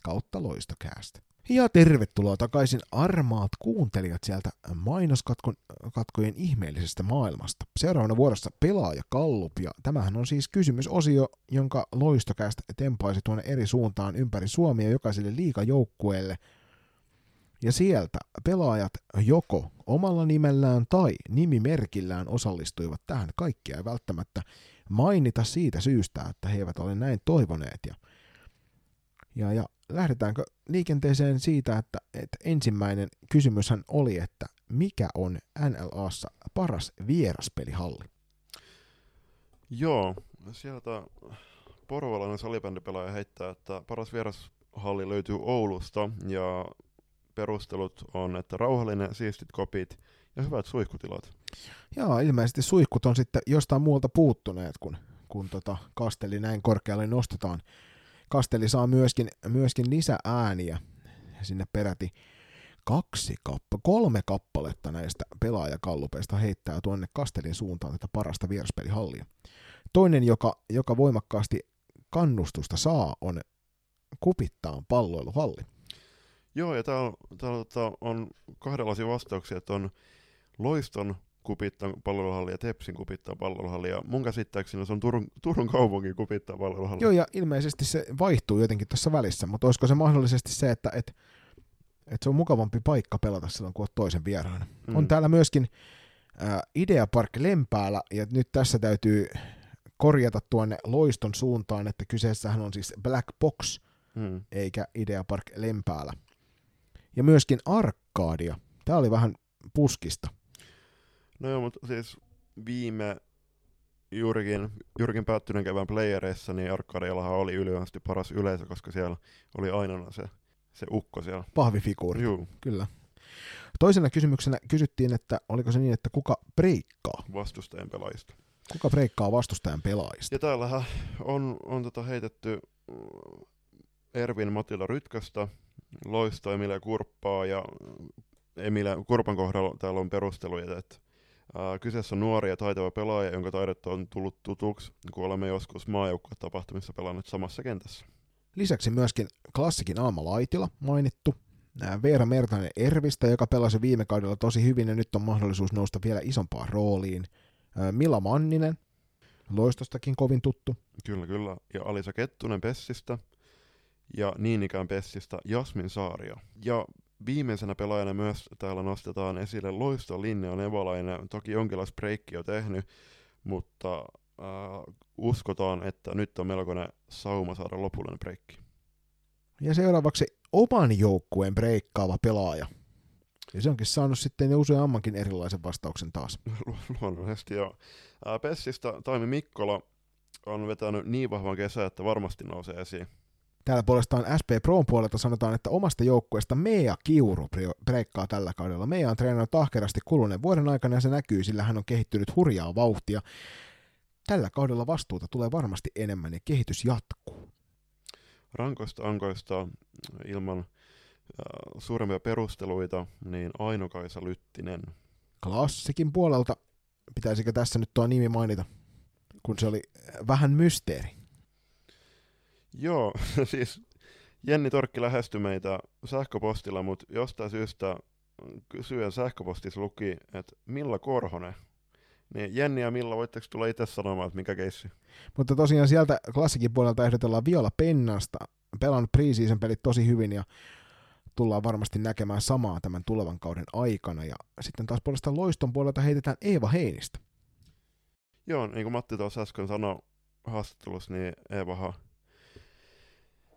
kautta Loistocast. Ja tervetuloa takaisin armaat kuuntelijat sieltä mainoskatkojen ihmeellisestä maailmasta. Seuraavana vuorossa pelaaja Kallup, ja tämähän on siis kysymysosio, jonka Loistokästä tempaisi tuonne eri suuntaan ympäri Suomea jokaiselle liikajoukkueelle. Ja sieltä pelaajat joko omalla nimellään tai nimimerkillään osallistuivat tähän. Kaikkia ei välttämättä mainita siitä syystä, että he eivät ole näin toivoneet. Ja, ja, ja lähdetäänkö liikenteeseen siitä, että, että ensimmäinen kysymyshän oli, että mikä on NLAssa paras vieraspelihalli? Joo, sieltä porvalainen salibändipelaaja heittää, että paras vierashalli löytyy Oulusta ja perustelut on, että rauhallinen, siistit kopit ja hyvät suihkutilat. Joo, ilmeisesti suihkut on sitten jostain muualta puuttuneet, kun, kun tota kasteli näin korkealle nostetaan. Kasteli saa myöskin, myöskin lisääniä sinne peräti kaksi kappa, kolme kappaletta näistä pelaajakallupeista heittää tuonne Kastelin suuntaan tätä parasta vieraspelihallia. Toinen, joka, joka voimakkaasti kannustusta saa, on Kupittaan palloiluhalli. Joo, ja täällä, täällä tota, on kahdenlaisia vastauksia, että on Loiston kupittaan palloiluhalli ja Tepsin kupittaan palloiluhalli, ja mun käsittääkseni se on Turun, Turun kaupungin kupittaan palloiluhalli. Joo, ja ilmeisesti se vaihtuu jotenkin tässä välissä, mutta olisiko se mahdollisesti se, että et, et se on mukavampi paikka pelata silloin, kun olet toisen vieraana. Mm. On täällä myöskin äh, Idea Park Lempäällä, ja nyt tässä täytyy korjata tuonne Loiston suuntaan, että kyseessähän on siis Black Box, mm. eikä Idea Park Lempäällä. Ja myöskin Arkadia. Tämä oli vähän puskista. No joo, mutta siis viime juurikin, juurikin päättyneen kevään playereissa, niin Arkadiallahan oli yleisesti paras yleisö, koska siellä oli aina se, se ukko siellä. Pahvifiguuri. Joo. Kyllä. Toisena kysymyksenä kysyttiin, että oliko se niin, että kuka breikkaa? Vastustajan pelaajista. Kuka breikkaa vastustajan pelaajista? Ja täällähän on, on tota heitetty mm, Ervin Matilda Rytköstä, Loisto Emilia Kurppaa ja Emilia Kurpan kohdalla täällä on perusteluja, että ää, kyseessä on nuori ja taitava pelaaja, jonka taidot on tullut tutuksi, kun olemme joskus tapahtumissa pelanneet samassa kentässä. Lisäksi myöskin klassikin Alma Laitila mainittu, Veera Mertanen Ervistä, joka pelasi viime kaudella tosi hyvin ja nyt on mahdollisuus nousta vielä isompaan rooliin. Mila Manninen, loistostakin kovin tuttu. Kyllä, kyllä. Ja Alisa Kettunen Pessistä ja niin ikään Pessistä Jasmin Saaria. Ja viimeisenä pelaajana myös täällä nostetaan esille Loisto Linnea Nevalainen. Toki jonkinlaista breikkiä jo tehnyt, mutta äh, uskotaan, että nyt on melkoinen sauma saada lopullinen breikki. Ja seuraavaksi oman joukkueen breikkaava pelaaja. Ja se onkin saanut sitten useammankin erilaisen vastauksen taas. Luonnollisesti joo. Pessistä Taimi Mikkola on vetänyt niin vahvan kesän, että varmasti nousee esiin. Täällä puolestaan SP Proon puolelta sanotaan, että omasta joukkueesta Mea Kiuru breikkaa tällä kaudella. Mea on treenannut ahkerasti kuluneen vuoden aikana ja se näkyy, sillä hän on kehittynyt hurjaa vauhtia. Tällä kaudella vastuuta tulee varmasti enemmän ja kehitys jatkuu. Rankoista ankoista ilman äh, suurempia perusteluita, niin Aino-Kaisa Lyttinen. Klassikin puolelta, pitäisikö tässä nyt tuo nimi mainita, kun se oli vähän mysteeri. Joo, siis Jenni Torkki lähestyi meitä sähköpostilla, mutta jostain syystä kysyen sähköpostissa luki, että Milla Korhonen. Niin Jenni ja Milla, voitteko tulla itse sanomaan, että mikä keissi? Mutta tosiaan sieltä klassikin puolelta ehdotellaan Viola Pennasta. Pelannut preseason pelit tosi hyvin ja tullaan varmasti näkemään samaa tämän tulevan kauden aikana. Ja sitten taas puolestaan Loiston puolelta heitetään Eeva Heinistä. Joo, niin kuin Matti tuossa äsken sanoi haastattelussa, niin Eevahan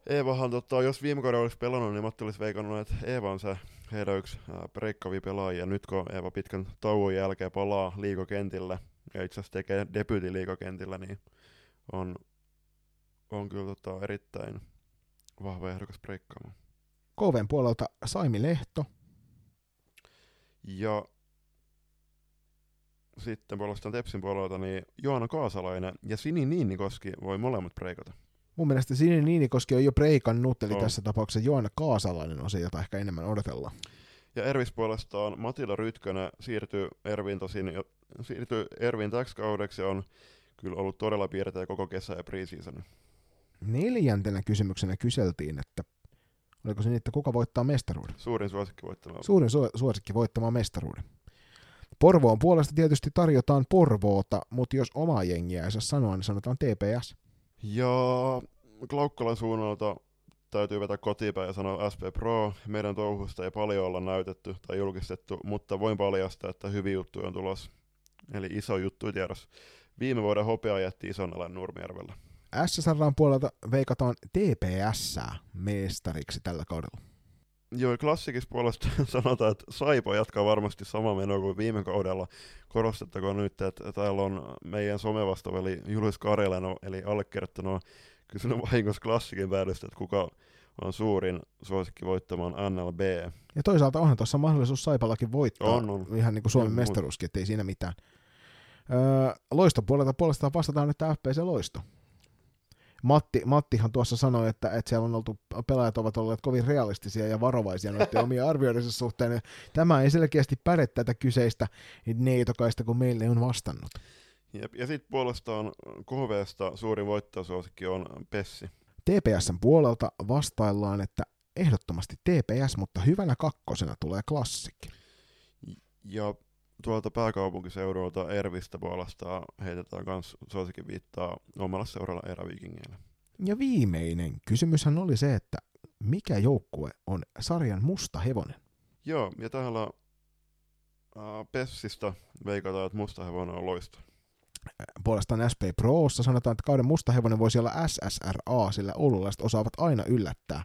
Eevahan, tota, jos viime kaudella olisi pelannut, niin Matti olisi veikannut, että Eeva on se heidän yksi breikkavi pelaajia. Nyt kun Eeva pitkän tauon jälkeen palaa liikokentille ja itse asiassa tekee debyytin liikokentillä, niin on, on kyllä tota, erittäin vahva ehdokas breikkaamaan. KVn puolelta Saimi Lehto. Ja sitten puolestaan Tepsin puolelta niin Joona Kaasalainen ja Sini Niinikoski voi molemmat breikata. Mun mielestä Sini Niinikoski on jo breikannut, eli oh. tässä tapauksessa Joona Kaasalainen on se, jota ehkä enemmän odotellaan. Ja Ervis puolestaan Matila Rytkönen siirtyy Ervin tosin, siirtyy Ervin täksi kaudeksi ja on kyllä ollut todella piirteä koko kesä ja preseason. Neljäntenä kysymyksenä kyseltiin, että oliko se niin, että kuka voittaa mestaruuden? Suurin suosikki voittamaan. Suurin su- suosikki voittamaan mestaruuden. Porvoon puolesta tietysti tarjotaan Porvoota, mutta jos oma jengiä ei saa sanoa, niin sanotaan TPS. Ja Klaukkalan suunnalta täytyy vetää kotipäin ja sanoa SP Pro. Meidän touhusta ei paljon olla näytetty tai julkistettu, mutta voin paljastaa, että hyviä juttuja on tulossa. Eli iso juttu tiedossa. Viime vuoden hopea jätti ison alan Nurmijärvellä. SSRn puolelta veikataan TPS mestariksi tällä kaudella. Joo, klassikissa puolesta sanotaan, että Saipa jatkaa varmasti sama menoa kuin viime kaudella. Korostettakoon nyt, että täällä on meidän somevastaveli Julius Kareleno, eli allekirjoittanut kysynyt vahingossa klassikin päädystä, että kuka on suurin suosikki voittamaan NLB. Ja toisaalta onhan tuossa mahdollisuus Saipallakin voittaa. On, on. Ihan niin kuin Suomen On, mestaruuskin, ettei siinä mitään. Öö, loistopuolelta puolestaan vastataan nyt FPC Loisto. Matti, Mattihan tuossa sanoi, että, että siellä on oltu, pelaajat ovat olleet kovin realistisia ja varovaisia noiden omia arvioidensa suhteen. Tämä ei selkeästi päde tätä kyseistä neitokaista, kun meille on vastannut. Jep. Ja sitten puolestaan KVsta suurin voittajasuosikki on Pessi. TPSn puolelta vastaillaan, että ehdottomasti TPS, mutta hyvänä kakkosena tulee klassikki. Ja tuolta pääkaupunkiseudulta Ervistä puolestaan heitetään myös suosikin viittaa omalla seuralla erävikingeillä. Ja viimeinen kysymyshän oli se, että mikä joukkue on sarjan musta hevonen? Joo, ja täällä äh, Pessistä veikataan, että musta hevonen on loista. Puolestaan SP Proossa sanotaan, että kauden musta hevonen voisi olla SSRA, sillä oululaiset osaavat aina yllättää.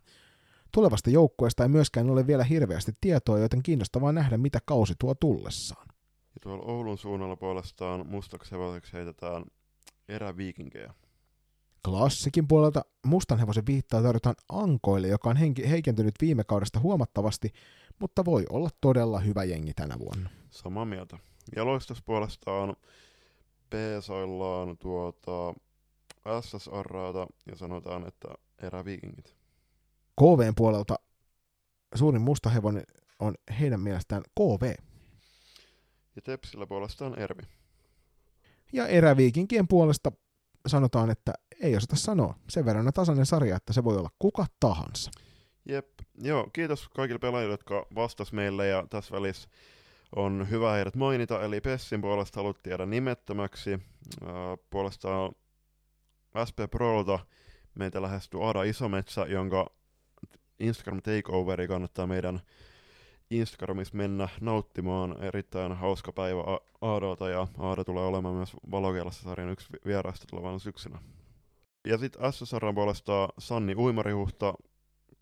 Tulevasta joukkueesta ei myöskään ole vielä hirveästi tietoa, joten kiinnostavaa nähdä, mitä kausi tuo tullessaan. Ja tuolla Oulun suunnalla puolestaan mustaksi hevoseksi heitetään eräviikinkejä. Klassikin puolelta mustan hevosen viittaa tarjotaan Ankoille, joka on henki- heikentynyt viime kaudesta huomattavasti, mutta voi olla todella hyvä jengi tänä vuonna. Samaa mieltä. Ja loistos puolestaan peesoillaan tuota SSRAta ja sanotaan, että eräviikingit. KVn puolelta suurin musta hevonen on heidän mielestään KV. Ja Tepsillä puolestaan Ervi. Ja eräviikinkien puolesta sanotaan, että ei osata sanoa. Sen verran on tasainen sarja, että se voi olla kuka tahansa. Jep, joo, kiitos kaikille pelaajille, jotka vastas meille ja tässä välissä on hyvä heidät mainita, eli Pessin puolesta haluttiin jäädä nimettömäksi. Äh, puolestaan SP Prolta meitä lähestyy Aada Isometsä, jonka Instagram takeoveri kannattaa meidän Instagramissa mennä nauttimaan. Erittäin hauska päivä A- Aadalta ja Aada tulee olemaan myös Valokeilassa sarjan yksi vi- vieraista tulevana syksynä. Ja sitten SSR puolesta Sanni Uimarihuhta,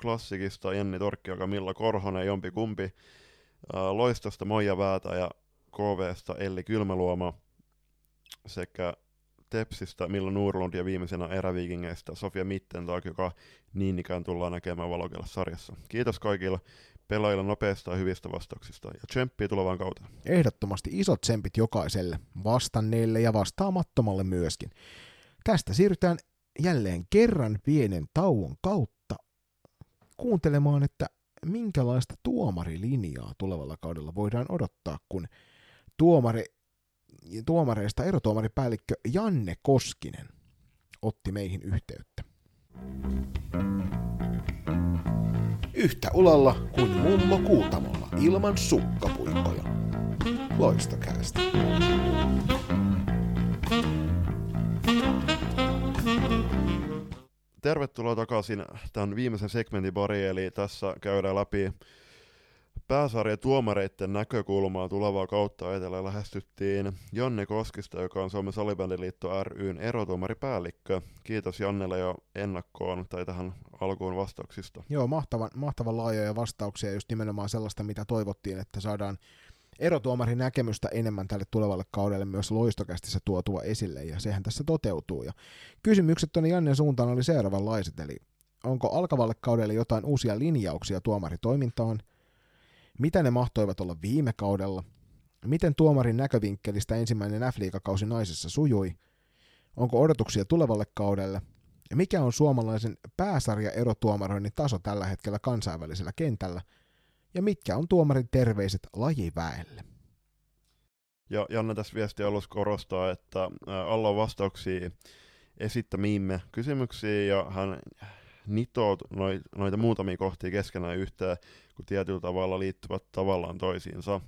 klassikista Jenni Torkki, Milla Korhonen, jompi kumpi. Loistosta Moija Väätä ja KVsta Elli Kylmäluoma sekä Tepsistä Milla Nurlund ja viimeisenä eräviikingeistä Sofia Mittentag, joka niin ikään tullaan näkemään Valokella sarjassa. Kiitos kaikille pelaajille nopeista ja hyvistä vastauksista ja tsemppiä tulevaan kauteen. Ehdottomasti isot tsempit jokaiselle, vastanneille ja vastaamattomalle myöskin. Tästä siirrytään jälleen kerran pienen tauon kautta kuuntelemaan, että minkälaista tuomarilinjaa tulevalla kaudella voidaan odottaa, kun tuomari, tuomareista erotuomaripäällikkö Janne Koskinen otti meihin yhteyttä. Yhtä ulalla kuin mummo kuutamolla ilman sukkapuikkoja. Loistokäästä. Tervetuloa takaisin tämän viimeisen segmentin pariin, eli tässä käydään läpi pääsarjan tuomareiden näkökulmaa tulevaa kautta etelä lähestyttiin Janne Koskista, joka on Suomen Salibändiliitto ryn erotuomaripäällikkö. Kiitos Jannelle jo ennakkoon tai tähän alkuun vastauksista. Joo, mahtavan, mahtavan laajoja vastauksia, just nimenomaan sellaista, mitä toivottiin, että saadaan erotuomarin näkemystä enemmän tälle tulevalle kaudelle myös loistokästissä tuotua esille, ja sehän tässä toteutuu. Ja kysymykset tuonne Jannen suuntaan oli seuraavanlaiset, eli onko alkavalle kaudelle jotain uusia linjauksia tuomaritoimintaan, mitä ne mahtoivat olla viime kaudella, miten tuomarin näkövinkkelistä ensimmäinen F-liigakausi naisessa sujui, onko odotuksia tulevalle kaudelle, ja mikä on suomalaisen pääsarja erotuomaroinnin taso tällä hetkellä kansainvälisellä kentällä, ja mitkä on tuomarin terveiset lajiväelle. Ja Janne tässä viesti alussa korostaa, että alla on vastauksia esittämiimme kysymyksiin ja hän nitoo noita muutamia kohtia keskenään yhteen, kun tietyllä tavalla liittyvät tavallaan toisiinsa.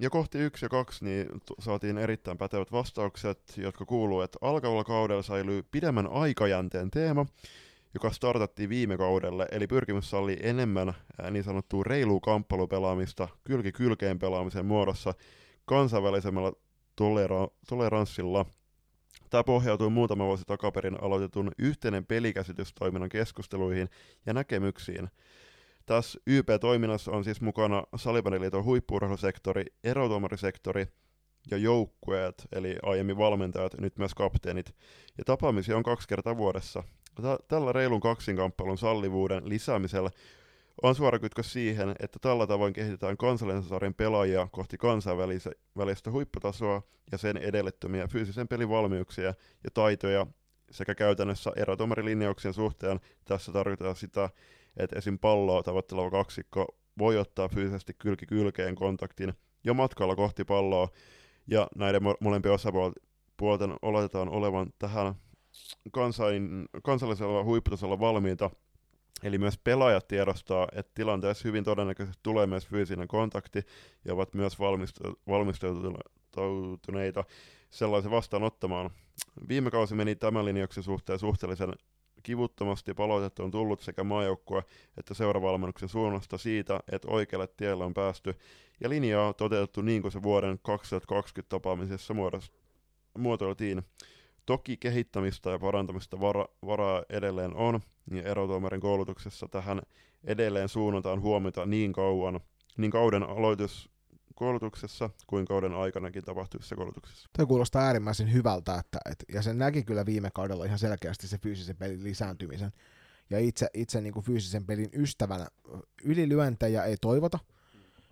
Ja kohti yksi ja kaksi niin saatiin erittäin pätevät vastaukset, jotka kuuluu, että alkavalla kaudella säilyy pidemmän aikajänteen teema, joka startattiin viime kaudelle, eli pyrkimys sallii enemmän niin sanottua reilua kamppailupelaamista kylki kylkeen pelaamisen muodossa kansainvälisemmällä tolera- toleranssilla. Tämä pohjautuu muutama vuosi takaperin aloitetun yhteinen pelikäsitystoiminnan keskusteluihin ja näkemyksiin. Tässä YP-toiminnassa on siis mukana Salibandiliiton huippuurheilusektori, erotuomarisektori ja joukkueet, eli aiemmin valmentajat, nyt myös kapteenit. Ja tapaamisia on kaksi kertaa vuodessa. Tällä reilun kaksinkamppailun sallivuuden lisäämisellä on suora kytkös siihen, että tällä tavoin kehitetään kansallisen pelaajia kohti kansainvälistä huipputasoa ja sen edellyttämiä fyysisen pelin valmiuksia ja taitoja sekä käytännössä erotomarilinjauksien suhteen tässä tarkoitetaan sitä, että esim. palloa tavoitteleva kaksikko voi ottaa fyysisesti kylki kylkeen kontaktin jo matkalla kohti palloa, ja näiden molempien osapuolten oletetaan olevan tähän kansain, kansallisella huipputasolla valmiita, Eli myös pelaajat tiedostaa, että tilanteessa hyvin todennäköisesti tulee myös fyysinen kontakti ja ovat myös valmistautuneita sellaisen vastaanottamaan. Viime kausi meni tämän linjauksen suhteen suhteellisen kivuttomasti palautetta on tullut sekä maajoukkue että seuravalmennuksen suunnasta siitä, että oikealle tielle on päästy, ja linjaa on toteutettu niin kuin se vuoden 2020 tapaamisessa muotoiltiin. Toki kehittämistä ja parantamista vara, varaa edelleen on, niin erotuomarin koulutuksessa tähän edelleen suunnataan huomiota niin kauan, niin kauden aloitus, koulutuksessa kuin kauden aikanakin tapahtuvissa koulutuksissa. Tuo kuulostaa äärimmäisen hyvältä, että, et, ja sen näki kyllä viime kaudella ihan selkeästi se fyysisen pelin lisääntymisen. Ja itse, itse niin kuin fyysisen pelin ystävänä ylilyöntejä ei toivota,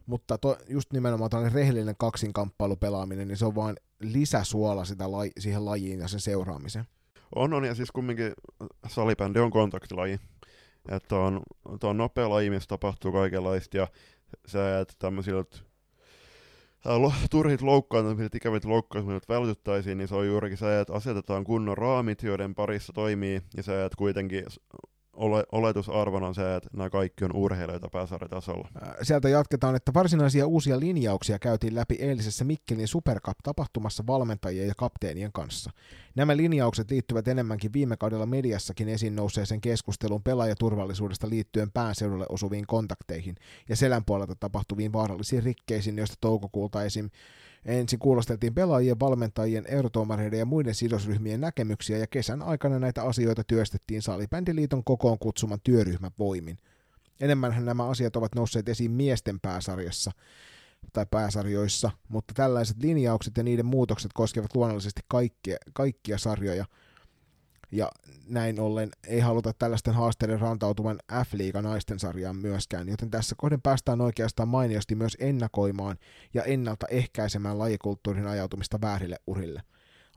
mutta to, just nimenomaan tällainen rehellinen kaksinkamppailu pelaaminen, niin se on vain lisäsuola sitä lai, siihen lajiin ja sen seuraamiseen. On, on, ja siis kumminkin salibändi on kontaktilaji. Että on, on nopea laji, missä tapahtuu kaikenlaista, ja se, että tämmöisiltä turhit loukkaantumiset, ikävät loukkaantumiset vältyttäisiin, niin se on juurikin se, että asetetaan kunnon raamit, joiden parissa toimii, ja se, että kuitenkin ole, oletusarvona on se, että nämä kaikki on urheilijoita pääsarjatasolla. Sieltä jatketaan, että varsinaisia uusia linjauksia käytiin läpi eilisessä Mikkelin Supercup-tapahtumassa valmentajien ja kapteenien kanssa. Nämä linjaukset liittyvät enemmänkin viime kaudella mediassakin esiin nousseeseen keskusteluun pelaajaturvallisuudesta liittyen pääseudulle osuviin kontakteihin ja selän puolelta tapahtuviin vaarallisiin rikkeisiin, joista toukokuulta esim. Ensin kuulosteltiin pelaajien, valmentajien, eurotuomareiden ja muiden sidosryhmien näkemyksiä ja kesän aikana näitä asioita työstettiin Salibändiliiton kokoon kutsuman työryhmän voimin. Enemmänhän nämä asiat ovat nousseet esiin miesten pääsarjassa tai pääsarjoissa, mutta tällaiset linjaukset ja niiden muutokset koskevat luonnollisesti kaikkia, kaikkia sarjoja – ja näin ollen ei haluta tällaisten haasteiden rantautuvan F-liiga naisten sarjaan myöskään, joten tässä kohden päästään oikeastaan mainiosti myös ennakoimaan ja ennaltaehkäisemään lajikulttuurin ajautumista väärille urille.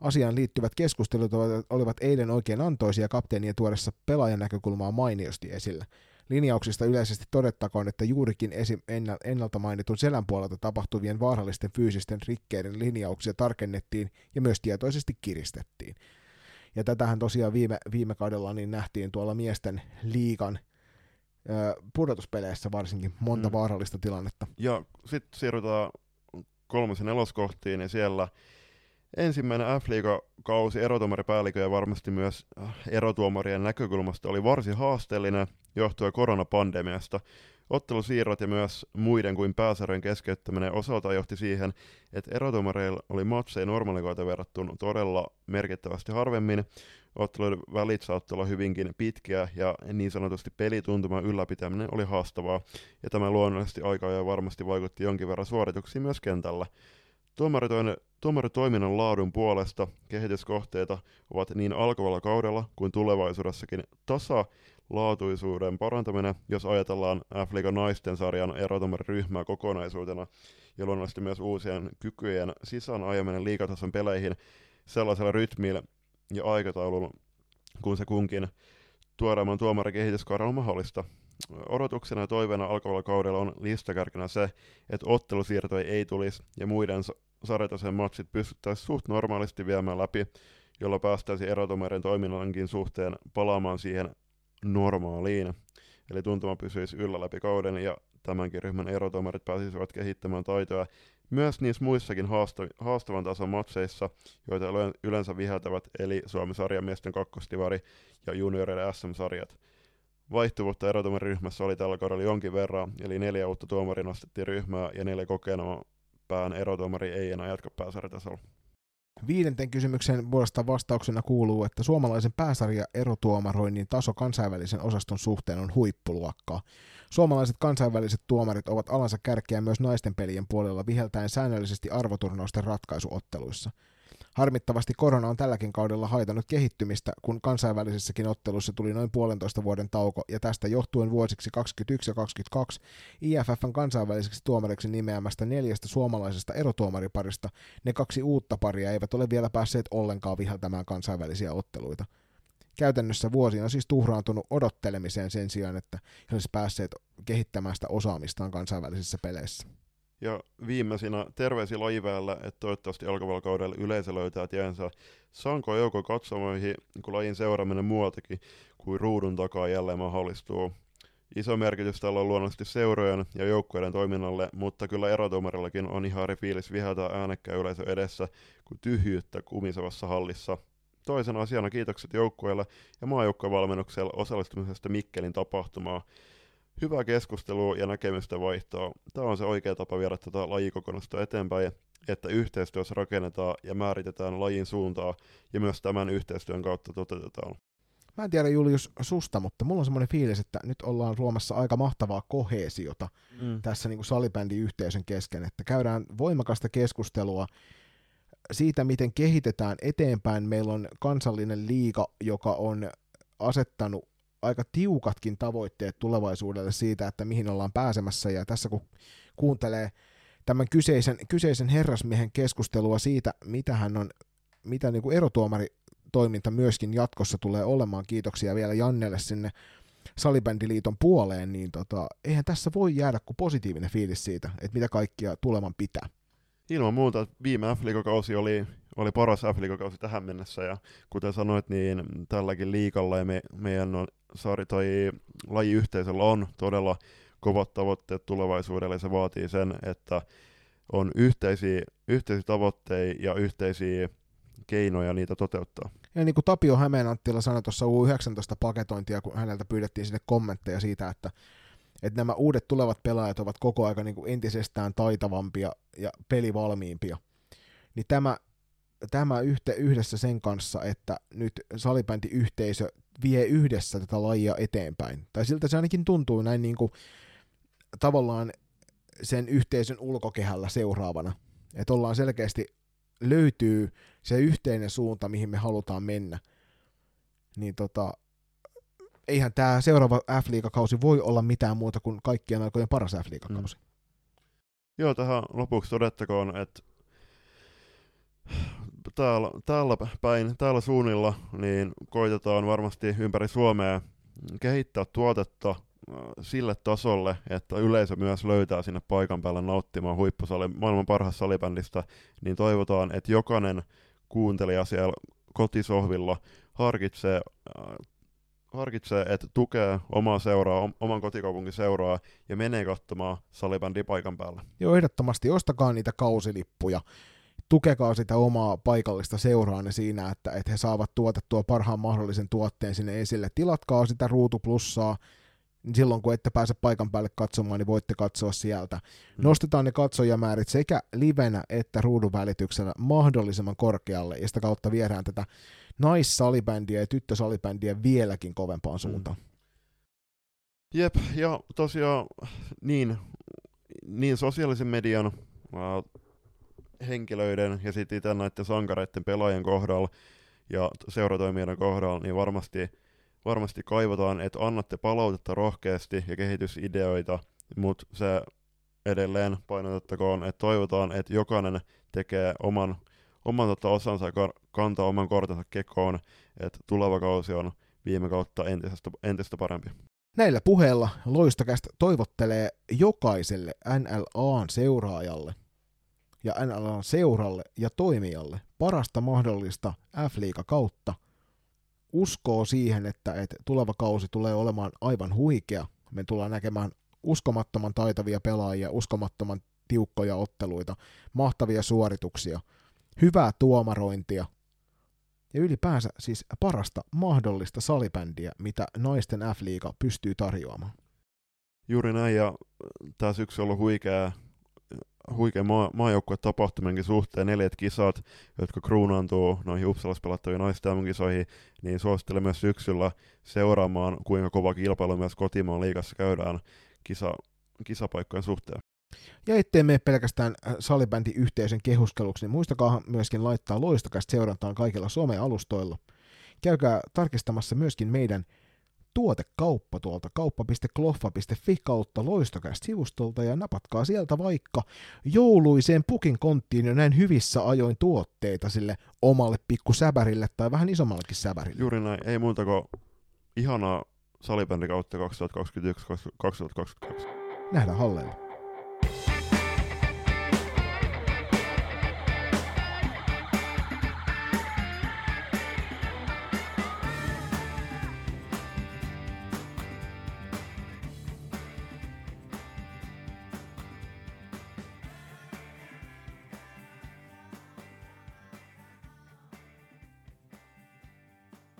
Asiaan liittyvät keskustelut olivat eilen oikein antoisia kapteenien tuodessa pelaajan näkökulmaa mainiosti esillä. Linjauksista yleisesti todettakoon, että juurikin esim. ennalta mainitun selän puolelta tapahtuvien vaarallisten fyysisten rikkeiden linjauksia tarkennettiin ja myös tietoisesti kiristettiin. Ja tätähän tosiaan viime, viime kaudella niin nähtiin tuolla miesten liikan pudotuspeleissä varsinkin monta mm. vaarallista tilannetta. Ja sitten siirrytään kolmosen neloskohtiin, ja siellä ensimmäinen F-liiga-kausi erotuomaripäällikö ja varmasti myös erotuomarien näkökulmasta oli varsin haasteellinen johtuen koronapandemiasta. Ottelusiirrot ja myös muiden kuin pääsarjojen keskeyttäminen osalta johti siihen, että erotuomareilla oli matseja normaalikoita verrattuna todella merkittävästi harvemmin. Otteluiden välit saattoi olla hyvinkin pitkiä ja niin sanotusti pelituntuman ylläpitäminen oli haastavaa, ja tämä luonnollisesti aikaa ja varmasti vaikutti jonkin verran suorituksiin myös kentällä. Tuomaritoiminnan laadun puolesta kehityskohteita ovat niin alkavalla kaudella kuin tulevaisuudessakin tasa- laatuisuuden parantaminen, jos ajatellaan f naisten sarjan erotomariryhmää kokonaisuutena, ja luonnollisesti myös uusien kykyjen sisään ajaminen liikatason peleihin sellaisella rytmillä ja aikataululla, kun se kunkin tuoreemman tuomarikehityskaudella on mahdollista. Odotuksena ja toiveena alkavalla kaudella on listakärkenä se, että ottelusiirtoja ei tulisi ja muiden sarjataisen matsit pystyttäisiin suht normaalisti viemään läpi, jolla päästäisiin erotumarin toiminnankin suhteen palaamaan siihen normaaliin. Eli tuntuma pysyisi yllä läpi kauden ja tämänkin ryhmän erotomarit pääsisivät kehittämään taitoja myös niissä muissakin haastav- haastavan tason matseissa, joita yleensä viheltävät, eli Suomen sarjamiesten kakkostivari ja junioreiden SM-sarjat. Vaihtuvuutta erotomariryhmässä oli tällä kaudella jonkin verran, eli neljä uutta tuomaria nostettiin ryhmää ja neljä kokenaan pään erotomari ei enää jatka pääsarjatasolla. Viidenten kysymyksen puolesta vastauksena kuuluu, että suomalaisen pääsarja erotuomaroinnin taso kansainvälisen osaston suhteen on huippuluokkaa. Suomalaiset kansainväliset tuomarit ovat alansa kärkeä myös naisten pelien puolella viheltäen säännöllisesti arvoturnausten ratkaisuotteluissa. Harmittavasti korona on tälläkin kaudella haitannut kehittymistä, kun kansainvälisessäkin ottelussa tuli noin puolentoista vuoden tauko, ja tästä johtuen vuosiksi 2021 ja 2022 IFFn kansainväliseksi tuomariksi nimeämästä neljästä suomalaisesta erotuomariparista ne kaksi uutta paria eivät ole vielä päässeet ollenkaan viheltämään kansainvälisiä otteluita. Käytännössä vuosi on siis tuhraantunut odottelemiseen sen sijaan, että he olisivat päässeet kehittämään sitä osaamistaan kansainvälisissä peleissä. Ja viimeisinä terveisi lajiväellä, että toivottavasti alkavalla kaudella yleisö löytää tiensä Sanko joukko katsomoihin, kun lajin seuraaminen muualtakin kuin ruudun takaa jälleen mahdollistuu. Iso merkitys tällä on luonnollisesti seurojen ja joukkueiden toiminnalle, mutta kyllä erotomarillakin on ihan eri fiilis viheltää äänekkää yleisö edessä kuin tyhjyyttä kumisevassa hallissa. Toisen asiana kiitokset joukkueelle ja maajoukkuevalmennukselle osallistumisesta Mikkelin tapahtumaa. Hyvää keskustelua ja näkemystä vaihtoa. Tämä on se oikea tapa viedä tätä lajikokonaisuutta eteenpäin, että yhteistyössä rakennetaan ja määritetään lajin suuntaa ja myös tämän yhteistyön kautta toteutetaan. Mä en tiedä Julius susta, mutta mulla on semmoinen fiilis, että nyt ollaan luomassa aika mahtavaa kohesiota mm. tässä niin salibändin yhteisön kesken, että käydään voimakasta keskustelua siitä, miten kehitetään eteenpäin. Meillä on kansallinen liiga, joka on asettanut aika tiukatkin tavoitteet tulevaisuudelle siitä, että mihin ollaan pääsemässä, ja tässä kun kuuntelee tämän kyseisen, kyseisen herrasmiehen keskustelua siitä, mitä hän on, mitä niin kuin erotuomari toiminta myöskin jatkossa tulee olemaan, kiitoksia vielä Jannelle sinne Salibändiliiton puoleen, niin tota, eihän tässä voi jäädä kuin positiivinen fiilis siitä, että mitä kaikkia tuleman pitää. Ilman muuta viime f kausi oli, oli paras f kausi tähän mennessä, ja kuten sanoit, niin tälläkin liikalla ja me, meidän on, saari, toi lajiyhteisöllä on todella kovat tavoitteet tulevaisuudelle, ja se vaatii sen, että on yhteisiä, yhteisiä tavoitteita ja yhteisiä keinoja niitä toteuttaa. Ja niin kuin Tapio Hämeenanttila sanoi tuossa U19-paketointia, kun häneltä pyydettiin sinne kommentteja siitä, että, että nämä uudet tulevat pelaajat ovat koko ajan niin kuin entisestään taitavampia ja pelivalmiimpia. Niin tämä, tämä yhte, yhdessä sen kanssa, että nyt salibändiyhteisö vie yhdessä tätä lajia eteenpäin. Tai siltä se ainakin tuntuu näin niin kuin, tavallaan sen yhteisön ulkokehällä seuraavana. Että ollaan selkeästi löytyy se yhteinen suunta, mihin me halutaan mennä, niin tota, eihän tämä seuraava F-liigakausi voi olla mitään muuta kuin kaikkien aikojen paras F-liigakausi. Mm. Joo, tähän lopuksi todettakoon, että täällä, täällä päin, täällä suunnilla, niin koitetaan varmasti ympäri Suomea kehittää tuotetta sille tasolle, että yleisö myös löytää sinne paikan päälle nauttimaan huippusali, maailman parhaasta salibändistä, niin toivotaan, että jokainen kuuntelija siellä kotisohvilla harkitsee, äh, harkitsee että tukee omaa seuraa, oman kotikaupungin seuraa ja menee katsomaan salibändi paikan päälle. Joo, ehdottomasti. Ostakaa niitä kausilippuja tukekaa sitä omaa paikallista seuraanne siinä, että, että he saavat tuotettua parhaan mahdollisen tuotteen sinne esille. Tilatkaa sitä ruutuplussaa, niin silloin kun ette pääse paikan päälle katsomaan, niin voitte katsoa sieltä. Mm. Nostetaan ne katsojamäärit sekä livenä että ruudun välityksellä mahdollisimman korkealle, ja sitä kautta viedään tätä naissalibändiä ja tyttösalibändiä vieläkin kovempaan mm. suuntaan. Jep, ja tosiaan niin, niin sosiaalisen median äh, henkilöiden ja sitten itse näiden sankareiden pelaajien kohdalla ja seuratoimijoiden kohdalla, niin varmasti varmasti kaivataan, että annatte palautetta rohkeasti ja kehitysideoita, mutta se edelleen painotettakoon, että toivotaan, että jokainen tekee oman, oman tota osansa ja kantaa oman kortensa kekoon, että tuleva kausi on viime kautta entistä, entistä parempi. Näillä puheilla Loistokästä toivottelee jokaiselle NLAn seuraajalle ja NLAn seuralle ja toimijalle parasta mahdollista F-liiga kautta – uskoo siihen, että, että tuleva kausi tulee olemaan aivan huikea. Me tullaan näkemään uskomattoman taitavia pelaajia, uskomattoman tiukkoja otteluita, mahtavia suorituksia, hyvää tuomarointia ja ylipäänsä siis parasta mahdollista salibändiä, mitä naisten F-liiga pystyy tarjoamaan. Juuri näin, ja tämä syksy on ollut huikea huikea maa, maajoukkue tapahtumienkin suhteen, neljät kisat, jotka kruunaantuu noihin Uppsalassa pelattaviin naisten kisoihin, niin suosittelen myös syksyllä seuraamaan, kuinka kova kilpailu myös kotimaan liigassa käydään kisa, kisapaikkojen suhteen. Ja ettei mene pelkästään äh, salibändiyhteisön kehuskeluksi, niin muistakaa myöskin laittaa loistokästä seurantaan kaikilla some-alustoilla. Käykää tarkistamassa myöskin meidän tuotekauppa tuolta kauppa.kloffa.fi kautta loistokästä sivustolta ja napatkaa sieltä vaikka jouluiseen pukin konttiin jo näin hyvissä ajoin tuotteita sille omalle pikku säbärille tai vähän isommallekin säbärille. Juuri näin, ei muuta kuin ihanaa salibändikautta 2021-2022. Nähdään hallella.